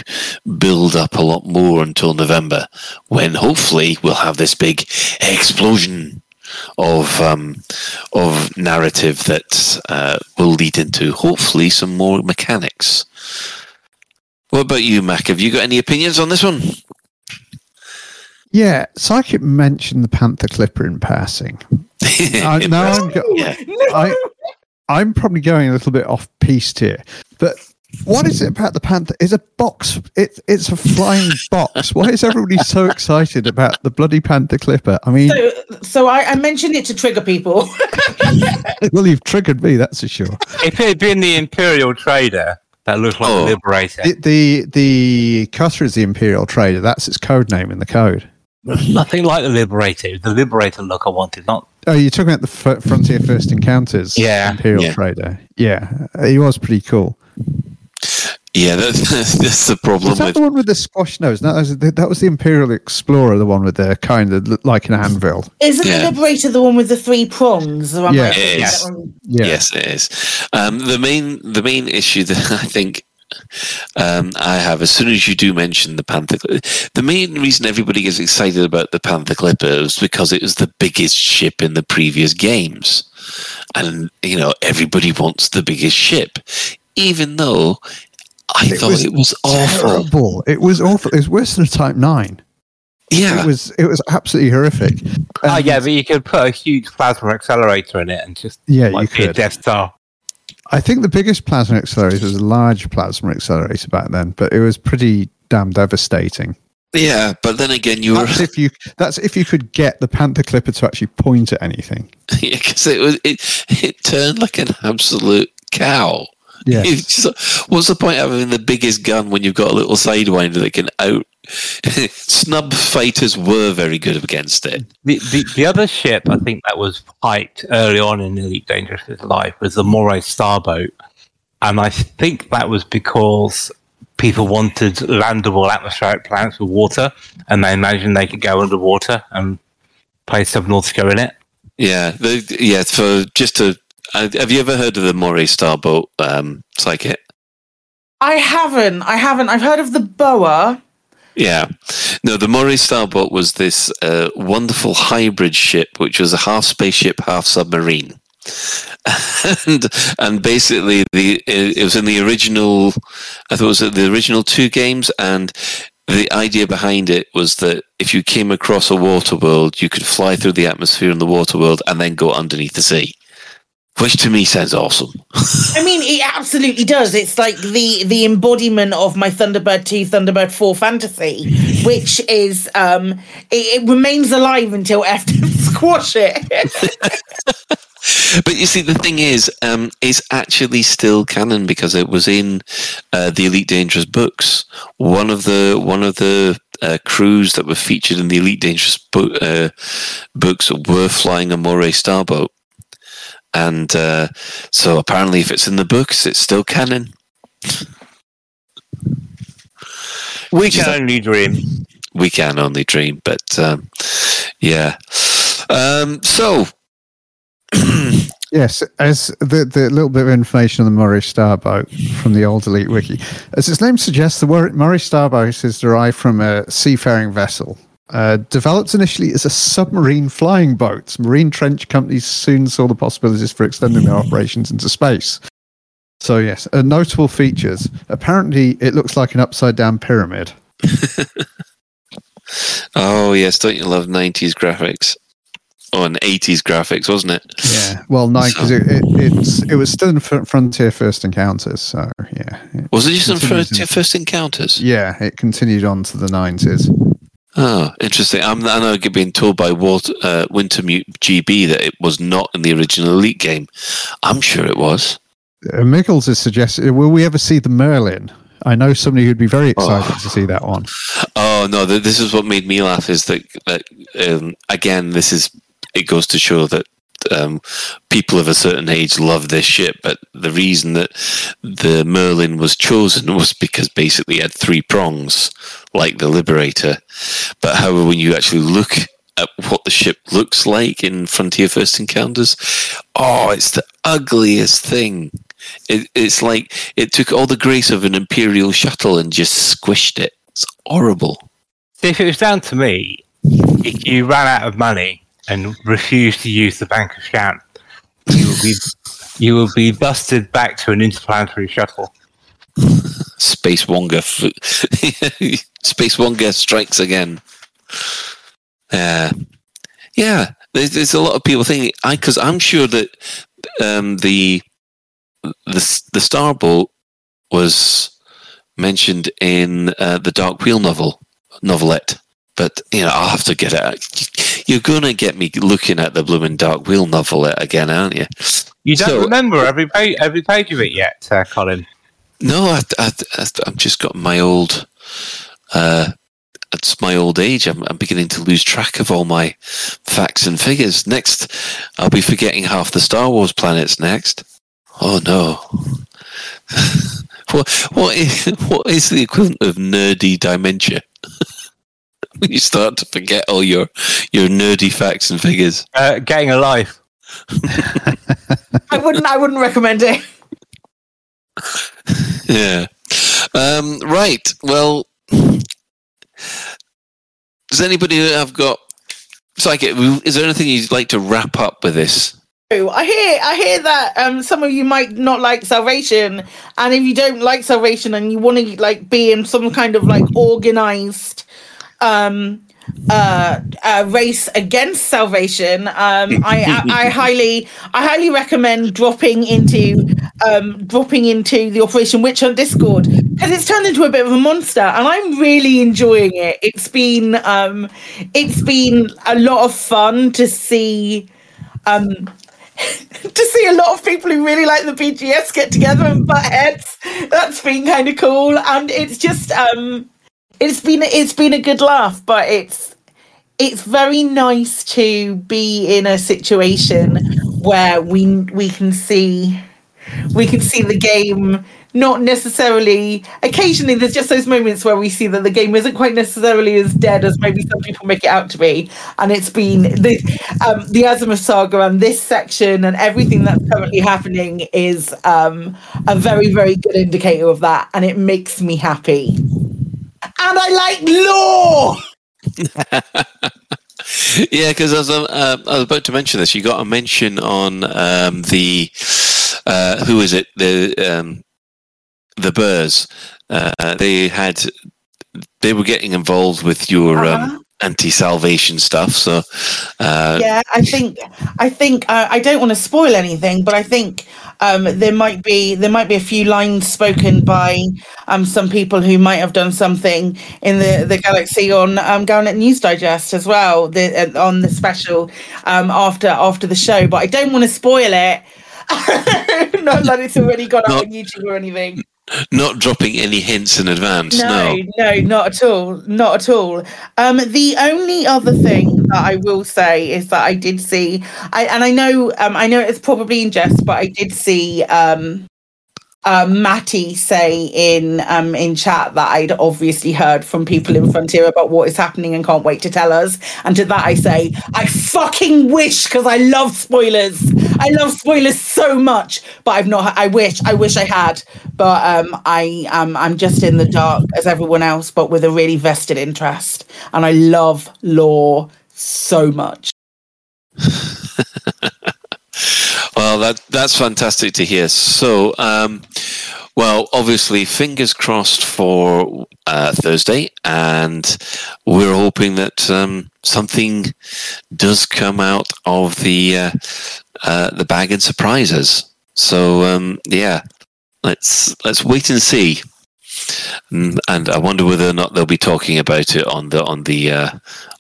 build up a lot more until November, when hopefully we'll have this big explosion of um, of narrative that uh, will lead into hopefully some more mechanics. What about you, Mac? Have you got any opinions on this one? Yeah, Psychic mentioned the Panther Clipper in passing. uh, now I'm, go- I, I'm probably going a little bit off piste here, but what is it about the Panther? It's a box. It, it's a flying box. Why is everybody so excited about the bloody Panther Clipper? I mean, So, so I, I mentioned it to trigger people. well, you've triggered me, that's for sure. If it had been the Imperial Trader that looked like Oh. the Liberator, The, the the cutter is the Imperial Trader. That's its code name in the code. nothing like the Liberator. The Liberator look I wanted, not Oh, you're talking about the F- Frontier First Encounters? Yeah. Imperial Yeah. Trader. Yeah, he was pretty cool. Yeah, that, that's the problem Was that with. the one with the squash nose? No, that was the, that was the Imperial Explorer, the one with the kind of looked like an anvil. Isn't Yeah. the Liberator the one with the three prongs? Or am I Yeah. thinking It that is. one? Yeah. Yes, it is. Um, the main the main issue that I think um, I have, as soon as you do mention the Panther, the main reason everybody gets excited about the Panther Clipper is because it was the biggest ship in the previous games, and you know everybody wants the biggest ship, even though I It thought was it was awful. Terrible. It was awful. It was worse than a Type Nine. Yeah, It was it was absolutely horrific. Oh And yeah, but you could put a huge plasma accelerator in it and just Yeah, like, you be a. Death Star. I think the biggest plasma accelerator was a large plasma accelerator back then, but it was pretty damn devastating. yeah, but then again, you were That's if you that's if you could get the Panther Clipper to actually point at anything. because it was it it turned like an absolute cow. Just- what's the point of having the biggest gun when you've got a little sidewinder that can out snub fighters were very good against it. The, the the other ship I think that was hyped early on in Elite Dangerous life was the Moray Starboat, and I think that was because people wanted landable atmospheric planets with water, and they imagined they could go underwater and play Subnautica in it. Yeah, the, yeah. For just to, have you ever heard of the Moray Starboat um, psychic? I haven't. I haven't. I've heard of the boa. Yeah. No, the Moray Starboat was this uh, wonderful hybrid ship, which was a half spaceship, half submarine. and and basically the it, it was in the original I thought it was the original two games and the idea behind it was that if you came across a water world you could fly through the atmosphere in the water world and then go underneath the sea which to me sounds awesome. I mean, it absolutely does. It's like the the embodiment of my Thunderbird two, Thunderbird four fantasy, which is um, it, it remains alive until FDev squash it. but you see, the thing is, um, it's actually still canon because it was in uh, the Elite Dangerous books. One of the one of the uh, crews that were featured in the Elite Dangerous bo- uh, books were flying a Moray Starboat. And uh, so apparently, if it's in the books, it's still canon. We can only dream. We can only dream, but um, yeah. Um, so, yes, as the, the little bit of information on the Moray Starboat from the old Elite Wiki, as its name suggests, the Moray Starboat is derived from a seafaring vessel uh, developed initially as a submarine flying boat, marine trench companies soon saw the possibilities for extending their operations into space. So, yes, uh, notable features. Apparently, it looks like an upside down pyramid. oh, yes, don't you love 90s graphics? Oh, and 80s graphics, wasn't it? Yeah, well, no, because so. it, it was still in Frontier First Encounters, so yeah. It was it just in Frontier First Encounters? Yeah, it continued on to the 90s. Oh, interesting. I'm, I know being told by Walt, uh, Wintermute GB that it was not in the original Elite game. I'm sure it was. Uh, Miggles has suggested, will we ever see the Merlin? I know somebody who'd be very excited oh. to see that one. Oh no! This is what made me laugh. Is that that um, again? This is it goes to show that um, people of a certain age love this ship, but the reason that the Merlin was chosen was because basically it had three prongs, like the Liberator. But however, when you actually look at what the ship looks like in Frontier First Encounters, oh, it's the ugliest thing. It, it's like it took all the grace of an Imperial shuttle and just squished it. It's horrible. If it was down to me, if you ran out of money and refuse to use the Bank of Shan, you will be you will be busted back to an interplanetary shuttle. Space Wonga, f- Space Wonga strikes again. Uh, yeah, there's, there's a lot of people thinking. I because I'm sure that um, the the the Starboat was mentioned in uh, the Dark Wheel novel novelette. But you know, I'll have to get it. You're gonna get me looking at the Blooming Dark Wheel novel again, aren't you? You don't so, remember every page, every page of it yet, uh, Colin? No, I, I, I've just got my old. Uh, it's my old age. I'm, I'm beginning to lose track of all my facts and figures. Next, I'll be forgetting half the Star Wars planets. Next, oh no. what what is what is the equivalent of nerdy dementia? when you start to forget all your your nerdy facts and figures. Uh, getting a life. I wouldn't. I wouldn't recommend it. yeah. Um, right. Well, does anybody have got? Psychit, is there anything you'd like to wrap up with this? I hear I hear that um, some of you might not like salvation, and if you don't like salvation and you want to like be in some kind of like organized um, uh, uh, race against salvation, um, I, I, I, highly, I highly recommend dropping into, um, dropping into the Operation Witch Hunt Discord because it's turned into a bit of a monster, and I'm really enjoying it. It's been, um, it's been a lot of fun to see, um, to see a lot of people who really like the BGS get together and butt heads. That's been kind of cool, and it's just, um it's been it's been a good laugh, but it's it's very nice to be in a situation where we we can see we can see the game not necessarily occasionally there's just those moments where we see that the game isn't quite necessarily as dead as maybe some people make it out to be. And it's been the um the azimuth saga and this section and everything that's currently happening is um a very very good indicator of that. And it makes me happy and i like lore yeah, because I, was, uh, I was about to mention this. You got a mention on um, the uh, who is it? The um, the Burrs. Uh, they had they were getting involved with your Uh-huh. um, anti-salvation stuff. So uh, yeah i think i think uh, i don't want to spoil anything but i think um, there might be there might be a few lines spoken by um, some people who might have done something in the, the galaxy on um, Galnet News Digest as well the, uh, on the special um, after after the show but I don't want to spoil it not that it's already gone out on YouTube or anything not dropping any hints in advance. no, No. no, not at all, not at all. Um, the only other thing that I will say is that I did see, I and I know, um, I know it's probably in jest, but I did see um, uh, Matty say in um in chat that I'd obviously heard from people in Frontier about what is happening and can't wait to tell us. And to that I say, I fucking wish because I love spoilers. I love spoilers so much, but I've not. I wish, I wish I had, but um, I um, I'm just in the dark as everyone else, but with a really vested interest, and I love lore so much. Well, that that's fantastic to hear. So, um, well, obviously, fingers crossed for uh, Thursday, and we're hoping that um, something does come out of the uh, uh, the bag and surprises. So, um, yeah, let's let's wait and see. Mm, And I wonder whether or not they'll be talking about it on the on the uh,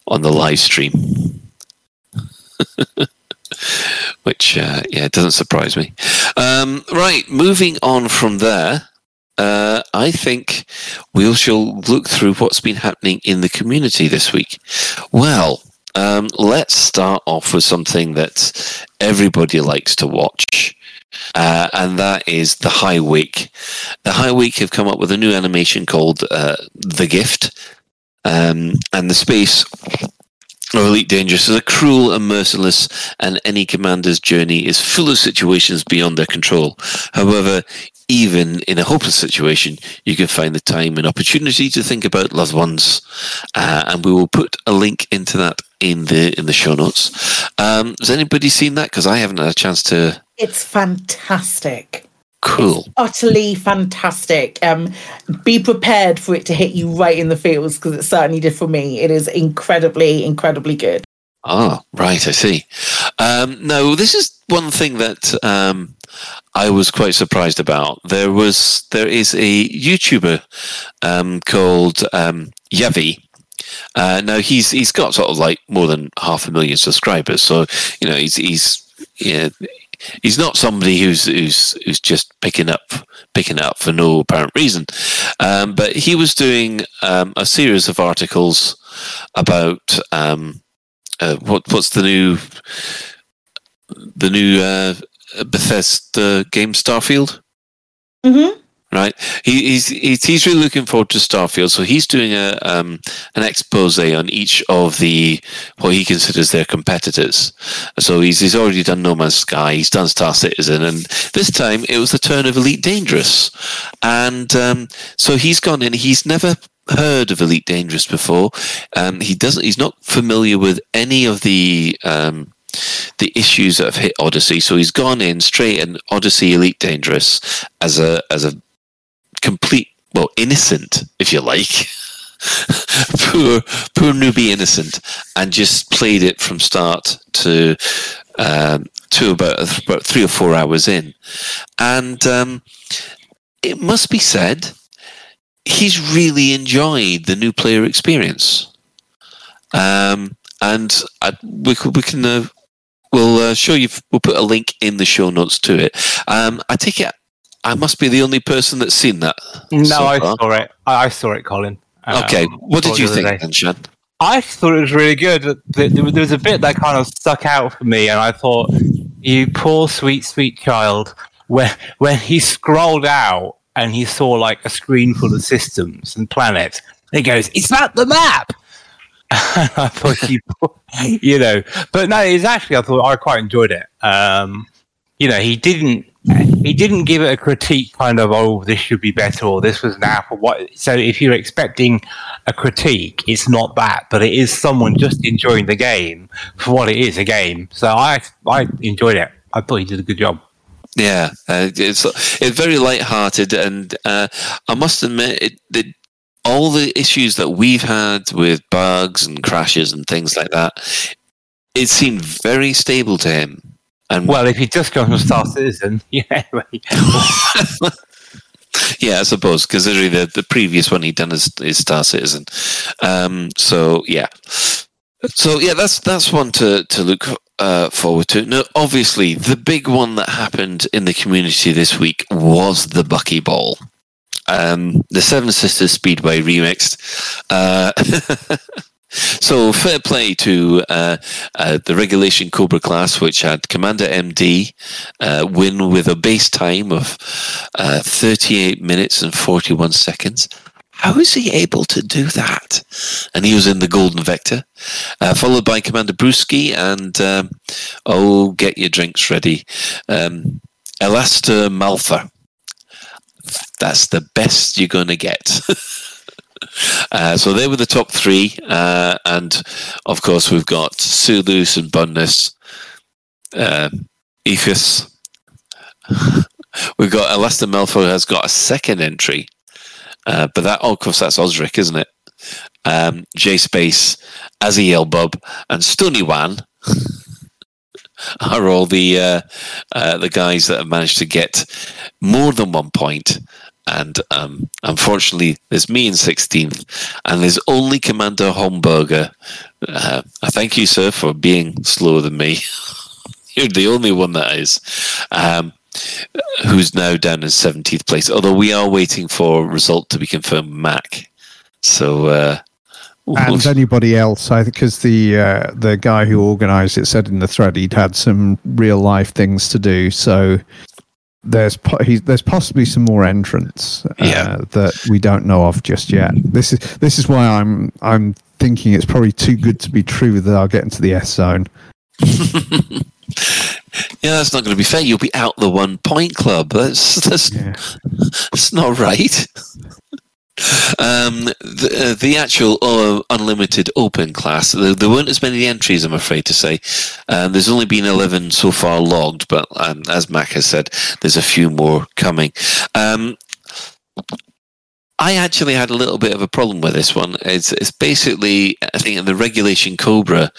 on the live stream. which uh, yeah it doesn't surprise me um, right moving on from there uh, i think we shall look through what's been happening in the community this week well um, let's start off with something that everybody likes to watch uh, and that is the High Week. The High Week have come up with a new animation called uh, The Gift, um, and the space of Elite Dangerous is a cruel and merciless, and any commander's journey is full of situations beyond their control. However, even in a hopeless situation, you can find the time and opportunity to think about loved ones, uh, and we will put a link into that in the in the show notes. Um, has anybody seen that? Because I haven't had a chance to. It's fantastic. Cool. utterly fantastic. Um, be prepared for it to hit you right in the feels because it certainly did for me. It is incredibly, incredibly good. Ah, right. I see. Um, no, this is one thing that um, I was quite surprised about. There was there is a YouTuber um, called um, Yavi. Uh, now he's he's got sort of like more than half a million subscribers, so you know he's he's yeah, he's not somebody who's who's who's just picking up picking up for no apparent reason. Um, but he was doing um, a series of articles about um, uh, what what's the new the new uh, Bethesda game Starfield. Mm-hmm. Right, he, he's, he's really looking forward to Starfield, so he's doing a um, an expose on each of the what he considers their competitors. So he's he's already done No Man's Sky, he's done Star Citizen, and this time it was the turn of Elite Dangerous, and um, so he's gone in. He's never heard of Elite Dangerous before. Um, he doesn't. He's not familiar with any of the um, the issues that have hit Odyssey. So he's gone in straight in Odyssey Elite Dangerous as a as a complete well innocent, if you like. poor poor newbie innocent and just played it from start to um, to about about three or four hours in. And um, it must be said he's really enjoyed the new player experience. Um, and I, we, we can uh, we'll uh, show you we'll put a link in the show notes to it. Um, I take it I must be the only person that's seen that No, so I saw it. I I saw it, Colin. Okay, um, what did you the think, day. Anshan? I thought it was really good. There was a bit that kind of stuck out for me, and I thought, "You poor, sweet, sweet child." When when he scrolled out and he saw like a screen full of systems and planets, he goes, "Is that the map?" And I thought, you, you know, but no, it's actually I thought I quite enjoyed it. Um, you know, he didn't he didn't give it a critique kind of oh this should be better or this was an app or what. So if you're expecting a critique it's not that but it is someone just enjoying the game for what it is a game. So i i enjoyed it. I thought he did a good job. Yeah, uh, it's it's very light-hearted, and uh, I must admit, it, all the issues that we've had with bugs and crashes and things like that, it seemed very stable to him. And well if you just go from star citizen yeah yeah, I suppose considering the the previous one he'd done is, is Star Citizen. Um, so yeah, so yeah, that's that's one to to look uh, forward to. Now, obviously, the big one that happened in the community this week was the Buckyball. Um, the Seven Sisters Speedway remixed. Uh, so fair play to uh, uh, the regulation Cobra class, which had Commander MD uh, win with a base time of uh, 38 minutes and 41 seconds. How is he able to do that? And he was in the Golden Vector, uh, followed by Commander Brewski and um, oh, get your drinks ready, um, Elaster Malfa. That's the best you're going to get. Uh, so they were the top three, uh, and of course we've got Sulus and Bundes, uh, we've got Alastair Melfo has got a second entry, uh, but that of course that's Osric, isn't it? Um, J Space, Aziel Bub, and Stony Wan are all the uh, uh, the guys that have managed to get more than one point. And um, unfortunately, there's me in 16th, and there's only Commander Homburger. Uh, I thank you, sir, for being slower than me. You're the only one that is. Um, who's now down in 17th place, although we are waiting for result to be confirmed Mac. So, uh, and anybody else, I because the uh, the guy who organised it said in the thread he'd had some real life things to do. So there's po- he, there's possibly some more entrants uh, Yeah. that we don't know of just yet. This is this is why I'm I'm thinking it's probably too good to be true that I'll get into the S zone. yeah, that's not going to be fair. You'll be out the one point club. That's that's that's not right. um, the, uh, the actual uh, unlimited open class, there, there weren't as many entries, I'm afraid to say. Um, there's only been 11 so far logged, but um, as Mac has said, there's a few more coming. Um, I actually had a little bit of a problem with this one. It's, it's basically, I think, in the regulation Cobra,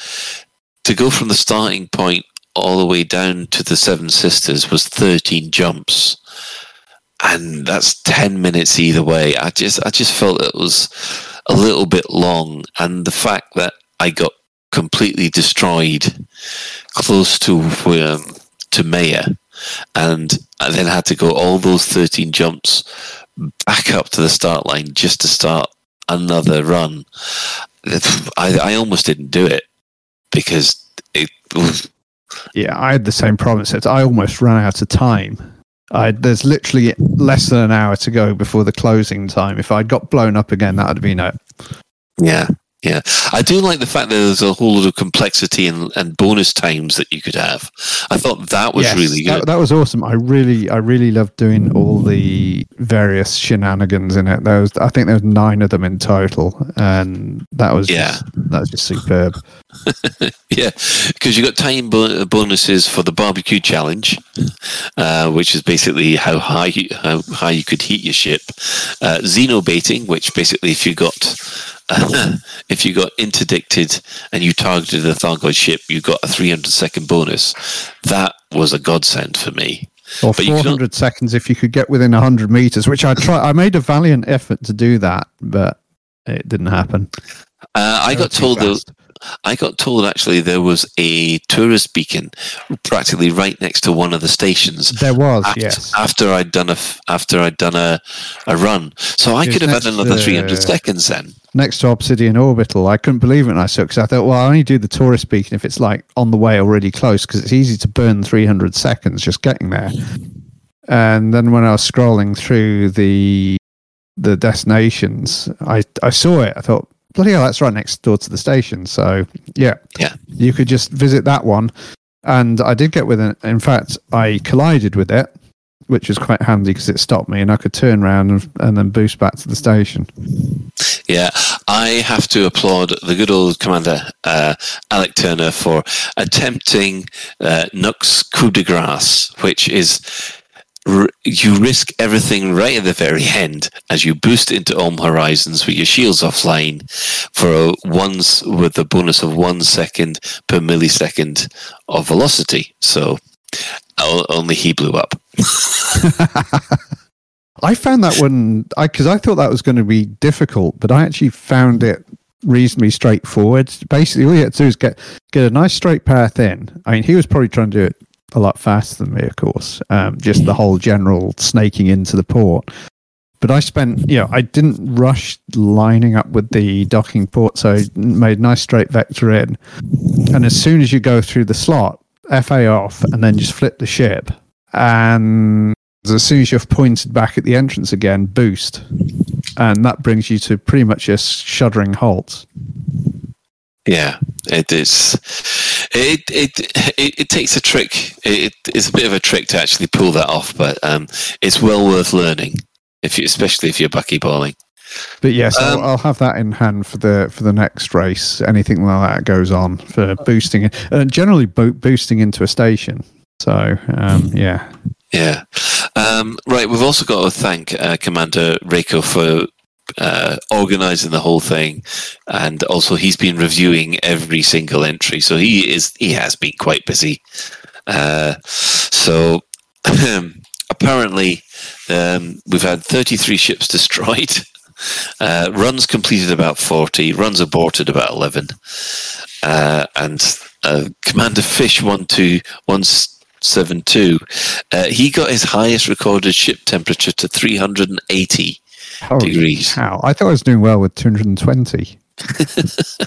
to go from the starting point all the way down to the Seven Sisters was 13 jumps and that's 10 minutes either way i just i just felt it was a little bit long and the fact that i got completely destroyed close to um, to Maia, and i then had to go all those 13 jumps back up to the start line just to start another run i, I almost didn't do it because it was Yeah, I had the same problem. I almost ran out of time. I, there's literally less than an hour to go before the closing time. If I'd got blown up again, that would have been it. Yeah, yeah. I do like the fact that there's a whole lot of complexity and, and bonus times that you could have. I thought that was Yes, really good. That, that was awesome. I really, I really loved doing all the various shenanigans in it. There was, I think there was nine of them in total, and that was Yeah. just, that was just superb. yeah, because you got time bonuses for the barbecue challenge, uh, which is basically how high you, how high you could heat your ship. Uh, xenobaiting, which basically if you got if you got interdicted and you targeted a Thargoid ship, you got a 300 second bonus. That was a godsend for me. Or But you could 400 seconds if you could get within 100 meters, which I try. I made a valiant effort to do that, but it didn't happen. Uh, I got told though. fast. I got told actually there was a tourist beacon practically right next to one of the stations. There was, after, yes. After I'd done a after I'd done a, a run, so I could have had another three hundred seconds then. next to Obsidian Orbital. I couldn't believe it when I saw because I thought, well, I only do the tourist beacon if it's like on the way already close because it's easy to burn 300 seconds just getting there. And then when I was scrolling through the the destinations, I I saw it. I thought, bloody hell, that's right next door to the station. So yeah, Yeah. you could just visit that one. And I did get with it. In fact, I collided with it, which was quite handy because it stopped me and I could turn around and, and then boost back to the station. Yeah, I have to applaud the good old commander uh, Alec Turner for attempting uh, Nux coup de grace, which is you risk everything right at the very end as you boost into Ulm Horizons with your shields offline for a once with the bonus of one second per millisecond of velocity. So only he blew up. I found that one I because I thought that was going to be difficult, but I actually found it reasonably straightforward. Basically, all you had to do is get get a nice straight path in. I mean, he was probably trying to do it a lot faster than me, of course. Um, just the whole general snaking into the port. But I spent, you know, I didn't rush lining up with the docking port, so I made a nice straight vector in. And as soon as you go through the slot, FA off, and then just flip the ship. And as soon as you've pointed back at the entrance again, boost. And that brings you to pretty much a shuddering halt. Yeah, it is. It it it, it takes a trick. It, it's a bit of a trick to actually pull that off, but um, it's well worth learning, if you, especially if you're buckyballing. But yes, Um, I'll, I'll have that in hand for the for the next race. Anything like that goes on for boosting it, and generally bo- boosting into a station. So um, yeah, Yeah. Um, right. We've also got to thank uh, Commander Reiko for uh, organising the whole thing, and also he's been reviewing every single entry. So he is he has been quite busy. Uh, so apparently, um, we've had 33 ships destroyed. Uh, runs completed about 40, runs aborted about 11. Uh, and uh, Commander Fish 12172, uh, he got his highest recorded ship temperature to 380 Holy degrees. cow! I thought I was doing well with 220.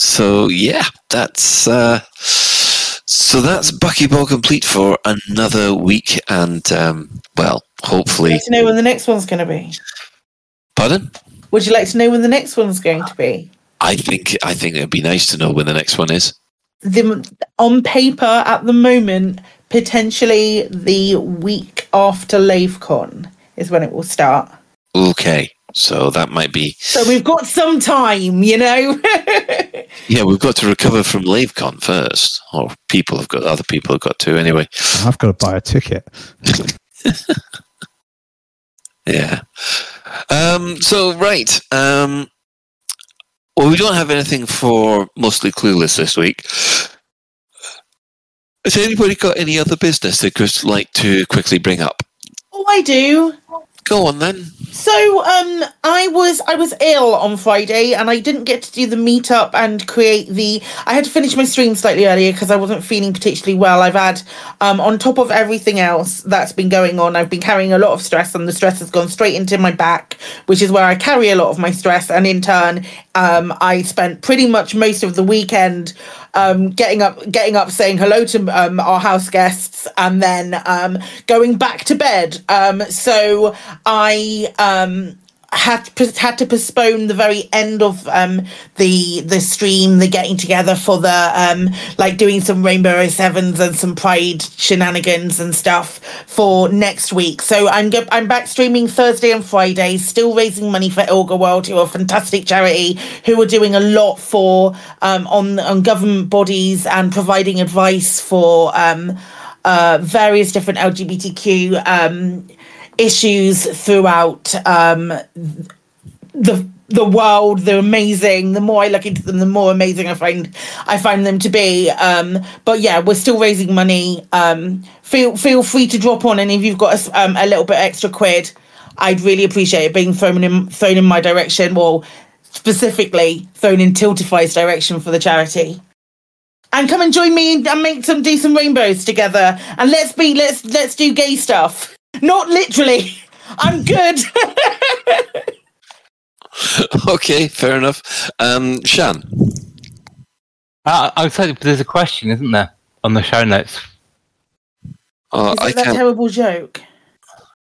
So yeah, that's uh, so that's Buckyball complete for another week, and um, well, Would hopefully, you like to know when the next one's going to be? pardon. Would you like to know when the next one's going to be? I think I think it'd be nice to know when the next one is. The, on paper, at the moment, potentially the week after LaveCon is when it will start. Okay, so that might be. So we've got some time, you know. Yeah, we've got to recover from LaveCon first, or people have got other people have got to anyway. I've got to buy a ticket. Yeah. Um, so right. Um, well, we don't have anything for mostly clueless this week. Has anybody got any other business they could like to quickly bring up? oh, I do. Go on then. So, um, I was I was ill on Friday, and I didn't get to do the meetup and create the. I had to finish my stream slightly earlier because I wasn't feeling particularly well. I've had, um, on top of everything else that's been going on, I've been carrying a lot of stress, and the stress has gone straight into my back, which is where I carry a lot of my stress. And in turn, um, I spent pretty much most of the weekend um, getting up, getting up, saying hello to um, our house guests, and then um, going back to bed. Um, so I um, had had to postpone the very end of um, the the stream, the getting together for the um, like doing some Rainbow Sevens and some Pride shenanigans and stuff for next week. So I'm go- I'm back streaming Thursday and Friday, still raising money for Ilga World, who are a fantastic charity who are doing a lot for um, on on government bodies and providing advice for um, uh, various different LGBTQ um, issues throughout um, the the world. They're amazing. The more I look into them, the more amazing I find I find them to be. Um, but yeah, we're still raising money. Um, feel feel free to drop on, and if you've got a, um, a little bit extra quid, I'd really appreciate it being thrown in thrown in my direction. Well, specifically thrown in Tiltify's direction for the charity. And come and join me and make some do some rainbows together. And let's be let's let's do gay stuff. Not literally. I'm good. okay, fair enough. Um, Shan. Uh, I was saying there's a question, isn't there, on the show notes? Oh, Is I it that can't. terrible joke?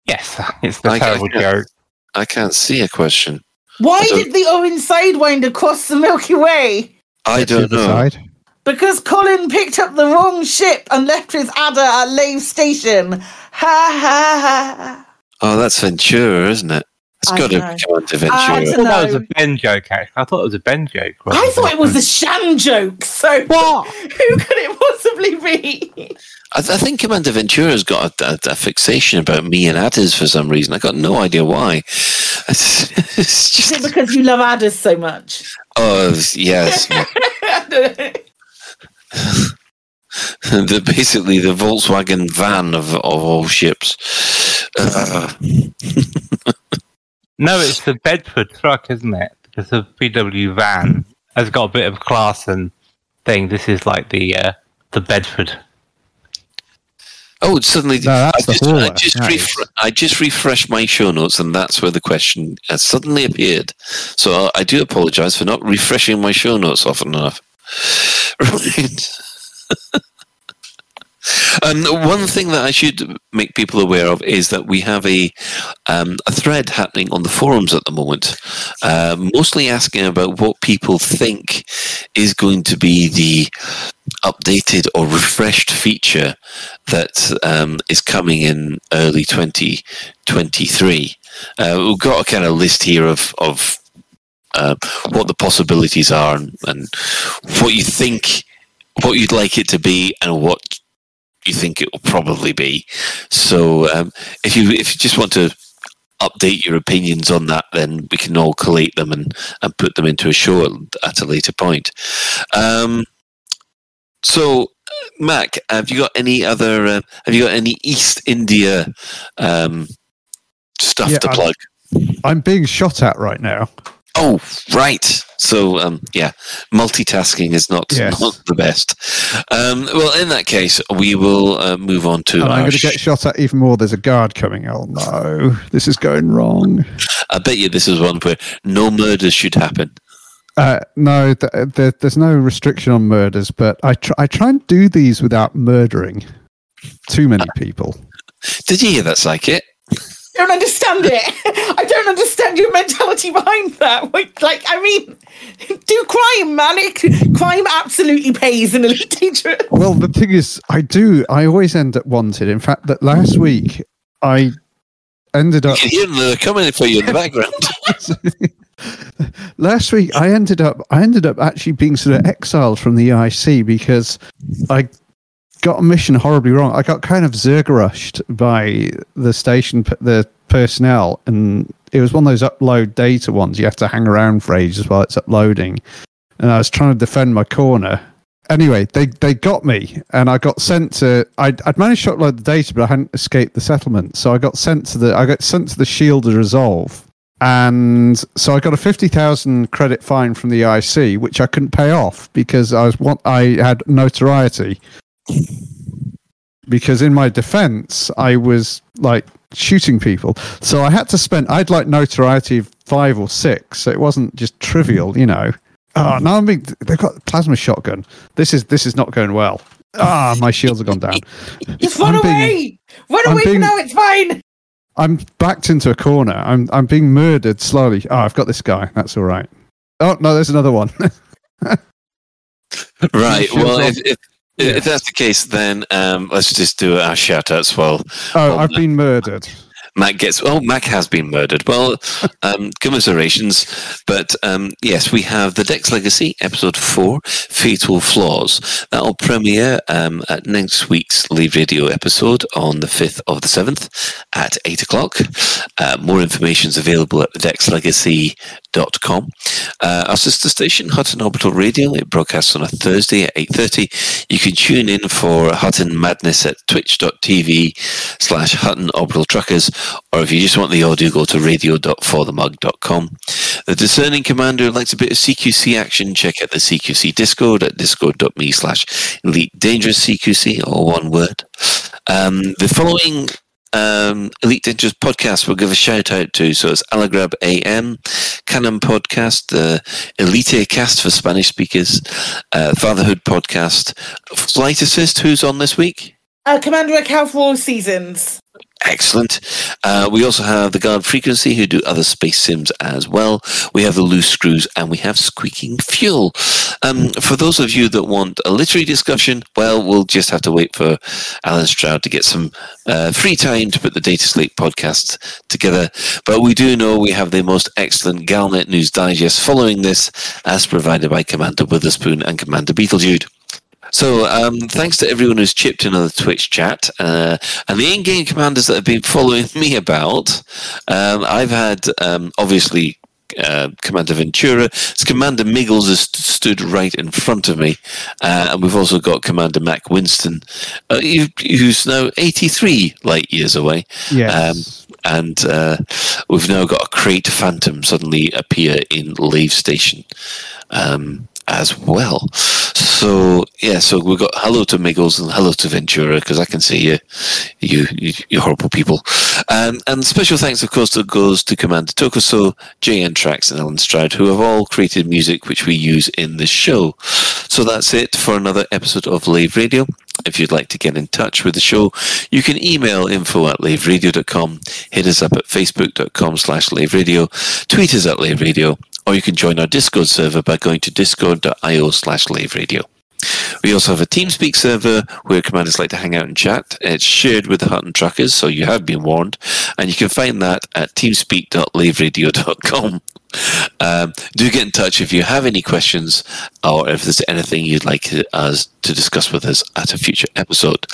Yes, it's the I- I terrible can't- joke. I can't see a question. Why did the orange sidewinder cross the Milky Way? I don't know. Side. Because Colin picked up the wrong ship and left his adder at Lave Station. Ha ha ha. Oh, that's Ventura, isn't it? It's I got to know. come on to I Ventura. I thought that was a Ben joke, actually. I thought it was a Ben joke. I thought it was a Shan joke. So What? Who could it possibly be? I, I think Commander Ventura's got a, a, a fixation about me and adders for some reason. I've got no idea why. It's, it's Is it because you love adders so much? oh yes, the basically the Volkswagen van of of all ships. Uh, No, it's the Bedford truck, isn't it? Because the VW van has got a bit of class and thing. This is like the uh, the Bedford. oh, suddenly No, I just, I just, That refre- I just refreshed my show notes, and that's where the question has suddenly appeared. So I do apologise for not refreshing my show notes often enough. Right. Um, one thing that I should make people aware of is that we have a um, a thread happening on the forums at the moment, uh, mostly asking about what people think is going to be the updated or refreshed feature that um, is coming in early 2023. Uh, we've got a kind of list here of of uh, what the possibilities are and, and what you think, what you'd like it to be, and what you think it will probably be. So um, if you if you just want to update your opinions on that, then we can all collate them and, and put them into a show at, at a later point. Um, so, Mac, have you got any other? Uh, have you got any East India um, stuff Yeah, to I'm- plug? I'm being shot at right now. Oh, right. So, um, yeah, multitasking is not Yes. not the best. Um, well, in that case, we will uh, move on to I'm going to get shot at even more. There's a guard coming. Oh no, this is going wrong. I bet you this is one where no murders should happen. Uh, no, th- th- there's no restriction on murders, but I tr- I try and do these without murdering too many people. Did you hear that, Psychit? I don't understand it. I don't understand your mentality behind that. Like, like, I mean, do crime, man. It, crime absolutely pays in Elite Dangerous. Well, the thing is, I do. I always end up wanted. In fact, that last week I ended up. You can hear them they're coming for you in the background. last week I ended up I ended up actually being sort of exiled from the IC because I got a mission horribly wrong. I got kind of zergrushed by the station the personnel and it was one of those upload data ones you have to hang around for ages while it's uploading. And I was trying to defend my corner. Anyway, they, they got me and I got sent to I'd, I'd managed to upload the data but I hadn't escaped the settlement. So I got sent to the I got sent to the shield to resolve and so I got a fifty thousand credit fine from the IC, which I couldn't pay off because I was I had notoriety. Because in my defense, I was like shooting people, so I had to spend. I'd like notoriety of five or six, so it wasn't just trivial, you know. Oh, now I'm being. They've got a plasma shotgun. This is this is not going well. Ah, my shields have gone down. Just run I'm being- away. Run I'm away being- for now. It's fine. I'm backed into a corner. I'm I'm being murdered slowly. Oh, I've got this guy. That's all right. Oh no, there's another one. right. Well, on. if, if, if that's the case, then um, let's just do our shout outs while oh, I've been murdered. Mac gets. Oh, Mac has been murdered. Well, um, commiserations. But um, yes, we have the Dex Legacy episode four, Fatal Flaws. That'll premiere um, at next week's Lave Radio episode on the fifth of the seventh at eight o'clock. Uh, more information is available at thedexlegacy.com. Uh, our sister station, Hutton Orbital Radio, it broadcasts on a Thursday at eight thirty. You can tune in for Hutton Madness at twitch.tv slash Hutton Orbital Truckers, or if you just want the audio, go to radio.forthemug.com. The discerning commander likes a bit of CQC action, check out the CQC Discord at discord.me slash elite dangerous CQC, all one word. Um, the following um, Elite Dangerous podcast we'll give a shout out to. So it's Alagrab AM, Canonn Podcast, the Elite Cast for Spanish speakers, uh, Fatherhood Podcast, Flight Assist, who's on this week? Uh, Commander Account for all seasons. Excellent. Uh, we also have the Guard Frequency, who do other space sims as well. We have the Loose Screws, and we have Squeaking Fuel. Um, for those of you that want a literary discussion, well, we'll just have to wait for Allen Stroud to get some uh, free time to put the Data Slate podcast together. But we do know we have the most excellent Galnet News Digest following this, as provided by Commander Witherspoon and Commander Beetlejude. So, um, thanks to everyone who's chipped in on the Twitch chat uh, and the in-game commanders that have been following me about. Um, I've had um, obviously uh, Commander Ventura. It's Commander Miggles has st- stood right in front of me, uh, and we've also got Commander Mac Winston, uh, who's now 83 light years away. Yes. Um, and uh, we've now got a Krait Phantom suddenly appear in Lave Station. Um, as well. So yeah, so we've got hello to Miggles and hello to Ventura because I can see you, you, you, horrible people. Um, and special thanks, of course, to goes to Commander Tokuso, JN Tracks, and Allen Stroud, who have all created music which we use in this show. So that's it for another episode of Lave Radio. If you'd like to get in touch with the show, you can email info at laveradio.com, hit us up at facebook.com slash laveradio, tweet us at laveradio, or you can join our Discord server by going to discord.io slash laveradio. We also have a TeamSpeak server where commanders like to hang out and chat. It's shared with the Hutton Truckers, so you have been warned, and you can find that at teamspeak.laveradio.com. Um, do get in touch if you have any questions or if there's anything you'd like us to discuss with us at a future episode.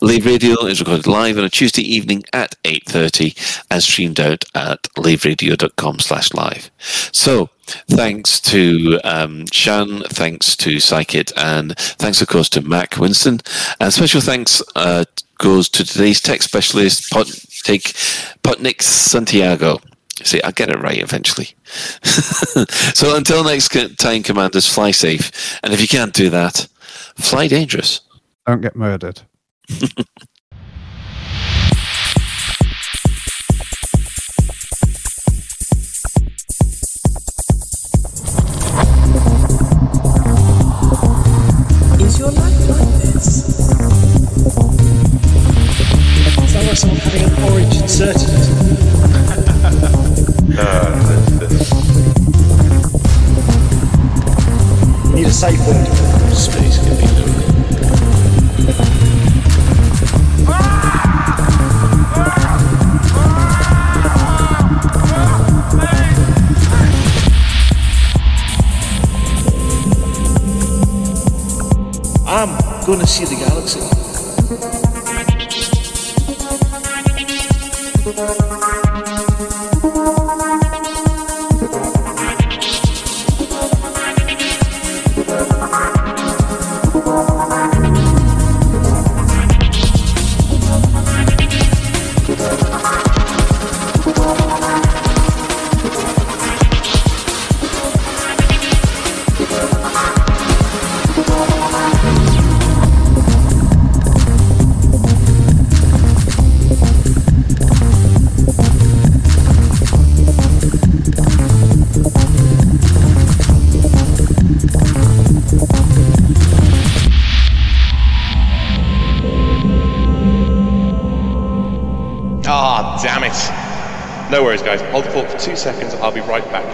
Lave Radio is recorded live on a Tuesday evening at 8.30 and streamed out at laveradio.com slash live. So, thanks to um, Shan, thanks to Psychit, and thanks, of course, to Mac Winston. And special thanks uh, goes to today's tech specialist, Pot- take Potnik Santiago. See, I'll get it right eventually. so until next time, commanders, fly safe. And if you can't do that, fly dangerous. Don't get murdered. Sounds like someone having an orange inserted into uh, need a safe word. Space can be lonely. I'm gonna see the galaxy. Ah, damn No worries, guys. Hold the fort for two seconds. I'll be right back.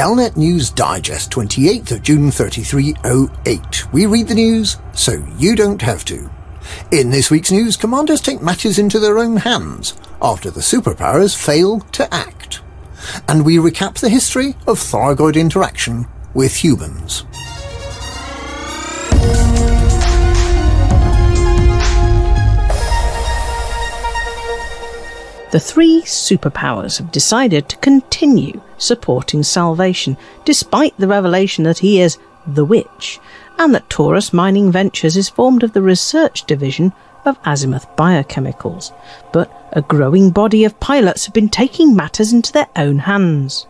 Galnet News Digest, 28th of June 3308. We read the news so you don't have to. In this week's news, commanders take matters into their own hands after the superpowers fail to act. And we recap the history of Thargoid interaction with humans. The three superpowers have decided to continue supporting Salvation, despite the revelation that he is the witch, and that Taurus Mining Ventures is formed of the research division of Azimuth Biochemicals. But a growing body of pilots have been taking matters into their own hands.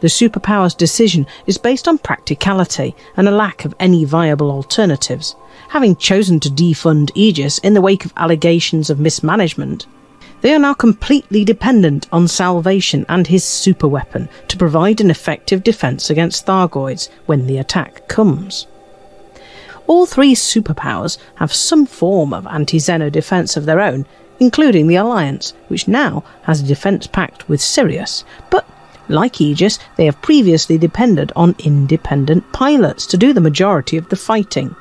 The superpower's decision is based on practicality and a lack of any viable alternatives. Having chosen to defund Aegis in the wake of allegations of mismanagement, they are now completely dependent on Salvation and his superweapon to provide an effective defense against Thargoids when the attack comes. All three superpowers have some form of anti-Xeno defense of their own, including the Alliance, which now has a defense pact with Sirius, but like Aegis, they have previously depended on independent pilots to do the majority of the fighting.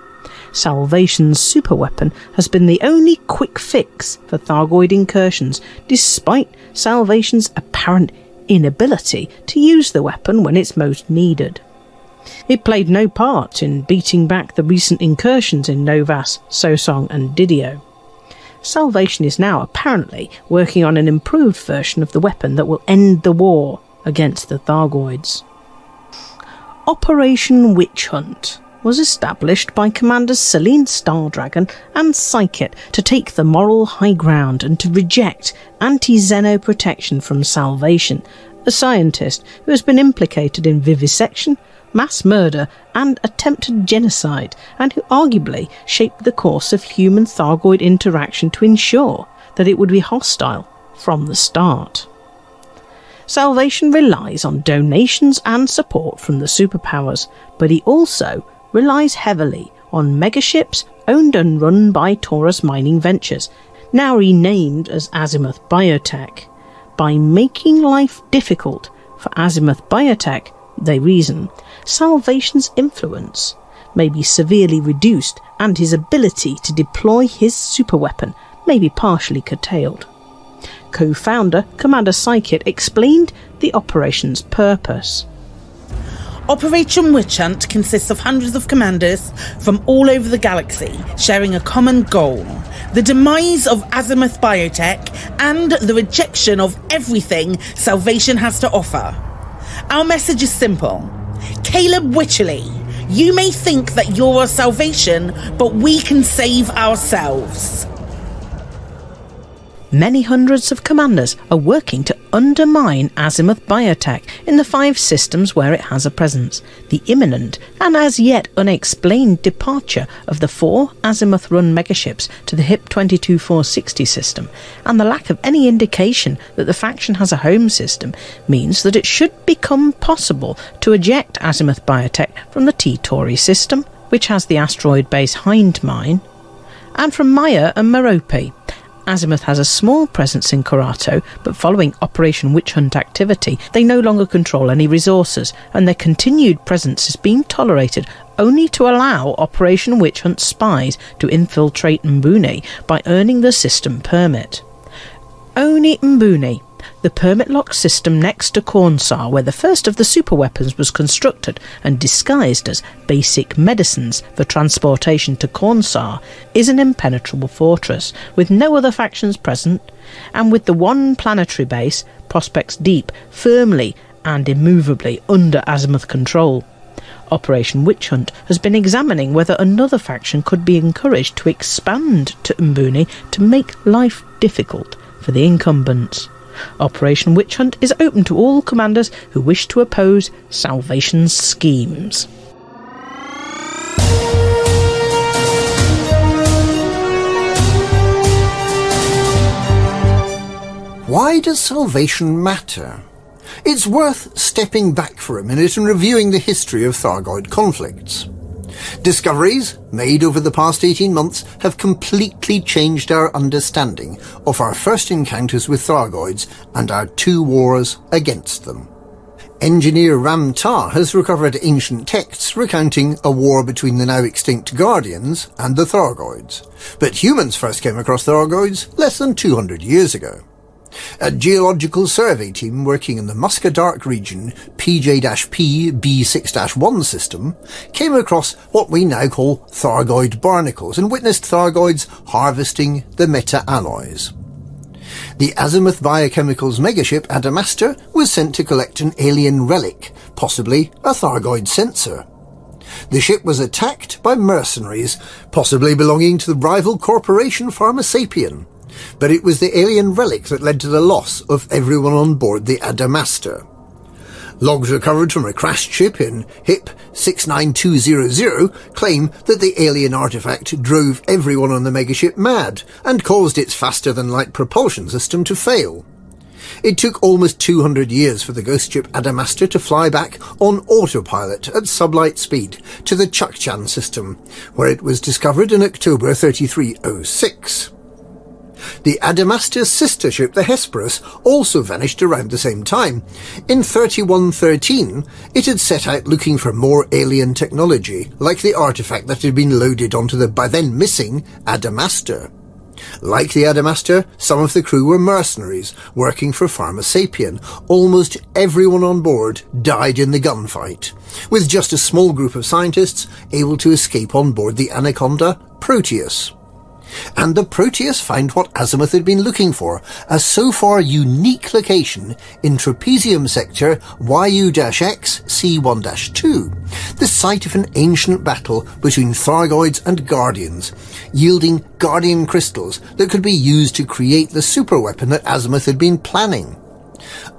Salvation's superweapon has been the only quick fix for Thargoid incursions, despite Salvation's apparent inability to use the weapon when it's most needed. It played no part in beating back the recent incursions in Novas, Sosong, and Didio. Salvation is now apparently working on an improved version of the weapon that will end the war against the Thargoids. Operation Witch Hunt was established by Commanders Selene Stardragon and Psychit to take the moral high ground and to reject anti-Xeno protection from Salvation, a scientist who has been implicated in vivisection, mass murder, and attempted genocide, and who arguably shaped the course of human Thargoid interaction to ensure that it would be hostile from the start. Salvation relies on donations and support from the superpowers, but he also relies heavily on megaships owned and run by Taurus Mining Ventures, now renamed as Azimuth Biotech. By making life difficult for Azimuth Biotech, they reason, Salvation's influence may be severely reduced and his ability to deploy his superweapon may be partially curtailed co founder, Commander Psychit, explained the operation's purpose. Operation Witch Hunt consists of hundreds of commanders from all over the galaxy sharing a common goal the demise of Azimuth Biotech and the rejection of everything Salvation has to offer. Our message is simple Caleb Wycherley, you may think that you're our salvation, but we can save ourselves. Many hundreds of commanders are working to undermine Azimuth Biotech in the five systems where it has a presence. The imminent and as yet unexplained departure of the four Azimuth run megaships to the HIP 22460 system, and the lack of any indication that the faction has a home system, means that it should become possible to eject Azimuth Biotech from the T Tauri system, which has the asteroid base Hind Mine, and from Maia and Merope Azimuth has a small presence in Karato, but following Operation Witch Hunt activity, they no longer control any resources, and their continued presence is being tolerated only to allow Operation Witch Hunt spies to infiltrate Mbooni by earning the system permit. Oni Mbooni the permit lock system next to Cornsar, where the first of the superweapons was constructed and disguised as basic medicines for transportation to Cornsar, is an impenetrable fortress with no other factions present, and with the one planetary base, Prospects Deep, firmly and immovably under Azimuth control. Operation Witch Hunt has been examining whether another faction could be encouraged to expand to Mbooni to make life difficult for the incumbents. Operation Witch Hunt is open to all commanders who wish to oppose Salvation's schemes. Why does salvation matter? It's worth stepping back for a minute and reviewing the history of Thargoid conflicts. Discoveries made over the past 18 months have completely changed our understanding of our first encounters with Thargoids and our two wars against them. Engineer Ram Tah has recovered ancient texts recounting a war between the now extinct Guardians and the Thargoids, but humans first came across Thargoids less than 200 years ago. A geological survey team working in the Musca region PJ-P B6-1 system came across what we now call Thargoid barnacles and witnessed Thargoids harvesting the meta-alloys. The Azimuth Biochemicals megaship Adamastor was sent to collect an alien relic, possibly a Thargoid sensor. The ship was attacked by mercenaries, possibly belonging to the rival corporation Pharmasapien. But it was the alien relic that led to the loss of everyone on board the Adamastor. Logs recovered from a crashed ship in HIP 69200 claim that the alien artifact drove everyone on the megaship mad and caused its faster-than-light propulsion system to fail. It took almost 200 years for the ghost ship Adamastor to fly back on autopilot at sublight speed to the Chukchan system, where it was discovered in October 3306. The Adamastor's sister ship, the Hesperus, also vanished around the same time. In 3113, it had set out looking for more alien technology, like the artifact that had been loaded onto the by then missing Adamastor. Like the Adamastor, some of the crew were mercenaries working for Pharmasapien. Almost everyone on board died in the gunfight, with just a small group of scientists able to escape on board the Anaconda Proteus. And the Proteus found what Azimuth had been looking for, a so far unique location in Trapezium sector YU-X C1-2, the site of an ancient battle between Thargoids and Guardians, yielding Guardian crystals that could be used to create the superweapon that Azimuth had been planning.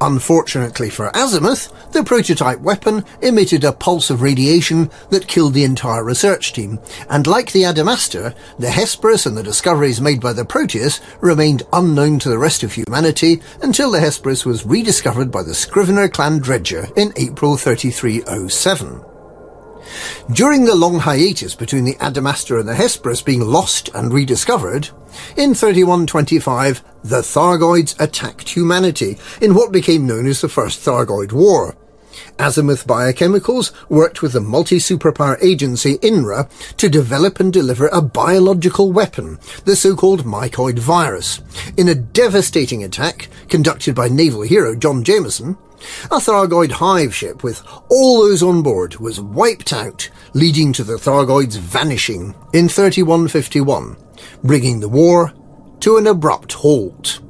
Unfortunately for Azimuth, the prototype weapon emitted a pulse of radiation that killed the entire research team, and like the Adamastor, the Hesperus and the discoveries made by the Proteus remained unknown to the rest of humanity until the Hesperus was rediscovered by the Scrivener clan Dredger in April 3307. During the long hiatus between the Adamastor and the Hesperus being lost and rediscovered, in 3125 the Thargoids attacked humanity in what became known as the First Thargoid War. Azimuth Biochemicals worked with the multi-superpower agency INRA to develop and deliver a biological weapon, the so-called mycoid virus. In a devastating attack conducted by naval hero John Jameson, a Thargoid hive ship with all those on board was wiped out, leading to the Thargoids vanishing in 3151, bringing the war to an abrupt halt.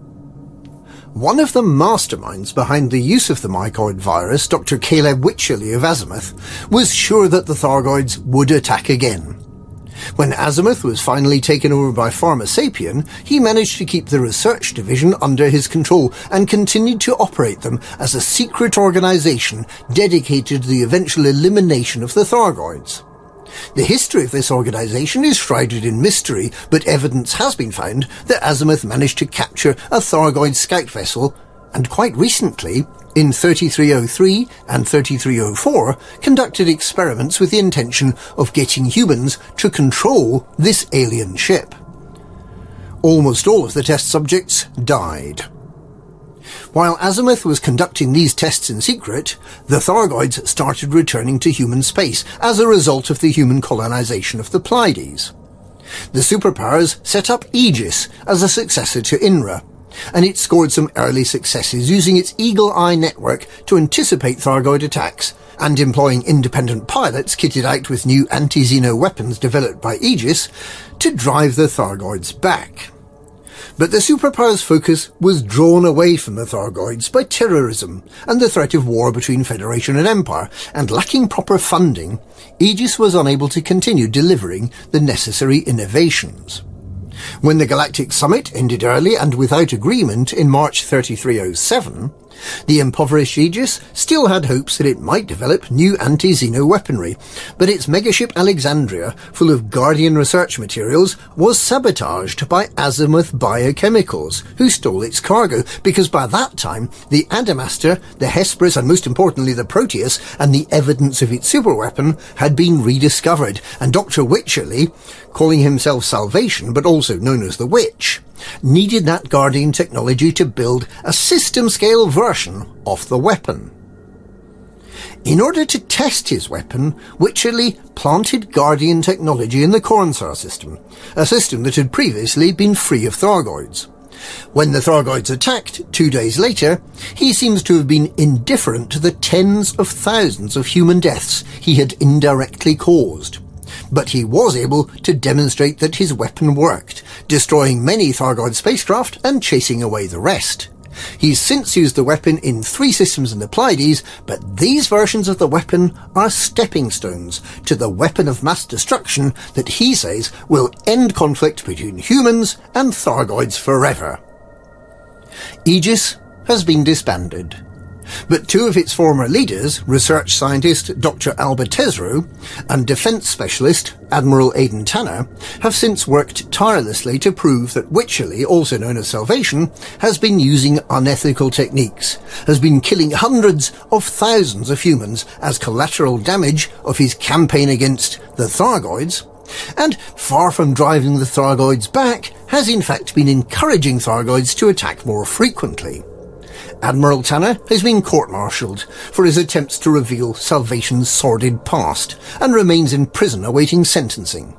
One of the masterminds behind the use of the mycoid virus, Dr. Caleb Wycherley of Azimuth, was sure that the Thargoids would attack again. When Azimuth was finally taken over by Pharmasapien, he managed to keep the research division under his control and continued to operate them as a secret organization dedicated to the eventual elimination of the Thargoids. The history of this organization is shrouded in mystery, but evidence has been found that Azimuth managed to capture a Thargoid scout vessel, and quite recently, in 3303 and 3304, conducted experiments with the intention of getting humans to control this alien ship. Almost all of the test subjects died. While Azimuth was conducting these tests in secret, the Thargoids started returning to human space as a result of the human colonization of the Pleiades. The superpowers set up Aegis as a successor to INRA, and it scored some early successes using its Eagle Eye network to anticipate Thargoid attacks and employing independent pilots kitted out with new anti-Xeno weapons developed by Aegis to drive the Thargoids back. But the superpower's focus was drawn away from the Thargoids by terrorism and the threat of war between Federation and Empire, and lacking proper funding, Aegis was unable to continue delivering the necessary innovations. When the Galactic Summit ended early and without agreement in March 3307, the impoverished Aegis still had hopes that it might develop new anti-Xeno weaponry, but its megaship Alexandria, full of Guardian research materials, was sabotaged by Azimuth Biochemicals, who stole its cargo, because by that time, the Adamastor, the Hesperus, and most importantly the Proteus, and the evidence of its superweapon had been rediscovered, and Dr. Wycherley, calling himself Salvation, but also known as the Witch, needed that Guardian technology to build a system-scale version of the weapon. In order to test his weapon, Wycherley planted Guardian technology in the Cornsar system, a system that had previously been free of Thargoids. When the Thargoids attacked, two days later, he seems to have been indifferent to the tens of thousands of human deaths he had indirectly caused. But he was able to demonstrate that his weapon worked, destroying many Thargoid spacecraft and chasing away the rest. He's since used the weapon in three systems in the Pleiades, but these versions of the weapon are stepping stones to the weapon of mass destruction that he says will end conflict between humans and Thargoids forever. Aegis has been disbanded. But two of its former leaders, research scientist Dr. Albert Tesreau and defence specialist Admiral Aidan Tanner, have since worked tirelessly to prove that Wycherley, also known as Salvation, has been using unethical techniques, has been killing hundreds of thousands of humans as collateral damage of his campaign against the Thargoids, and far from driving the Thargoids back, has in fact been encouraging Thargoids to attack more frequently. Admiral Tanner has been court-martialed for his attempts to reveal Salvation's sordid past and remains in prison awaiting sentencing.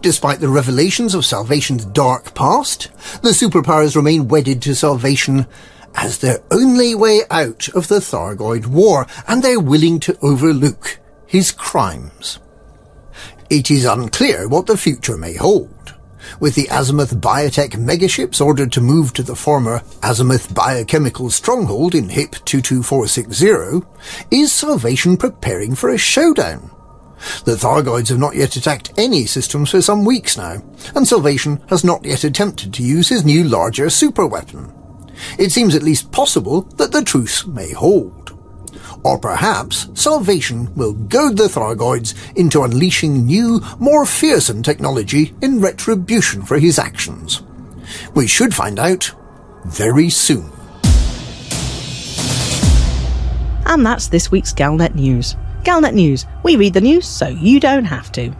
Despite the revelations of Salvation's dark past, the superpowers remain wedded to Salvation as their only way out of the Thargoid War, and they're willing to overlook his crimes. It is unclear what the future may hold. With the Azimuth Biotech megaships ordered to move to the former Azimuth Biochemical Stronghold in HIP 22460, is Salvation preparing for a showdown? The Thargoids have not yet attacked any systems for some weeks now, and Salvation has not yet attempted to use his new larger superweapon. It seems at least possible that the truce may hold. Or perhaps Salvation will goad the Thargoids into unleashing new, more fearsome technology in retribution for his actions. We should find out very soon. And that's this week's Galnet News. Galnet News, we read the news so you don't have to.